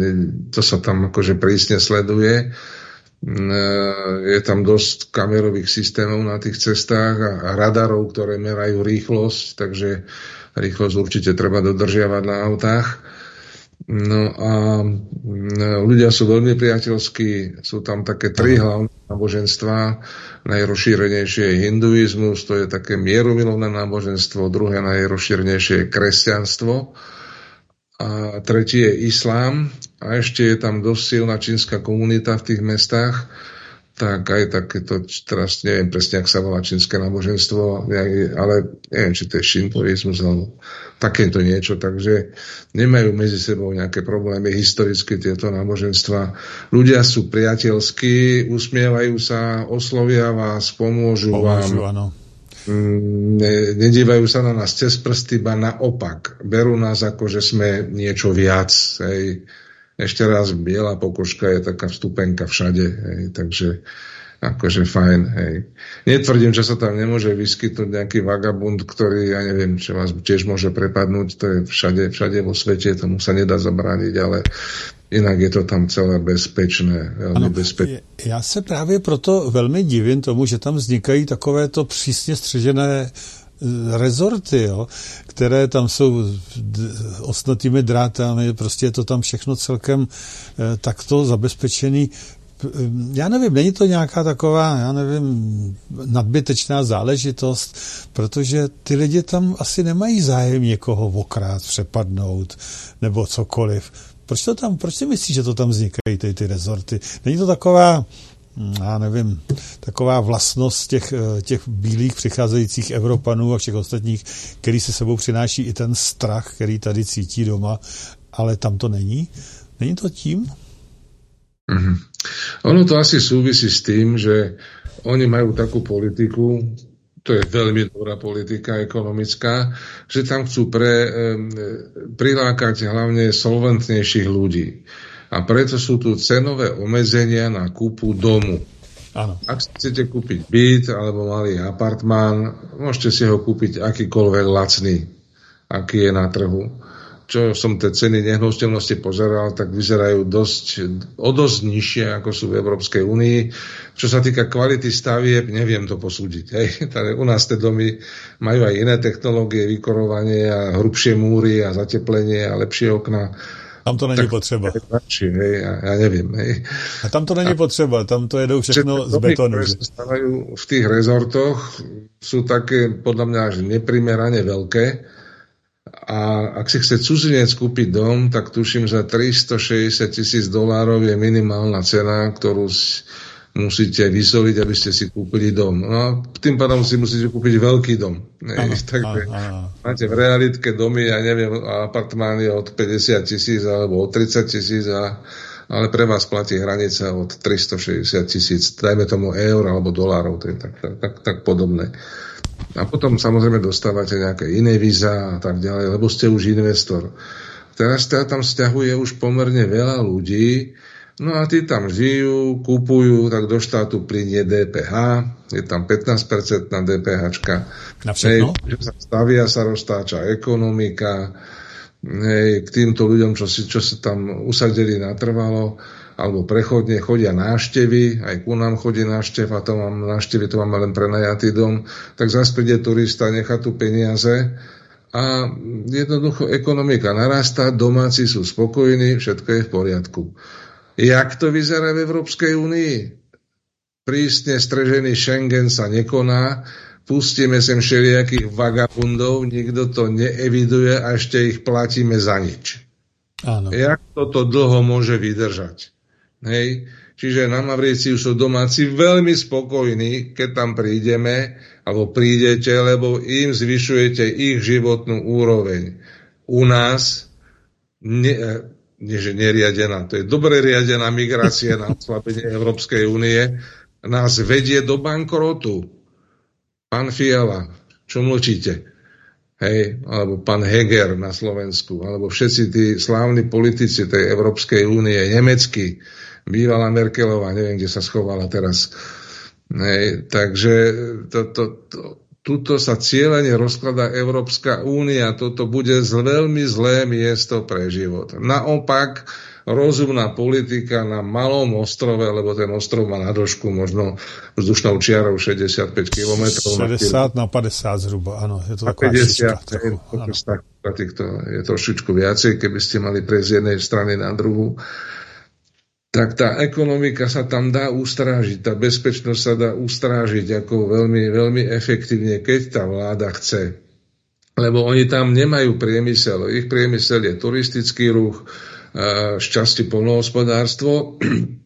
Speaker 3: to sa tam akože prísne sleduje je tam dosť kamerových systémov na tých cestách a radarov, ktoré merajú rýchlosť, takže rýchlosť určite treba dodržiavať na autách. No a ľudia sú veľmi priateľskí, sú tam také tri hlavné náboženstva. Najrozšírenejšie je hinduizmus, to je také mierumilovné náboženstvo, druhé najrozšírenejšie je kresťanstvo a tretí je islám a ešte je tam dosť silná čínska komunita v tých mestách, tak aj takéto, teraz neviem presne, ak sa volá čínske náboženstvo, ale neviem, či to je šintoizmus alebo takéto niečo, takže nemajú medzi sebou nejaké problémy historicky tieto náboženstva. Ľudia sú priateľskí, usmievajú sa, oslovia vás, pomôžu, pomôžu vám. Áno Mm, ne, nedívajú sa na nás cez prsty, iba naopak. Berú nás ako, že sme niečo viac. Hej. Ešte raz, biela pokožka je taká vstupenka všade, hej. takže akože fajn, hej. Netvrdím, že sa tam nemôže vyskytnúť nejaký vagabund, ktorý, ja neviem, čo vás tiež môže prepadnúť, to je všade, všade vo svete, tomu sa nedá zabrániť, ale Jinak je to tam celé bezpečné, velmi ano, bezpečné.
Speaker 1: Já se právě proto velmi divím tomu, že tam vznikají takovéto přísně střežené rezorty, jo, které tam jsou osnatými drátami, prostě je to tam všechno celkem eh, takto zabezpečený. Eh, já nevím, není to nějaká taková, já nevím, nadbytečná záležitost, protože ty lidi tam asi nemají zájem někoho okrát, přepadnout nebo cokoliv. Proč to tam, proč si myslíš, že to tam vznikají ty, ty rezorty? Není to taková, já nevím, taková vlastnost těch, eh, těch bílých přicházejících Evropanů a všech ostatních, který se sebou přináší i ten strach, který tady cítí doma, ale tam to není? Není to tím?
Speaker 3: Mm-hmm. Ono to asi súvisí s tým, že oni majú takú politiku, to je veľmi dobrá politika ekonomická, že tam chcú pre, prilákať hlavne solventnejších ľudí. A preto sú tu cenové obmedzenia na kúpu domu. Áno. Ak chcete kúpiť byt alebo malý apartmán, môžete si ho kúpiť akýkoľvek lacný, aký je na trhu čo som tie ceny nehnuteľnosti pozeral, tak vyzerajú dosť, o dosť nižšie, ako sú v Európskej únii. Čo sa týka kvality stavieb, neviem to posúdiť. Hej. Tady u nás tie domy majú aj iné technológie, vykorovanie a hrubšie múry a zateplenie a lepšie okna.
Speaker 1: Tam to není tak, potřeba.
Speaker 3: Radši, hej, ja, ja neviem. Hej.
Speaker 1: A tam to není a, potřeba, tam to jedou všechno z betonu. Ktoré
Speaker 3: sa v tých rezortoch sú také, podľa mňa, až neprimerane veľké a ak si chce cudzinec kúpiť dom, tak tuším, za 360 tisíc dolárov je minimálna cena, ktorú musíte vysoliť, aby ste si kúpili dom. No a tým pádom si musíte kúpiť veľký dom. Ano, Takže ano. máte v realitke domy, ja neviem, apartmány od 50 tisíc alebo od 30 tisíc a ale pre vás platí hranica od 360 tisíc, dajme tomu eur alebo dolárov, to je tak, tak, tak, tak podobné. A potom samozrejme dostávate nejaké iné víza a tak ďalej, lebo ste už investor. Teraz teda tam stiahuje už pomerne veľa ľudí, no a tí tam žijú, kúpujú, tak do štátu plinie DPH, je tam 15% na DPH.
Speaker 1: Na všetko?
Speaker 3: Hej, sa stavia, sa roztáča ekonomika, hej, k týmto ľuďom, čo, si, čo sa tam usadili natrvalo, alebo prechodne chodia návštevy, aj ku nám chodí návštev a to mám návštevy, to máme len prenajatý dom, tak zase príde turista, nechá tu peniaze a jednoducho ekonomika narastá, domáci sú spokojní, všetko je v poriadku. Jak to vyzerá v Európskej únii? Prísne strežený Schengen sa nekoná, pustíme sem všelijakých vagabundov, nikto to neeviduje a ešte ich platíme za nič. Áno. Jak toto dlho môže vydržať? Hej? Čiže na Mavriciu sú domáci veľmi spokojní, keď tam prídeme, alebo prídete, lebo im zvyšujete ich životnú úroveň. U nás ne, nie, že neriadená, to je dobre riadená migrácia na oslabenie Európskej únie, nás vedie do bankrotu. Pán Fiala, čo mlčíte? Hej, alebo pán Heger na Slovensku, alebo všetci tí slávni politici tej Európskej únie, nemeckí, bývalá Merkelová, neviem, kde sa schovala teraz. Hej, takže to, to, to, tuto sa cieľene rozkladá Európska únia. Toto bude z veľmi zlé miesto pre život. Naopak, rozumná politika na malom ostrove, lebo ten ostrov má na dĺžku možno vzdušnou čiarou 65 km.
Speaker 1: 60 na 50 zhruba, áno. Je to taková
Speaker 3: 50, trochu, je, to je trošičku viacej, keby ste mali prejsť z jednej strany na druhú tak tá ekonomika sa tam dá ustrážiť, tá bezpečnosť sa dá ustrážiť ako veľmi, veľmi efektívne, keď tá vláda chce. Lebo oni tam nemajú priemysel. Ich priemysel je turistický ruch, šťastie polnohospodárstvo.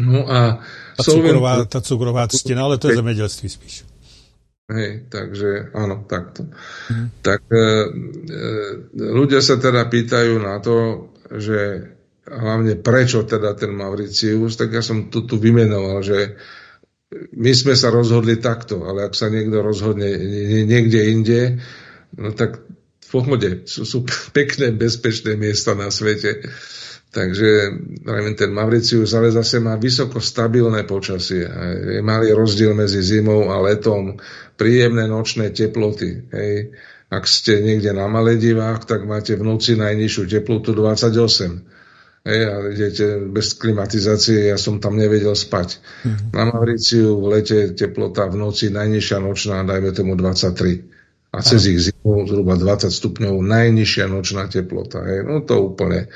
Speaker 3: No a
Speaker 1: tá cukrová, tá cukrová ctina, ale to je zemedelství spíš.
Speaker 3: Hej, takže áno, takto. Mhm. Tak e, e, ľudia sa teda pýtajú na to, že hlavne prečo teda ten Mauricius, tak ja som to tu vymenoval, že my sme sa rozhodli takto, ale ak sa niekto rozhodne niekde inde, no tak v pohode, sú, sú pekné, bezpečné miesta na svete. Takže neviem, ten Mauricius ale zase má vysoko stabilné počasie. Je malý rozdiel medzi zimou a letom, príjemné nočné teploty. Hej. Ak ste niekde na Maledivách, tak máte v noci najnižšiu teplotu 28 Hej, a idete bez klimatizácie, ja som tam nevedel spať. Mm-hmm. Na Mauriciu v lete teplota v noci, najnižšia nočná, dajme tomu 23 a cez ich zimu zhruba 20 stupňov najnižšia nočná teplota. Hej. No to úplne.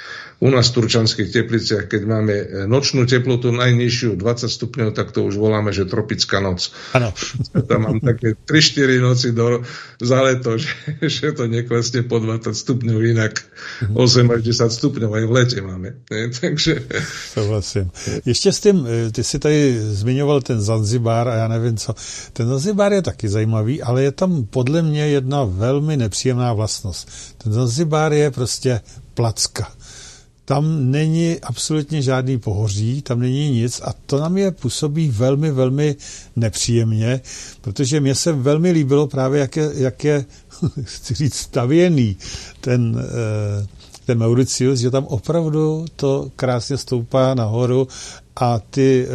Speaker 3: U nás v Turčanských tepliciach, keď máme e, nočnú teplotu najnižšiu 20 stupňov, tak to už voláme, že tropická noc.
Speaker 1: Ano.
Speaker 3: Tam mám také 3-4 noci do, za leto, že, že to neklesne po 20 stupňov, inak 8 až 10 stupňov aj v lete máme. Hej. Takže...
Speaker 1: Souhlasím. Ještě s tím, e, ty si tady zmiňoval ten Zanzibar a já nevím co. Ten Zanzibar je taky zajímavý, ale je tam podle mě jedna velmi nepříjemná vlastnost. Ten Zanzibar je prostě placka. Tam není absolutně žádný pohoří, tam není nic a to nám je působí velmi, velmi nepříjemně, protože mně se velmi líbilo právě, jak je, jak je chci říct, stavěný ten, eh, ten Mauricius, že tam opravdu to krásně stoupá nahoru a ty eh,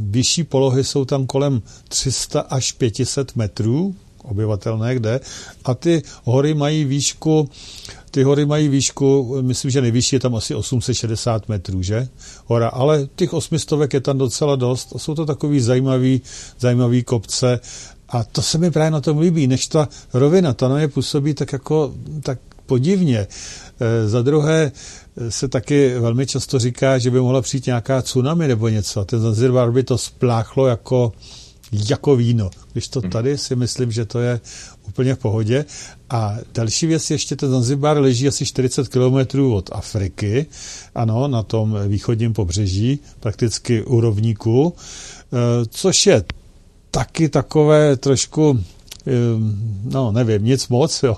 Speaker 1: vyšší polohy jsou tam kolem 300 až 500 metrů, obyvatelné, kde. A ty hory mají výšku, ty hory mají výšku, myslím, že nejvyšší je tam asi 860 metrů, že? Hora, ale těch osmistovek je tam docela dost. Jsou to takový zajímavý, zajímavý kopce a to se mi právě na tom líbí, než ta rovina, ta na mě působí tak jako, tak podivně. E, za druhé e, se taky velmi často říká, že by mohla přijít nějaká tsunami nebo něco. A ten Zanzibar by to spláchlo jako, jako víno. Když to tady si myslím, že to je úplně v pohodě. A další věc ještě, ten Zanzibar leží asi 40 km od Afriky, ano, na tom východním pobřeží, prakticky u rovníku, eh, což je taky takové trošku no nevím, nic moc, jo.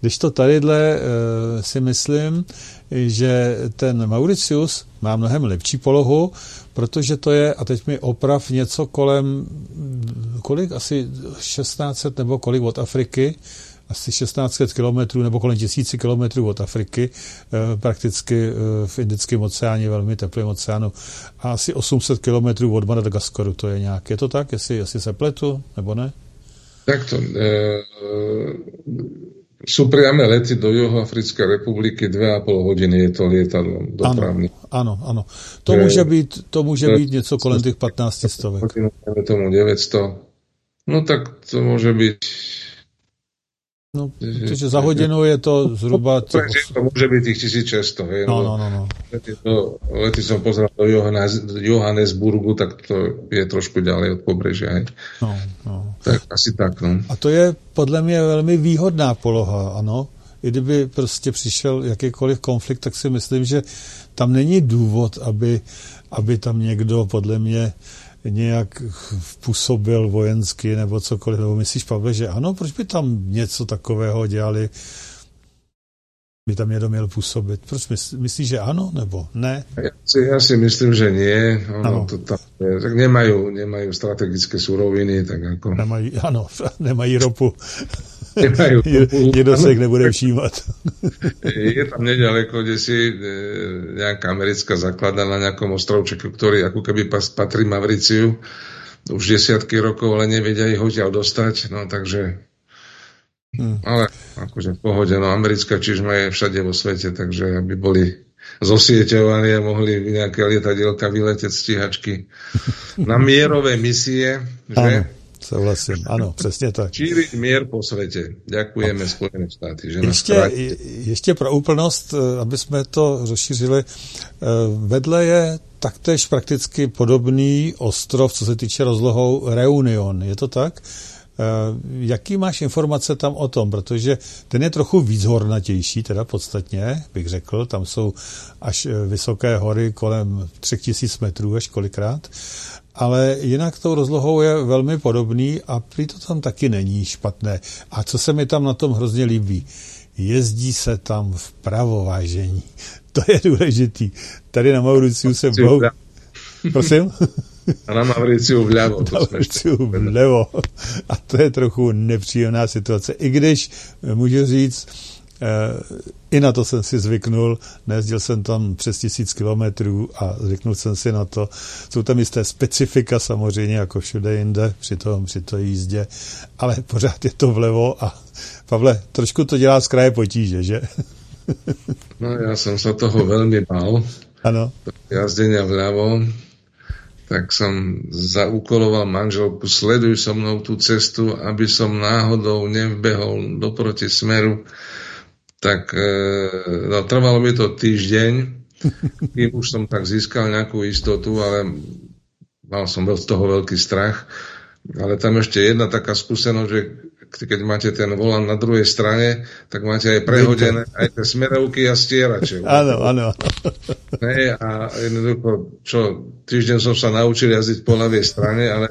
Speaker 1: Když to tadyhle eh, si myslím, že ten Mauritius má mnohem lepší polohu, protože to je, a teď mi oprav něco kolem, kolik, asi 1600 nebo kolik od Afriky, asi 1600 kilometrů nebo kolem tisíci kilometrů od Afriky, eh, prakticky eh, v Indickém oceáně, velmi teplém oceánu, a asi 800 kilometrů od Madagaskaru, to je nějak. Je to tak, jestli, jestli se pletu, nebo ne?
Speaker 3: Takto. E, sú priame lety do Juhoafrickej republiky, dve a pol hodiny je to lietadlo dopravné.
Speaker 1: Áno, áno. To, že, může být, to může být něco kolem těch 15 stovek.
Speaker 3: tomu 900. No tak to může být
Speaker 1: No, protože za hodinu je to zhruba...
Speaker 3: To, to může být tých 1600, hej?
Speaker 1: No, no, no. no.
Speaker 3: Lety, to, lety som pozrel do Johannes, Johannesburgu, tak to je trošku ďalej od pobrežia, hej?
Speaker 1: No, no.
Speaker 3: Tak asi tak, no.
Speaker 1: A to je podle mě velmi výhodná poloha, ano? I kdyby prostě přišel jakýkoliv konflikt, tak si myslím, že tam není důvod, aby, aby tam někdo podle mě nějak působil vojensky nebo cokoliv. Nebo myslíš, Pavle, že ano, proč by tam něco takového dělali? by tam někdo měl působit. Proč myslí, myslíš, že ano, nebo ne?
Speaker 3: Já si, já si myslím, že nie. Ono to tam je. Tak nemají, nemají strategické suroviny, tak jako...
Speaker 1: Nemají, ano, nemají ropu. Se jich nebude všímat.
Speaker 3: je tam nedaleko, kde si e, nějaká americká zaklada na nějakom ostrovčeku, který ako keby patrí Mavriciu už desiatky rokov, ale nevedia ich odtiaľ dostať, no takže Hmm. Ale akože v pohode, no americká čižma je všade vo svete, takže aby boli zosieťovaní a mohli nejaké lietadielka vyletieť stíhačky na mierové misie, že?
Speaker 1: Souhlasím, ano, přesně tak.
Speaker 3: Číriť mier po světě. Děkujeme Spojené státy. Že
Speaker 1: ještě, ještě pro úplnost, eh, aby jsme to rozšířili, eh, vedle je taktéž prakticky podobný ostrov, co se týče rozlohou Reunion. Je to tak? Eh, jaký máš informace tam o tom? Protože ten je trochu víc hornatější, teda podstatně, bych řekl. Tam jsou až vysoké hory kolem 3000 metrů až kolikrát. Ale jinak tou rozlohou je velmi podobný a prý to tam taky není špatné. A co se mi tam na tom hrozně líbí, jezdí se tam vpravo vážení. To je důležitý. Tady na Mauriciu se bou... Prosím?
Speaker 3: A na Mauriciu vľavo.
Speaker 1: Na Mauriciu vlevo. A to je trochu nepříjemná situace. I když můžu říct, i na to jsem si zvyknul, nejezdil jsem tam přes tisíc kilometrů a zvyknul jsem si na to. Jsou tam jisté specifika samozřejmě, jako všude jinde při tom, při to jízdě, ale pořád je to vlevo a Pavle, trošku to dělá z kraje potíže, že?
Speaker 3: No já jsem se toho velmi bál.
Speaker 1: Ano.
Speaker 3: Jazdenia vľavo, tak som zaúkoloval manželku, sleduj so mnou tú cestu, aby som náhodou nevbehol do proti smeru. Tak e, no, trvalo mi to týždeň, kým už som tak získal nejakú istotu, ale mal som z toho veľký strach. Ale tam ešte jedna taká skúsenosť, že keď máte ten volant na druhej strane, tak máte aj prehodené aj tie smerovky a stierače.
Speaker 1: Áno, áno.
Speaker 3: a jednoducho, čo, týždeň som sa naučil jazdiť po ľavej strane, ale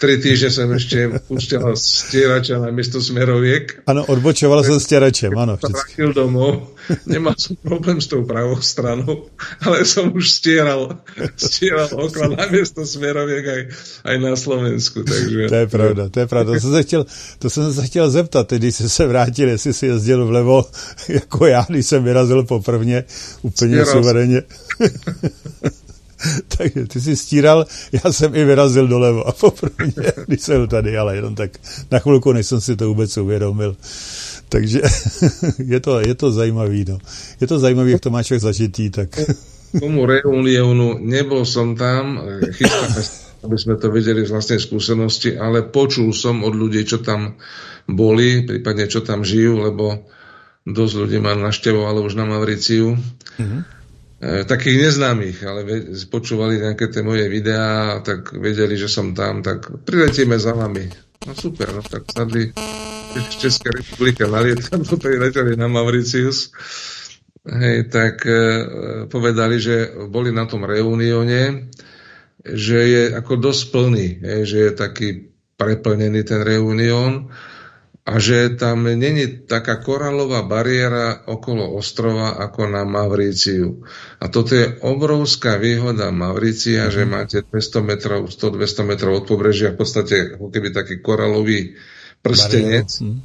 Speaker 3: tri týždne som ešte púšťal stierača na miesto smeroviek.
Speaker 1: Áno, odbočoval som stieračem, áno.
Speaker 3: Vrátil domov, nemal som problém s tou pravou stranou, ale som už stieral, stieral okna na miesto smeroviek aj, aj na Slovensku. Takže...
Speaker 1: To je pravda, to je pravda. To jsem se chtěl, to jsem se chtěl zeptat, když jsi se vrátil, jestli si jezdil vlevo, jako já, když jsem vyrazil poprvně, úplně suverénně. Takže ty si stíral, já jsem i vyrazil doleva a poprvé, když jsem tady, ale jenom tak na chvilku, než jsem si to vůbec uvědomil. Takže je to, je to zajímavý, no. Je to zajímavý, jak to má člověk zažitý, tak...
Speaker 3: Tomu reunionu nebol som tam, chystáme aby sme to vedeli z vlastnej skúsenosti, ale počul som od ľudí, čo tam boli, prípadne čo tam žijú, lebo dosť ľudí ma naštevovalo už na Mavriciu. Mm-hmm takých neznámych, ale počúvali nejaké tie moje videá, tak vedeli, že som tam, tak priletíme za vami. No super, no tak sadli z Českej republiky na lietadlo, prileteli na Mauricius. Hej, tak e, povedali, že boli na tom reunióne, že je ako dosť plný, hej, že je taký preplnený ten reunión a že tam není taká koralová bariéra okolo ostrova ako na Mauríciu. A toto je obrovská výhoda Maurícia, mm-hmm. že mhm. máte 200 metrov, 100-200 metrov od pobrežia, v podstate ako keby taký koralový prstenec, mm-hmm.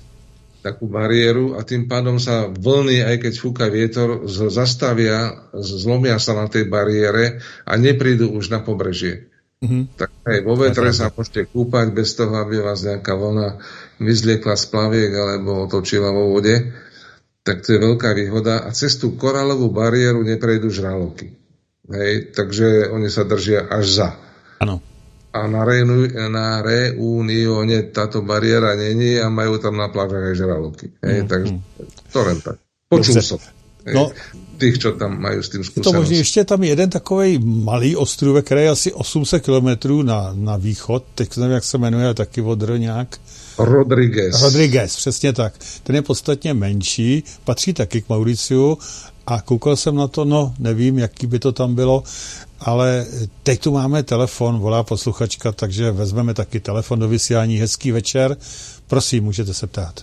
Speaker 3: takú bariéru a tým pádom sa vlny, aj keď fúka vietor, zastavia, zlomia sa na tej bariére a neprídu už na pobrežie. Mm-hmm. Tak aj vo vetre sa môžete kúpať bez toho, aby vás nejaká vlna vyzliekla z plaviek alebo otočila vo vode. tak to je veľká výhoda a cez tú koralovú bariéru neprejdú žraloky. Hej, takže oni sa držia až za.
Speaker 1: Áno.
Speaker 3: A na, Reunu, na Reunione táto bariéra není a majú tam na plážach aj žraloky. Hej, mm, takže to len tak. Počul som. No, tých, čo tam majú s tým skúsenosť.
Speaker 1: To možná ještě tam jeden takový malý ostrův, který je asi 800 kilometrů na, na východ, teď nevím, jak se jmenuje, taky odr nějak.
Speaker 3: Rodriguez.
Speaker 1: Rodriguez, přesně tak. Ten je podstatně menší, patří taky k Mauriciu a koukal jsem na to, no nevím, jaký by to tam bylo, ale teď tu máme telefon, volá posluchačka, takže vezmeme taky telefon do vysílání. Hezký večer. Prosím, můžete se ptát.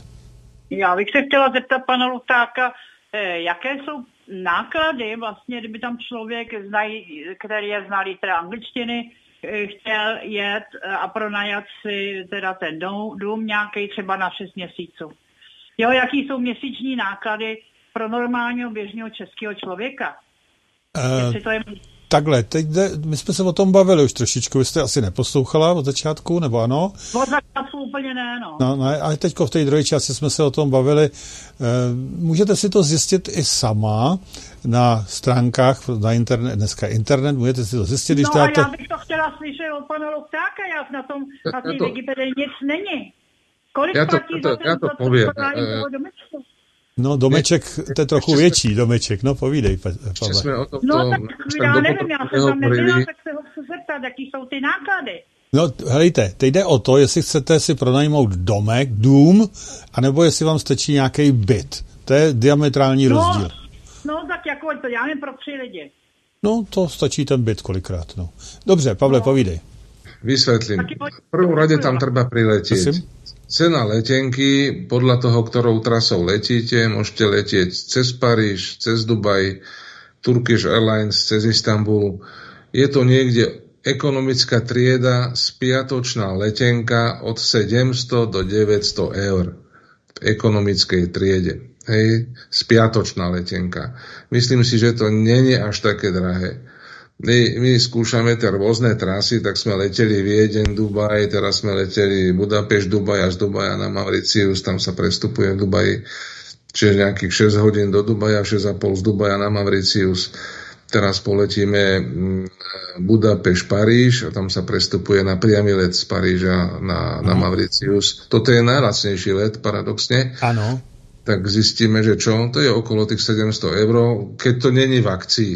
Speaker 4: Já bych se chtěla zeptat pana Lutáka, eh, jaké jsou náklady, vlastně, kdyby tam člověk, znají, který je znalý teda angličtiny, chtěl jet eh, a pronajat si teda ten dům, dům nějaký třeba na 6 měsíců. Jo, jaký jsou měsíční náklady pro normálního běžného českého člověka? Uh, to je
Speaker 1: Takhle, teď jde, my jsme se o tom bavili už trošičku, vy jste asi neposlouchala od začátku, nebo ano?
Speaker 4: Od začátku úplně ne, no.
Speaker 1: No, no a teď v té druhé části jsme se o tom bavili. E, můžete si to zjistit i sama na stránkách na internet, dneska internet, můžete si to zjistit, když
Speaker 4: no, dáte... já bych to chtěla slyšet od pana Luktáka, já na tom, na té to... Wikipedii nic není. Kolik
Speaker 3: já to, platí to, za ten, já to povím.
Speaker 4: To,
Speaker 1: No, domeček, to je trochu větší domeček, no povídej,
Speaker 4: Pavle. Jsme o tom, no, tak já nevím, já jsem tam nebyla, tak se ho chci zeptat, jaký jsou ty náklady.
Speaker 1: No, helejte, teď jde o to, jestli chcete si pronajmout domek, dům, anebo jestli vám stačí nějaký byt. To je diametrální
Speaker 4: no,
Speaker 1: rozdíl.
Speaker 4: No, tak jako to, já nevím pro tři lidi.
Speaker 1: No, to stačí ten byt kolikrát, no. Dobře, Pavle, no. povídej.
Speaker 3: Vysvetlím. V prvom rade tam treba priletieť. Prosím? Cena letenky, podľa toho, ktorou trasou letíte, môžete letieť cez Paríž, cez Dubaj, Turkish Airlines, cez Istanbul. Je to niekde ekonomická trieda, spiatočná letenka od 700 do 900 eur v ekonomickej triede. Hej, spiatočná letenka. Myslím si, že to není až také drahé my, my skúšame tie rôzne trasy, tak sme leteli Viedeň, Dubaj, teraz sme leteli Budapešť, Dubaj a z Dubaja na Mauricius, tam sa prestupuje v Dubaji, čiže nejakých 6 hodín do Dubaja, 6,5 z Dubaja na Mauricius. Teraz poletíme mm, Budapešť, Paríž a tam sa prestupuje na priamy let z Paríža na, na Mauricius. Toto je najlacnejší let, paradoxne.
Speaker 1: Áno.
Speaker 3: Tak zistíme, že čo? To je okolo tých 700 eur, keď to není v akcii.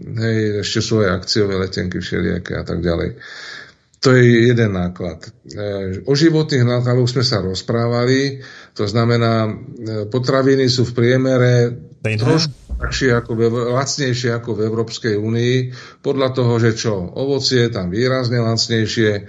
Speaker 3: Hej, ešte aj akciové letenky všelijaké a tak ďalej. To je jeden náklad. E, o životných nákladoch sme sa rozprávali, to znamená, e, potraviny sú v priemere trošku ako v, lacnejšie ako v Európskej únii, podľa toho, že čo, ovocie je tam výrazne lacnejšie,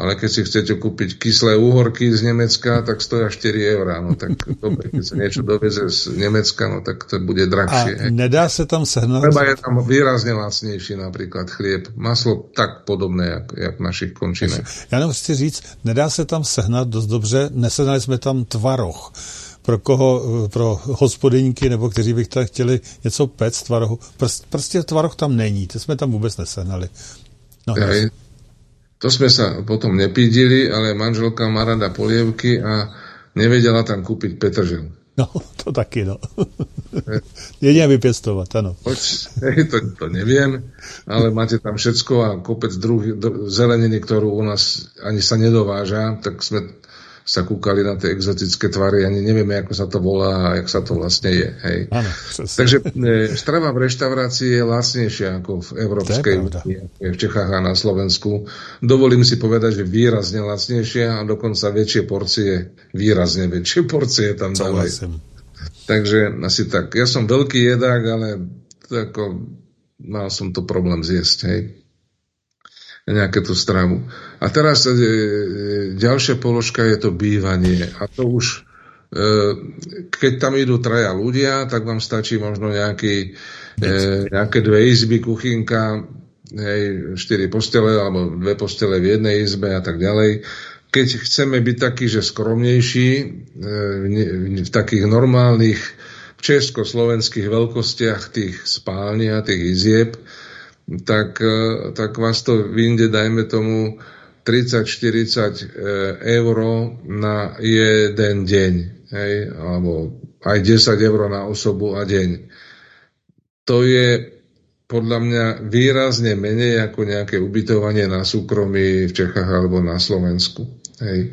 Speaker 3: ale keď si chcete kúpiť kyslé úhorky z Nemecka, tak stoja 4 eurá. No tak dobre, keď sa niečo doveze z Nemecka, no tak to bude drahšie.
Speaker 1: A nedá sa tam sehnať?
Speaker 3: Lebo je tam výrazne lacnejší napríklad chlieb. Maslo tak podobné, jak, jak v našich končinách.
Speaker 1: Já jenom chci říct, nedá se tam sehnat dost dobře, nesehnali jsme tam tvaroh pro koho, pro hospodyníky, nebo kteří by chtěli něco pec tvarohu. Prostě tvaroh tam není, to jsme tam vůbec nesehnali.
Speaker 3: No, Aj, to sme sa potom nepídili, ale manželka má rada polievky a nevedela tam kúpiť petržel.
Speaker 1: No, to taky, no. Jedine vypestovať, áno.
Speaker 3: To, to neviem, ale máte tam všetko a kopec druhý, zeleniny, ktorú u nás ani sa nedováža, tak sme sa kúkali na tie exotické tvary, ani nevieme, ako sa to volá a jak sa to vlastne je. Hej.
Speaker 1: Ano,
Speaker 3: Takže e, strava v reštaurácii je lacnejšia ako v Európskej únii, v Čechách a na Slovensku. Dovolím si povedať, že výrazne lacnejšia a dokonca väčšie porcie, výrazne väčšie porcie tam dávajú. Takže asi tak. Ja som veľký jedák, ale ako, mal som to problém zjesť. Hej nejaké tú stravu. A teraz e, e, ďalšia položka je to bývanie. A to už, e, keď tam idú traja ľudia, tak vám stačí možno nejaký, e, nejaké dve izby, kuchynka, hej, štyri postele alebo dve postele v jednej izbe a tak ďalej. Keď chceme byť takí, že skromnejší, e, v, v takých normálnych československých veľkostiach tých spálni a tých izieb, tak, e, tak vás to vyjde, dajme tomu, 30-40 e, eur na jeden deň, hej, alebo aj 10 eur na osobu a deň. To je podľa mňa výrazne menej ako nejaké ubytovanie na súkromí v Čechách alebo na Slovensku. Hej.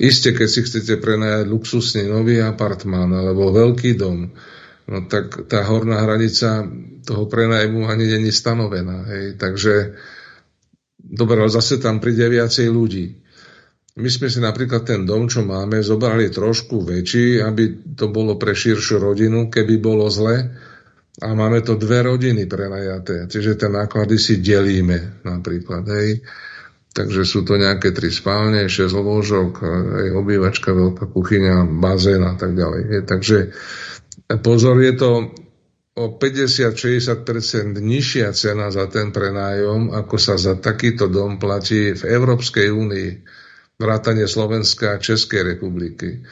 Speaker 3: Isté, keď si chcete prenajať luxusný nový apartmán alebo veľký dom, no tak tá horná hranica toho prenajmu ani není stanovená. Hej. Takže dobre, ale zase tam príde viacej ľudí. My sme si napríklad ten dom, čo máme, zobrali trošku väčší, aby to bolo pre širšiu rodinu, keby bolo zle a máme to dve rodiny prenajaté, čiže tie náklady si delíme napríklad, hej. Takže sú to nejaké tri spálne, 6 lôžok, aj obývačka, veľká kuchyňa, bazén a tak ďalej. Hej. Takže pozor, je to o 50-60% nižšia cena za ten prenájom, ako sa za takýto dom platí v Európskej únii, vrátane Slovenska a Českej republiky.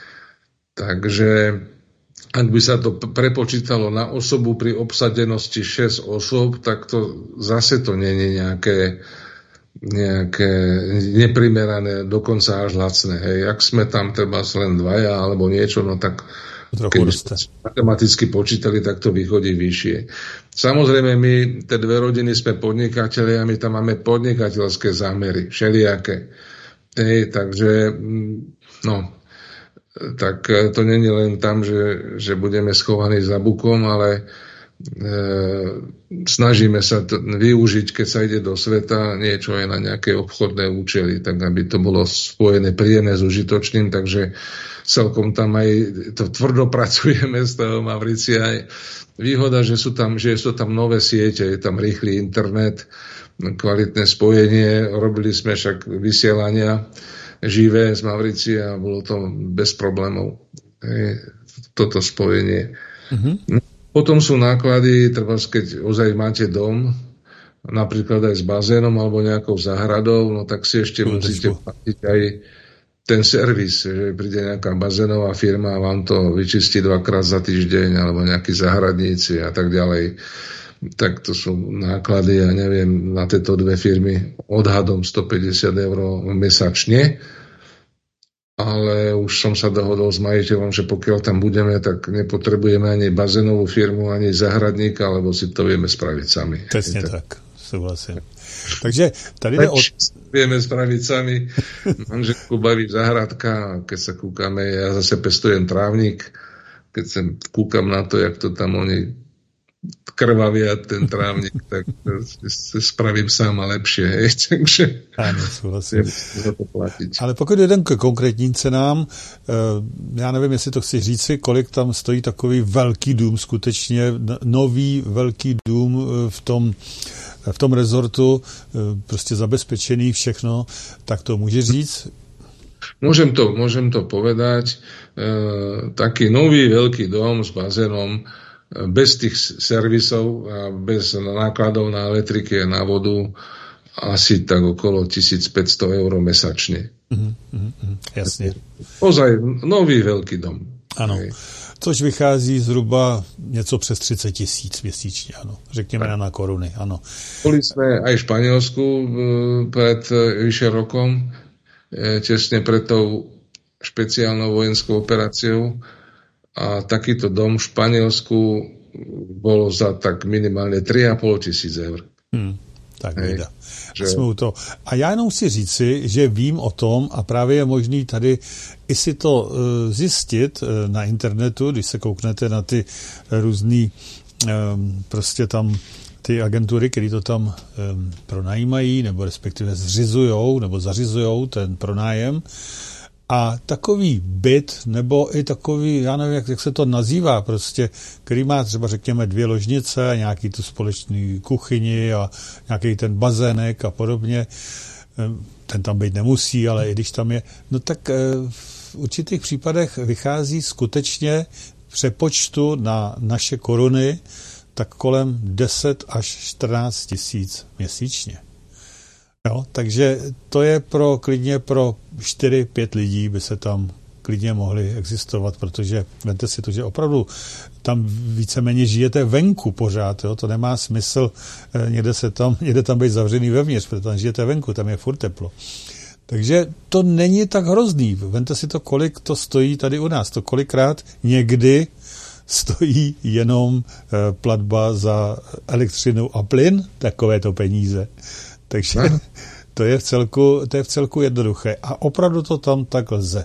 Speaker 3: Takže ak by sa to prepočítalo na osobu pri obsadenosti 6 osôb, tak to zase to je nejaké, nejaké neprimerané, dokonca až lacné. Hej. Ak sme tam treba len dvaja alebo niečo, no tak keď matematicky počítali, tak to vychodí vyššie. Samozrejme, my, tie dve rodiny, sme podnikateľi a my tam máme podnikateľské zámery, všelijaké. Hej, takže, mm, no, tak e, to není len tam, že, že budeme schovaní za bukom, ale snažíme sa to využiť, keď sa ide do sveta, niečo aj na nejaké obchodné účely, tak aby to bolo spojené príjemné s užitočným, takže celkom tam aj to tvrdo pracujeme z toho Mavricia. Výhoda, že sú tam, že sú tam nové siete, je tam rýchly internet, kvalitné spojenie, robili sme však vysielania, živé z Mauricia a bolo to bez problémov. toto spojenie. Uh-huh. Potom sú náklady, treba, keď ozaj máte dom, napríklad aj s bazénom alebo nejakou záhradou, no tak si ešte no, musíte platiť aj ten servis, že príde nejaká bazénová firma a vám to vyčistí dvakrát za týždeň alebo nejakí záhradníci a tak ďalej. Tak to sú náklady, ja neviem, na tieto dve firmy odhadom 150 eur mesačne, ale už som sa dohodol s majiteľom, že pokiaľ tam budeme, tak nepotrebujeme ani bazénovú firmu, ani zahradníka, lebo si to vieme spraviť sami.
Speaker 1: Presne tak, súhlasím. Takže tady jde o...
Speaker 3: Vieme spraviť sami. Manželku baví zahradka, keď sa kúkame, ja zase pestujem trávnik, keď sa kúkam na to, jak to tam oni krvavia ten trávnik, tak spravím sám a lepšie. Hej. Takže
Speaker 1: Áno, súhlasím. to platiť. Ale pokud jeden k konkrétním cenám, eh, já nevím, jestli to chci říci, kolik tam stojí takový velký dům, skutečně nový velký dům eh, v tom v tom rezortu, eh, prostě zabezpečený všechno, tak to může říct?
Speaker 3: Môžem to, môžem to povedať. E, taký nový veľký dom s bazénom bez tých servisov a bez nákladov na elektriky a na vodu asi tak okolo 1500 eur mesačne. Mm-hmm, mm-hmm,
Speaker 1: jasne.
Speaker 3: Ozaj nový veľký dom.
Speaker 1: Ano. Což vychází zhruba něco přes 30 tisíc měsíčně, ano. Řekněme tak. na koruny, ano.
Speaker 3: Boli sme aj v Španielsku e, pred e, vyše rokom, e, tesne pred tou špeciálnou vojenskou operáciou a takýto dom v Španielsku bolo za tak minimálně 3,5 tisíc eur.
Speaker 1: Hmm, tak Hej, že... Jsme to. A já jenom si říci, že vím o tom a právě je možný tady i si to uh, zjistit uh, na internetu, když se kouknete na ty různý um, prostě tam ty agentury, které to tam um, pronajímají, nebo respektive zřizujou, nebo zařizujou ten pronájem, a takový byt, nebo i takový, já nevím, jak, jak se to nazývá, prostě, který má třeba, řekněme, dvě ložnice, nějaký tu společný kuchyni a nějaký ten bazének a podobně, ten tam být nemusí, ale i když tam je, no tak eh, v určitých případech vychází skutečně přepočtu na naše koruny tak kolem 10 až 14 tisíc měsíčně. Jo, takže to je pro klidně pro 4-5 lidí by se tam klidně mohli existovat, protože vente si to, že opravdu tam víceméně žijete venku pořád, jo? to nemá smysl eh, někde, se tam, někde tam být zavřený vevnitř, protože tam žijete venku, tam je furt teplo. Takže to není tak hrozný. Vemte si to, kolik to stojí tady u nás. To kolikrát někdy stojí jenom eh, platba za elektřinu a plyn, takovéto peníze. Takže to je, v celku, to je v celku jednoduché. A opravdu to tam tak lze.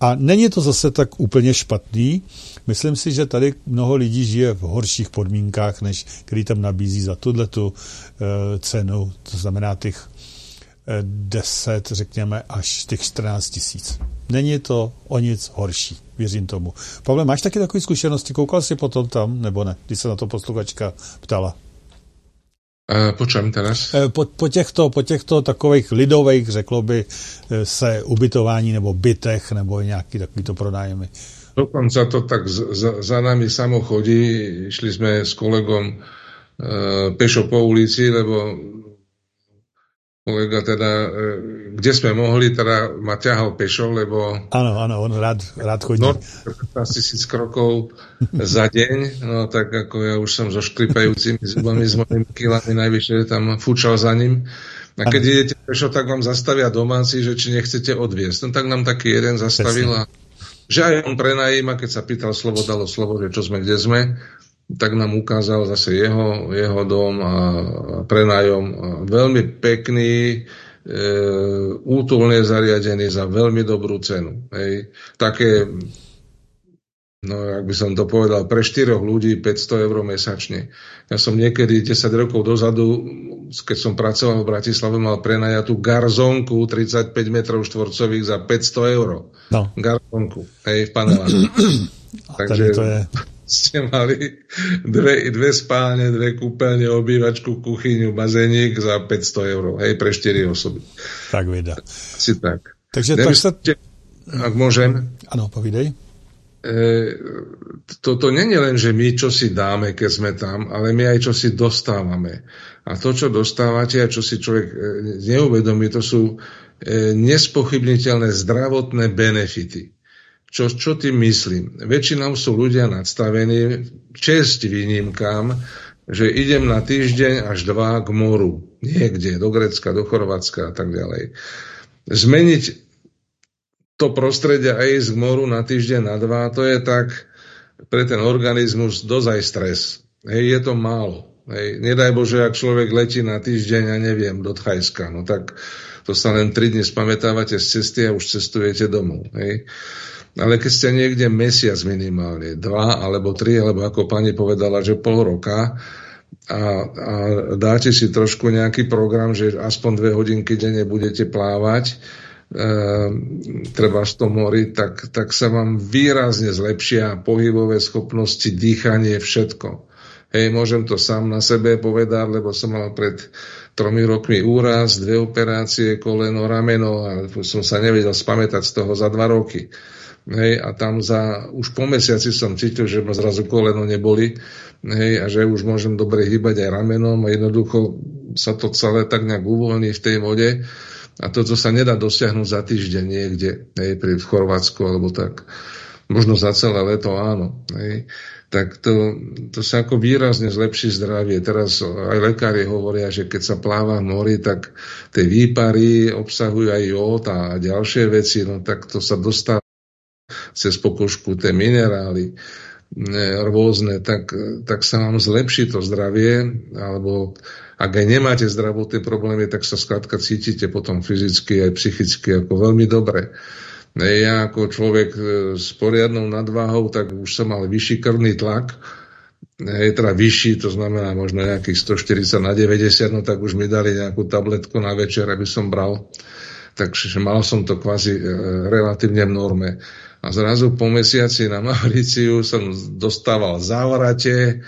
Speaker 1: A není to zase tak úplně špatný. Myslím si, že tady mnoho lidí žije v horších podmínkách, než který tam nabízí za tuhle tu e, cenu. To znamená těch 10, řekněme, až těch 14 tisíc. Není to o nic horší, věřím tomu. Pavle, máš taky takové zkušenosti? Koukal jsi potom tam, nebo ne, když se na to posluchačka ptala?
Speaker 3: Počujem teraz.
Speaker 1: Po, po, těchto, po těchto takových lidových, řeklo by e, se, ubytování nebo bytech nebo nějaký takovýto pronájmy.
Speaker 3: Dokonca to tak za, za nami samo chodí. Išli sme s kolegom e, pešo po ulici, lebo kolega teda, e, kde sme mohli, teda ma ťahal pešo, lebo...
Speaker 1: Áno, áno, on rád, rád chodí.
Speaker 3: No, tisíc krokov za deň, no tak ako ja už som so škripajúcimi zubami s mojimi kilami najvyššie tam fúčal za ním. A keď ano. idete pešo, tak vám zastavia domáci, že či nechcete odviesť. No tak nám taký jeden zastavil a že aj on prenajíma, keď sa pýtal slovo, dalo slovo, že čo sme, kde sme, tak nám ukázal zase jeho, jeho dom a prenájom. Veľmi pekný, e, útulne zariadený za veľmi dobrú cenu. Hej. Také, no ak by som to povedal, pre štyroch ľudí 500 eur mesačne. Ja som niekedy 10 rokov dozadu, keď som pracoval v Bratislave, mal prenajatú garzonku 35 metrov štvorcových za 500 eur. No. Garzonku, hej, v panelách.
Speaker 1: Takže to je
Speaker 3: ste mali dve, dve spálne, dve kúpeľne, obývačku, kuchyňu, bazénik za 500 eur. Hej, pre 4 osoby.
Speaker 1: Tak veda.
Speaker 3: Asi tak.
Speaker 1: Takže tak sa...
Speaker 3: Ak môžem.
Speaker 1: Áno, povídej.
Speaker 3: E, toto je len, že my čo si dáme, keď sme tam, ale my aj čo si dostávame. A to, čo dostávate a čo si človek e, neuvedomí, to sú e, nespochybniteľné zdravotné benefity. Čo, čo tým myslím? Väčšinou sú ľudia nadstavení, čest výnimkám, že idem na týždeň až dva k moru. Niekde, do Grecka, do Chorvátska a tak ďalej. Zmeniť to prostredie a ísť k moru na týždeň, na dva, to je tak pre ten organizmus dozaj stres. Hej, je to málo. Hej, nedaj Bože, ak človek letí na týždeň, ja neviem, do Thajska, no tak to sa len tri dni spamätávate z cesty a už cestujete domov. Hej. Ale keď ste niekde mesiac minimálne, dva alebo tri, alebo ako pani povedala, že pol roka, a, a dáte si trošku nejaký program, že aspoň dve hodinky denne budete plávať, e, treba v tom mori, tak, tak sa vám výrazne zlepšia pohybové schopnosti, dýchanie, všetko. Hej, môžem to sám na sebe povedať, lebo som mal pred tromi rokmi úraz, dve operácie, koleno, rameno a som sa nevedel spamätať z toho za dva roky. Hej, a tam za, už po mesiaci som cítil, že ma zrazu koleno neboli hej, a že už môžem dobre hýbať aj ramenom a jednoducho sa to celé tak nejak uvoľní v tej vode a toto sa nedá dosiahnuť za týždeň niekde, hej, pri v Chorvátsku alebo tak. Možno za celé leto áno. Hej. Tak to, to sa ako výrazne zlepší zdravie. Teraz aj lekári hovoria, že keď sa pláva v mori, tak tie výpary obsahujú aj jód a ďalšie veci, no tak to sa dostáva cez pokožku tie minerály e, rôzne, tak, tak sa vám zlepší to zdravie, alebo ak aj nemáte zdravotné problémy, tak sa skladka cítite potom fyzicky aj psychicky ako veľmi dobre. E, ja ako človek e, s poriadnou nadváhou, tak už som mal vyšší krvný tlak, je teda vyšší, to znamená možno nejakých 140 na 90, no tak už mi dali nejakú tabletku na večer, aby som bral. Takže mal som to kvázi relatívne v norme a zrazu po mesiaci na Mauriciu som dostával závrate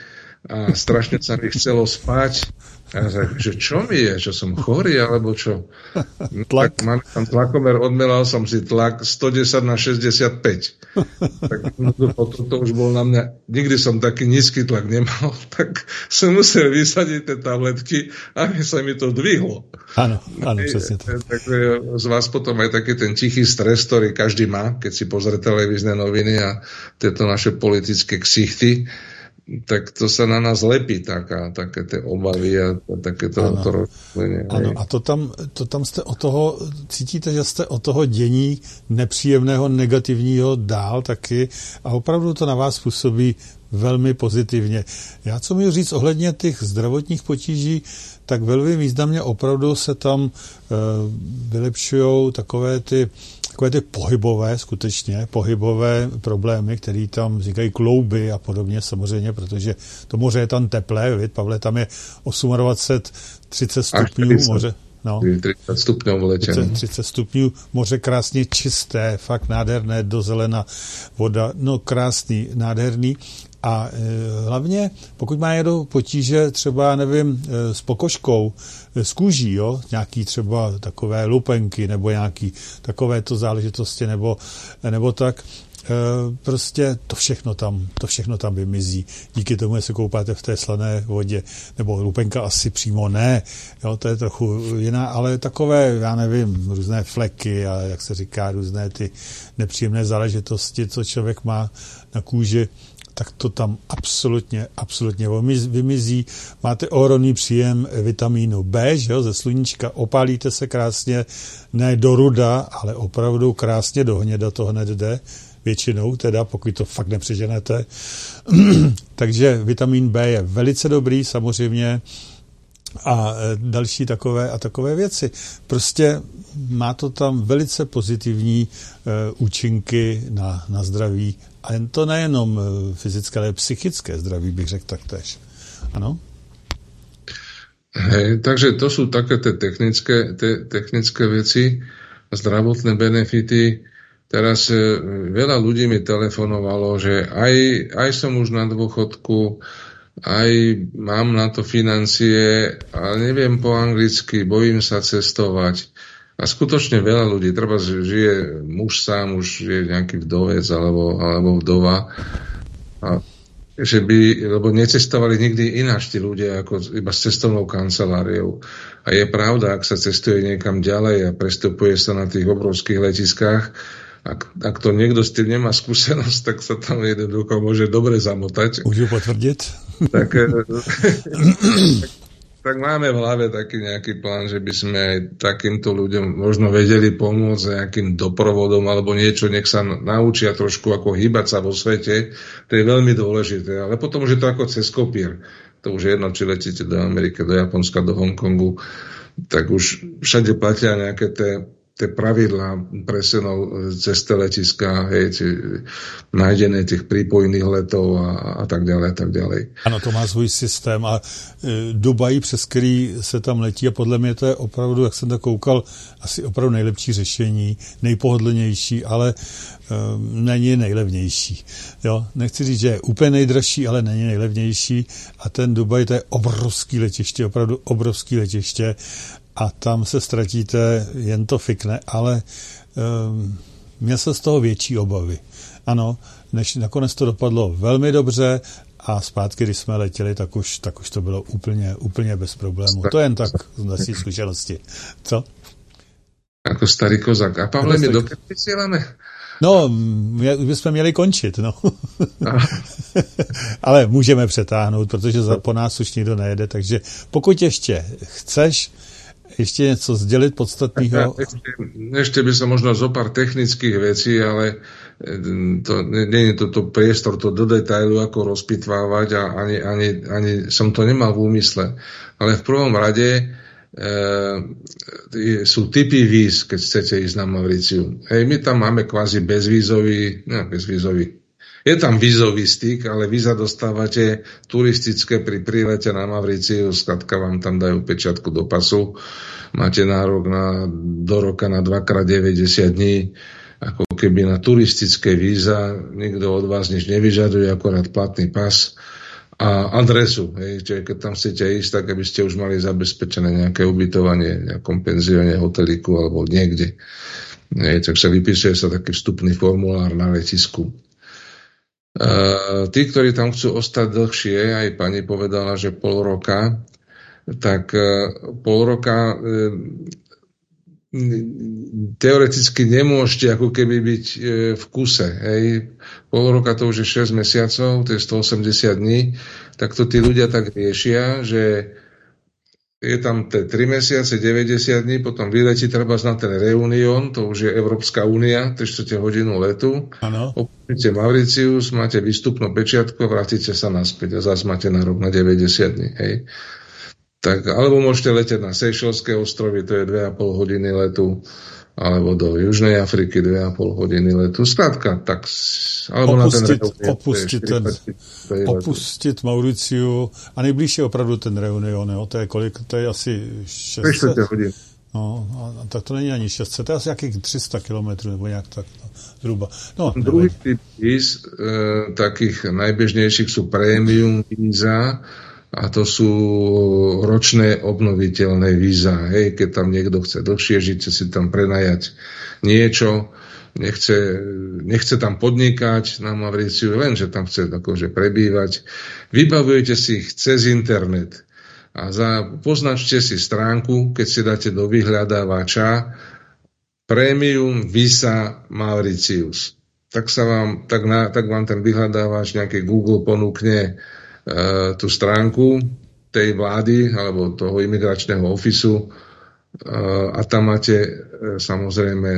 Speaker 3: a strašne sa mi chcelo spať a tak, že čo mi je, že som chorý, alebo čo? No, tlak. Tak mám tam tlakomer, odmelal som si tlak 110 na 65. tak potom to už bol na mňa, nikdy som taký nízky tlak nemal, tak som musel vysadiť tie tabletky, aby sa mi to dvihlo.
Speaker 1: Áno, áno, presne
Speaker 3: tak. Takže z vás potom aj taký ten tichý stres, ktorý každý má, keď si pozrie televízne noviny a tieto naše politické ksichty, tak to sa na nás lepí taká, také tie obavy a takéto
Speaker 1: to rozšlenie. Ano, a to tam, to tam jste o toho, cítíte, že jste o toho dění nepříjemného, negativního dál taky a opravdu to na vás působí velmi pozitivně. Já co mi říct ohledně těch zdravotních potíží, tak velmi významně opravdu se tam e, vylepšují takové ty takové ty pohybové, skutečně, pohybové problémy, které tam vznikají klouby a podobně samozřejmě, protože to moře je tam teplé, vid, Pavle, tam je 28, 30 stupňů moře.
Speaker 3: No. 30 stupňů v 30,
Speaker 1: 30 stupňů, moře krásně čisté, fakt nádherné, do zelena voda, no krásný, nádherný. A e, hlavně, pokud má někdo potíže třeba, nevím, e, s pokožkou, e, s kůží, jo, nějaký třeba takové lupenky nebo nějaký takovéto záležitosti nebo, nebo tak, e, prostě to všechno tam, to všechno tam vymizí. Díky tomu, že se koupáte v té slané vodě, nebo lupenka asi přímo ne, jo, to je trochu jiná, ale takové, já nevím, různé fleky a jak se říká, různé ty nepříjemné záležitosti, co člověk má na kůži, tak to tam absolutně, absolutně vymizí. Máte ohromný příjem vitamínu B, že jo, ze sluníčka, opálíte se krásně, ne do ruda, ale opravdu krásně do hněda to hned jde, většinou teda, pokud to fakt nepřeženete. Takže vitamin B je velice dobrý, samozřejmě, a e, další takové a takové věci. Prostě má to tam velice pozitivní uh, účinky na, na zdraví a to nejenom e, fyzické, ale psychické zdraví, bych řekl taktéž. Ano?
Speaker 3: Hej, takže to sú také tie technické, te, technické veci, zdravotné benefity. Teraz e, veľa ľudí mi telefonovalo, že aj, aj som už na dôchodku, aj mám na to financie, ale neviem po anglicky, bojím sa cestovať. A skutočne veľa ľudí, treba žije muž sám, už je nejaký vdovec alebo, alebo vdova, a že by, lebo necestovali nikdy ináč tí ľudia ako iba s cestovnou kanceláriou. A je pravda, ak sa cestuje niekam ďalej a prestupuje sa na tých obrovských letiskách, ak, ak to niekto s tým nemá skúsenosť, tak sa tam jednoducho môže dobre zamotať.
Speaker 1: Môžu potvrdiť?
Speaker 3: Tak, tak máme v hlave taký nejaký plán, že by sme aj takýmto ľuďom možno vedeli pomôcť nejakým doprovodom alebo niečo, nech sa naučia trošku ako hýbať sa vo svete. To je veľmi dôležité. Ale potom už je to ako cez kopír. To už je jedno, či letíte do Ameriky, do Japonska, do Hongkongu, tak už všade platia nejaké tie tie pravidlá presunov e, cez tie letiska, hej, či, nájdené tých prípojných letov a, a tak ďalej a tak ďalej.
Speaker 1: Ano, to má svůj systém a e, Dubaj, přes který se tam letí a podle mě to je opravdu, jak jsem to koukal, asi opravdu nejlepší řešení, nejpohodlnější, ale e, není nejlevnější. Jo? Nechci říct, že je úplně nejdražší, ale není nejlevnější a ten Dubaj to je obrovský letiště, opravdu obrovský letiště a tam se ztratíte, jen to fikne, ale um, měl se z toho větší obavy. Ano, než nakonec to dopadlo velmi dobře a zpátky, když jsme letěli, tak už, tak už to bylo úplně, úplně bez problémů. To jen tak z naší zkušenosti. Co?
Speaker 3: Jako starý kozak. A Pavle, my dokedy vysíláme?
Speaker 1: No, my bychom měli končit, no. Ale můžeme přetáhnout, protože za, po nás už nikdo nejede, takže pokud ještě chceš, ešte niečo zdeliť podstatného?
Speaker 3: Ešte, ešte by som možno zo pár technických vecí, ale e, to, nie je toto priestor to do detailu, ako rozpitvávať a ani, ani, ani som to nemal v úmysle. Ale v prvom rade e, sú typy víz, keď chcete ísť na Mauriciu. Hej, my tam máme kvázi bezvízový, no bezvízový, je tam vízový styk, ale víza dostávate turistické pri prílete na Mavriciu, skratka vám tam dajú pečiatku do pasu, máte nárok na, do roka na 2x90 dní, ako keby na turistické víza, nikto od vás nič nevyžaduje, akorát platný pas a adresu. Hej, čiže keď tam chcete ísť, tak aby ste už mali zabezpečené nejaké ubytovanie nejakom penzióne, hoteliku alebo niekde. Hej, tak sa vypisuje sa taký vstupný formulár na letisku. Tí, ktorí tam chcú ostať dlhšie, aj pani povedala, že pol roka, tak pol roka teoreticky nemôžete ako keby byť v kuse. Hej. Pol roka to už je 6 mesiacov, to je 180 dní, tak to tí ľudia tak riešia, že je tam tie 3 mesiace, 90 dní, potom vyletí treba na ten reunión, to už je Európska únia, 3 hodinu letu. Opúšťate Mauricius, máte výstupnú pečiatku a vrátite sa naspäť a zase máte na rok na 90 dní. Hej. Tak, alebo môžete letieť na Seychelské ostrovy, to je 2,5 hodiny letu alebo do Južnej Afriky 2,5 hodiny letu. Skrátka, tak... Alebo
Speaker 1: opustit,
Speaker 3: na
Speaker 1: ten opustit, ten, opustit Mauriciu a nejbližší je opravdu ten Reunion, jo? to je kolik, to je asi 600
Speaker 3: hodin.
Speaker 1: No, a, tak to není ani 600, to je asi jakých 300 kilometrů, nebo nějak tak, no, zhruba. No,
Speaker 3: Druhý typ víz, e, takých najbežnejších sú prémium víza, a to sú ročné obnoviteľné víza. Hej, keď tam niekto chce dlhšie žiť, chce si tam prenajať niečo, nechce, nechce tam podnikať na Mauriciu, len že tam chce akože prebývať. Vybavujete si ich cez internet a za, poznačte si stránku, keď si dáte do vyhľadávača Premium Visa Mauritius. Tak, sa vám, tak, na, tak vám ten vyhľadávač nejaký Google ponúkne tú stránku tej vlády alebo toho imigračného ofisu e, a tam máte e, samozrejme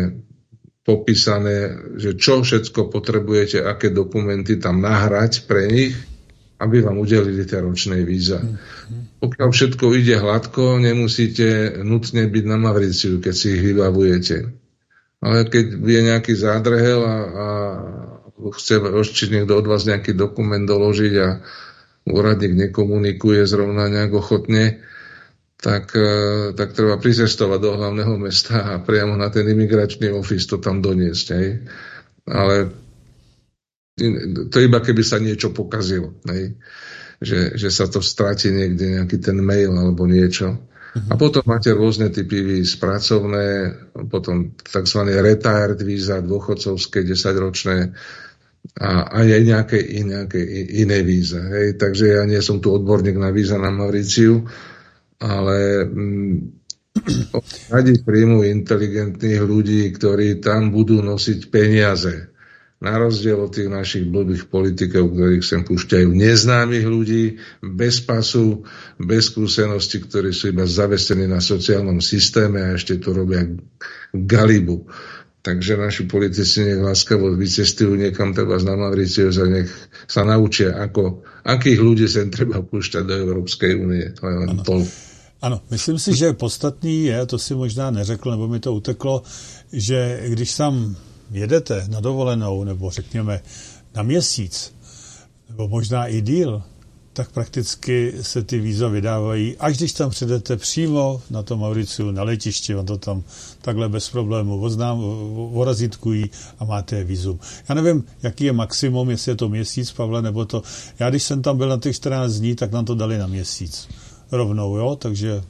Speaker 3: popísané, že čo všetko potrebujete, aké dokumenty tam nahrať pre nich, aby vám udelili tie ročné víza. Mm-hmm. Pokiaľ všetko ide hladko, nemusíte nutne byť na Mavriciu, keď si ich vybavujete. Ale keď je nejaký zádrhel a, a chce či niekto od vás nejaký dokument doložiť a úradník nekomunikuje zrovna nejak ochotne, tak, e, tak treba pricestovať do hlavného mesta a priamo na ten imigračný ofis to tam doniesť. Hej. Ale to iba keby sa niečo pokazilo. Hej. Že, že sa to stráti niekde, nejaký ten mail alebo niečo. Uh-huh. A potom máte rôzne typy víz, pracovné, potom tzv. retired víza, dôchodcovské, 10-ročné, a aj nejaké, nejaké iné víza. Hej. Takže ja nie som tu odborník na víza na Mauriciu, ale mm, radi príjmu inteligentných ľudí, ktorí tam budú nosiť peniaze. Na rozdiel od tých našich blbých politikov, ktorých sem púšťajú neznámych ľudí, bez pasu, bez skúsenosti, ktorí sú iba zavesení na sociálnom systéme a ešte to robia galibu. Takže naši politici nech láskavo vycestujú niekam treba na Mauricius a nech sa naučia, ako, akých ľudí sem treba púšťať do Európskej únie. To je len
Speaker 1: ano. Ano, myslím si, že podstatný je, to si možná neřekl, nebo mi to uteklo, že když tam jedete na dovolenou, nebo řekněme na měsíc, nebo možná i díl, tak prakticky se ty víza vydávají, až když tam přijdete přímo na tom Mauriciu, na letišti, on to tam takhle bez problému oznám, orazítkují a máte vízum. Já nevím, jaký je maximum, jestli je to měsíc, Pavle, nebo to... Já když jsem tam byl na těch 14 dní, tak nám to dali na měsíc. Rovnou, jo, takže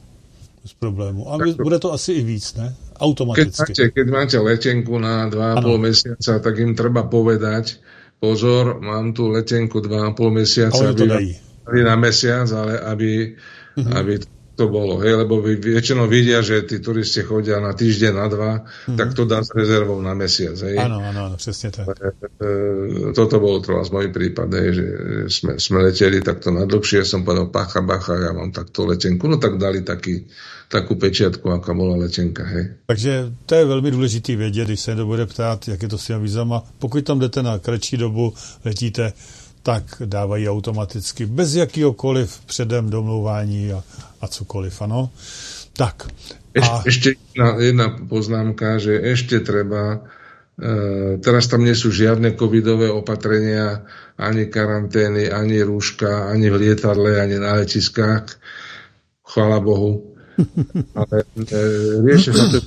Speaker 1: bez problému. A tak bude to asi i víc, ne? Automaticky.
Speaker 3: Keď máte, keď máte letenku na 2,5 mesiaca, tak im treba povedať, pozor, mám tu letenku 2,5 mesiaca.
Speaker 1: A oni to dají
Speaker 3: na mesiac, ale aby, mm-hmm. aby to bolo. Hej, lebo väčšinou vidia, že tí turisti chodia na týždeň, na dva, mm-hmm. tak to dá s rezervou na mesiac. Hej.
Speaker 1: Áno, áno, áno, presne tak. E,
Speaker 3: toto bolo to z môj prípad, hej, že sme, sme leteli takto na dlhšie, som povedal, pacha, bacha, ja mám takto letenku. No tak dali taký, takú pečiatku, aká bola letenka. Hej.
Speaker 1: Takže to je velmi důležitý vědět, když se někdo bude ptát, jak je to s těmi vízama. Pokud tam jdete na kratší dobu, letíte, tak dávají automaticky bez jakýhokoliv předem domlouvání a, a cokoliv, ano. Tak.
Speaker 3: A... Ešte jedna, jedna poznámka, že ešte treba, e, teraz tam nie sú žiadne covidové opatrenia, ani karantény, ani rúška, ani v lietadle, ani na letiskách. Chvala Bohu. Ale e, riešia sa to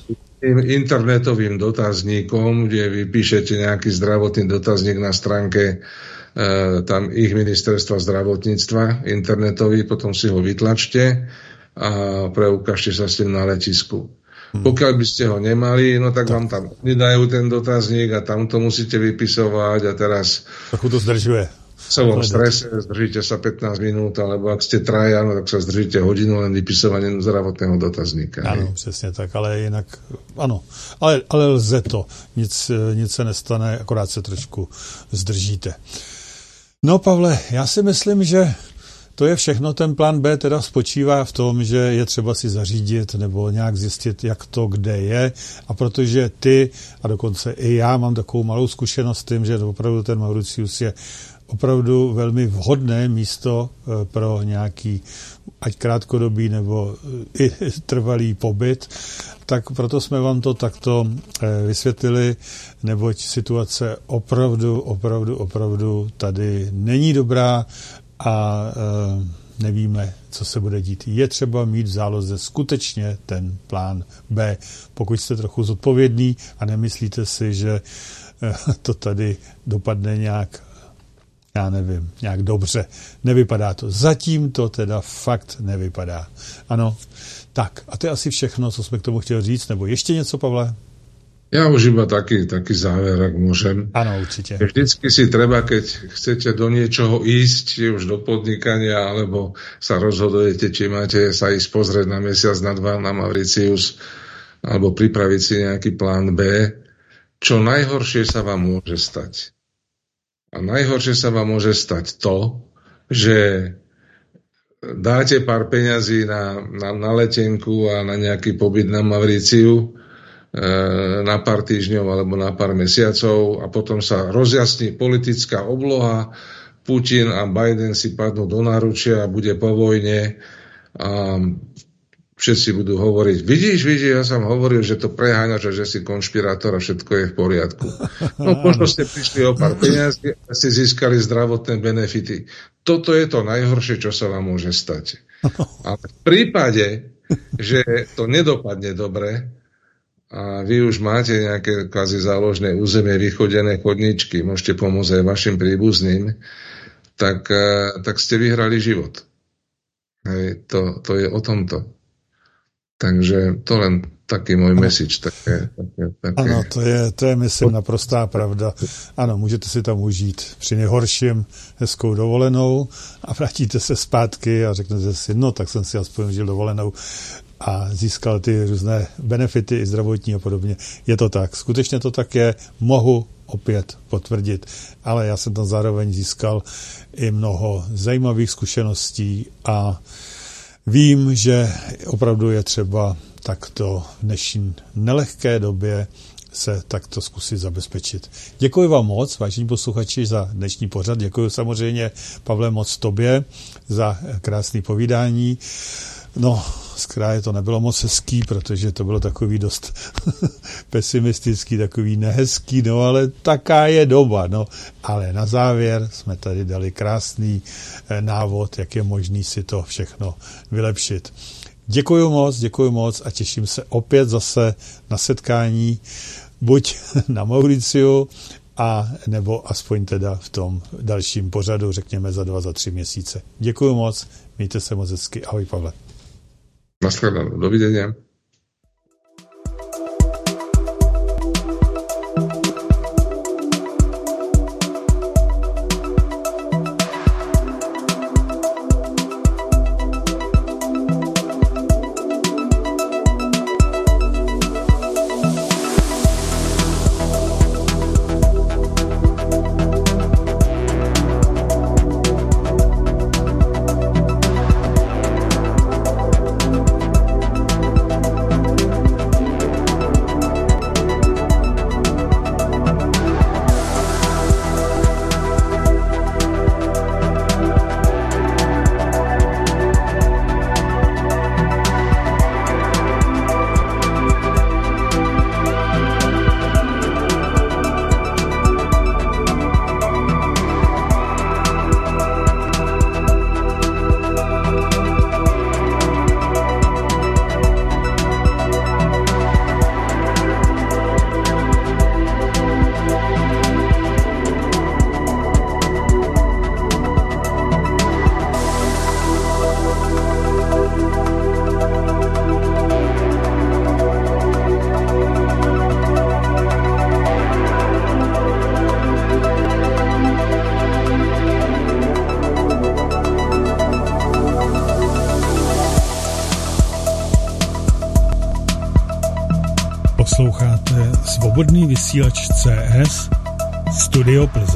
Speaker 3: internetovým dotazníkom, kde vy píšete nejaký zdravotný dotazník na stránke E, tam ich ministerstva zdravotníctva internetový, potom si ho vytlačte a preukážte sa s tým na letisku. Hmm. Pokiaľ by ste ho nemali, no tak, tak. vám tam nedajú ten dotazník a tam to musíte vypisovať a teraz...
Speaker 1: Trochu to zdržuje.
Speaker 3: Som v strese, zdržíte sa 15 minút, alebo ak ste traja, no, tak sa zdržíte hodinu len vypisovaním zdravotného dotazníka.
Speaker 1: Ano, přesně tak, ale jinak, ano, ale, ale lze to, nic, nic se nestane, akorát se trošku zdržíte. No Pavle, já si myslím, že to je všechno. Ten plán B teda spočívá v tom, že je třeba si zařídit nebo nějak zjistit, jak to kde je. A protože ty, a dokonce i já mám takovou malou zkušenost s tím, že opravdu ten Mauricius je opravdu velmi vhodné místo eh, pro nějaký ať krátkodobý nebo i trvalý pobyt, tak proto jsme vám to takto eh, vysvětlili, neboť situace opravdu, opravdu, opravdu tady není dobrá a nevíme, co se bude dít. Je třeba mít v záloze skutečně ten plán B, pokud jste trochu zodpovědný a nemyslíte si, že to tady dopadne nějak já nevím, nějak dobře. Nevypadá to. Zatím to teda fakt nevypadá. Ano, tak a to je asi všechno, co jsme k tomu chtěli říct, nebo ještě něco, Pavle?
Speaker 3: Ja už iba taký, taký záver, ak môžem.
Speaker 1: Áno, určite.
Speaker 3: Vždycky si treba, keď chcete do niečoho ísť, či už do podnikania, alebo sa rozhodujete, či máte sa ísť pozrieť na mesiac, na dva, na Mauricius, alebo pripraviť si nejaký plán B, čo najhoršie sa vám môže stať. A najhoršie sa vám môže stať to, že dáte pár peňazí na, na, na letenku a na nejaký pobyt na Mavriciu e, na pár týždňov alebo na pár mesiacov a potom sa rozjasní politická obloha, Putin a Biden si padnú do náručia a bude po vojne a všetci budú hovoriť, vidíš, vidíš, ja som hovoril, že to preháňaš a že si konšpirátor a všetko je v poriadku. No možno ste prišli o pár peniazí a ste získali zdravotné benefity. Toto je to najhoršie, čo sa vám môže stať. Ale v prípade, že to nedopadne dobre a vy už máte nejaké kvázi záložné územie, vychodené chodničky, môžete pomôcť aj vašim príbuzným, tak, eh, tak ste vyhrali život. Hej, to, to je o tomto. Takže to len taký môj message. Také, také, také.
Speaker 1: Ano, to je, to je, myslím, naprostá pravda. Ano, můžete si tam užít při nejhorším hezkou dovolenou a vrátíte se zpátky a řeknete si, no, tak jsem si aspoň užil dovolenou a získal ty různé benefity i zdravotní a podobně. Je to tak. Skutečně to tak je. Mohu opět potvrdit. Ale já jsem tam zároveň získal i mnoho zajímavých zkušeností a Vím, že opravdu je třeba takto v dnešní nelehké době se takto zkusit zabezpečit. Děkuji vám moc, vážení posluchači, za dnešní pořad. Děkuji samozřejmě, Pavle, moc tobě za krásné povídání. No, z kraje to nebylo moc hezký, protože to bylo takový dost pesimistický, takový nehezký, no ale taká je doba, no. Ale na závěr jsme tady dali krásný eh, návod, jak je možný si to všechno vylepšit. Děkuji moc, děkuji moc a těším se opět zase na setkání buď na Mauriciu, a nebo aspoň teda v tom dalším pořadu, řekněme za dva, za tři měsíce. Děkuji moc, mějte se moc hezky. Ahoj Pavle.
Speaker 3: Nashledanou. Dovidenia.
Speaker 1: CS Studio Plzeň.